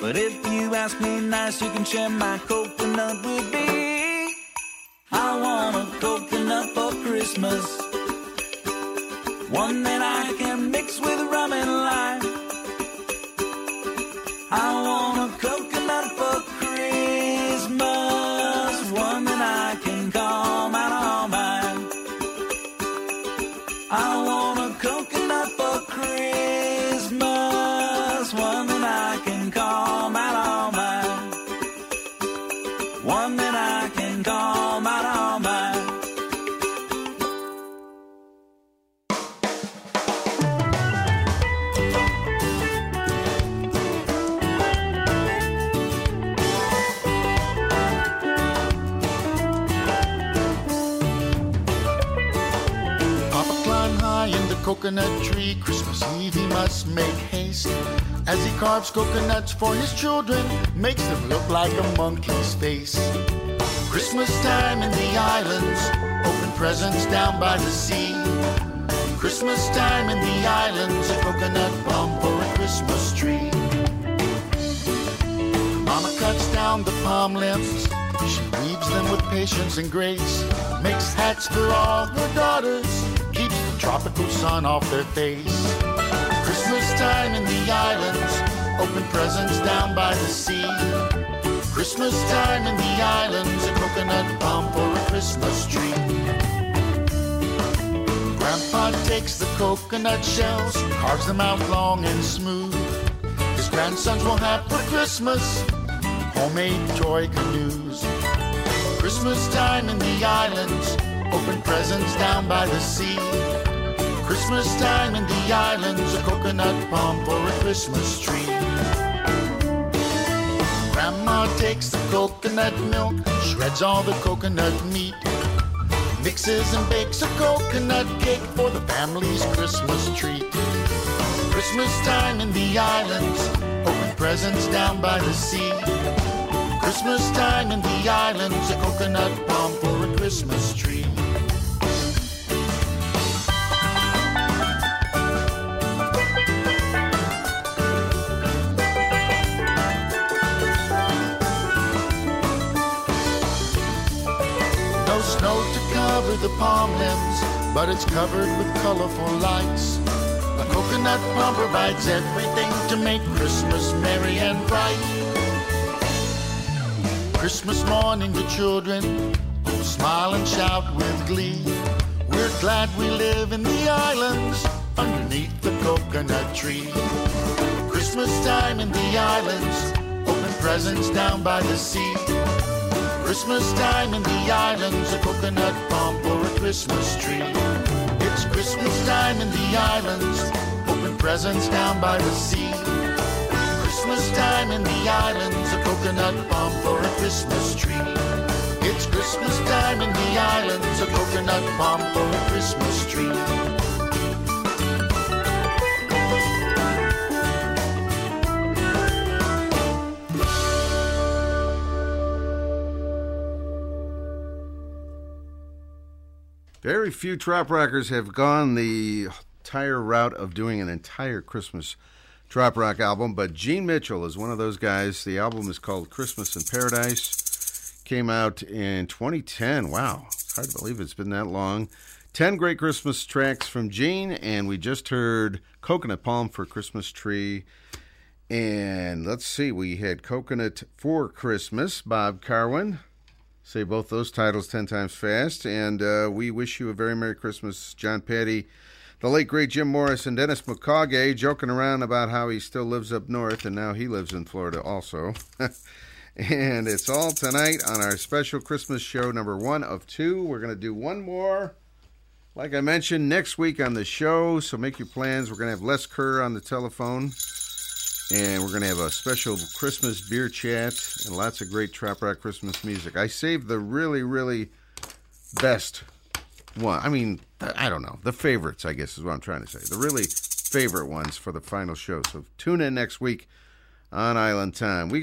Speaker 2: But if you ask me nice, you can share my coconut with me. I want a coconut for Christmas. One that I can mix with rum coconut
Speaker 25: tree. Christmas Eve he must make haste. As he carves coconuts for his children, makes them look like a monkey's face. Christmas time in the islands, open presents down by the sea. Christmas time in the islands, a coconut palm for a Christmas tree. Mama cuts down the palm limbs. She weaves them with patience and grace. Makes hats for all her daughters. Tropical sun off their face. Christmas time in the islands. Open presents down by the sea. Christmas time in the islands. A coconut palm for a Christmas tree. Grandpa takes the coconut shells, carves them out long and smooth. His grandsons will have for Christmas homemade toy canoes. Christmas time in the islands, open presents down by the sea. Christmas time in the islands, a coconut palm for a Christmas tree. Grandma takes the coconut milk, shreds all the coconut meat, mixes and bakes a coconut cake for the family's Christmas treat. Christmas time in the islands, open presents down by the sea. Christmas time in the islands, a coconut palm for a Christmas tree. The palm limbs, but it's covered with colorful lights. A coconut palm provides everything to make Christmas merry and bright. Christmas morning, the children smile and shout with glee. We're glad we live in the islands underneath the coconut tree. Christmas time in the islands, open presents down by the sea. Christmas time in the islands, a coconut palm or a Christmas tree. It's Christmas time in the islands, open presents down by the sea. Christmas time in the islands, a coconut palm for a Christmas tree. It's Christmas time in the islands, a coconut palm for a Christmas tree.
Speaker 1: Very few trop rockers have gone the entire route of doing an entire Christmas trop rock album, but Gene Mitchell is one of those guys. The album is called Christmas in Paradise. Came out in 2010. Wow, it's hard to believe it's been that long. 10 great Christmas tracks from Gene, and we just heard Coconut Palm for Christmas Tree. And let's see, we had Coconut for Christmas, Bob Karwin. Say both those titles 10 times fast. And uh, we wish you a very Merry Christmas, John Patty, the late great Jim Morris, and Dennis McCaughey, joking around about how he still lives up north and now he lives in Florida also. and it's all tonight on our special Christmas show, number one of two. We're going to do one more. Like I mentioned, next week on the show, so make your plans. We're going to have Les Kerr on the telephone. And we're going to have a special Christmas beer chat and lots of great Trop Rock Christmas music. I saved the really, really best one. I mean, I don't know. The favorites, I guess, is what I'm trying to say. The really favorite ones for the final show. So tune in next week on Island Time. We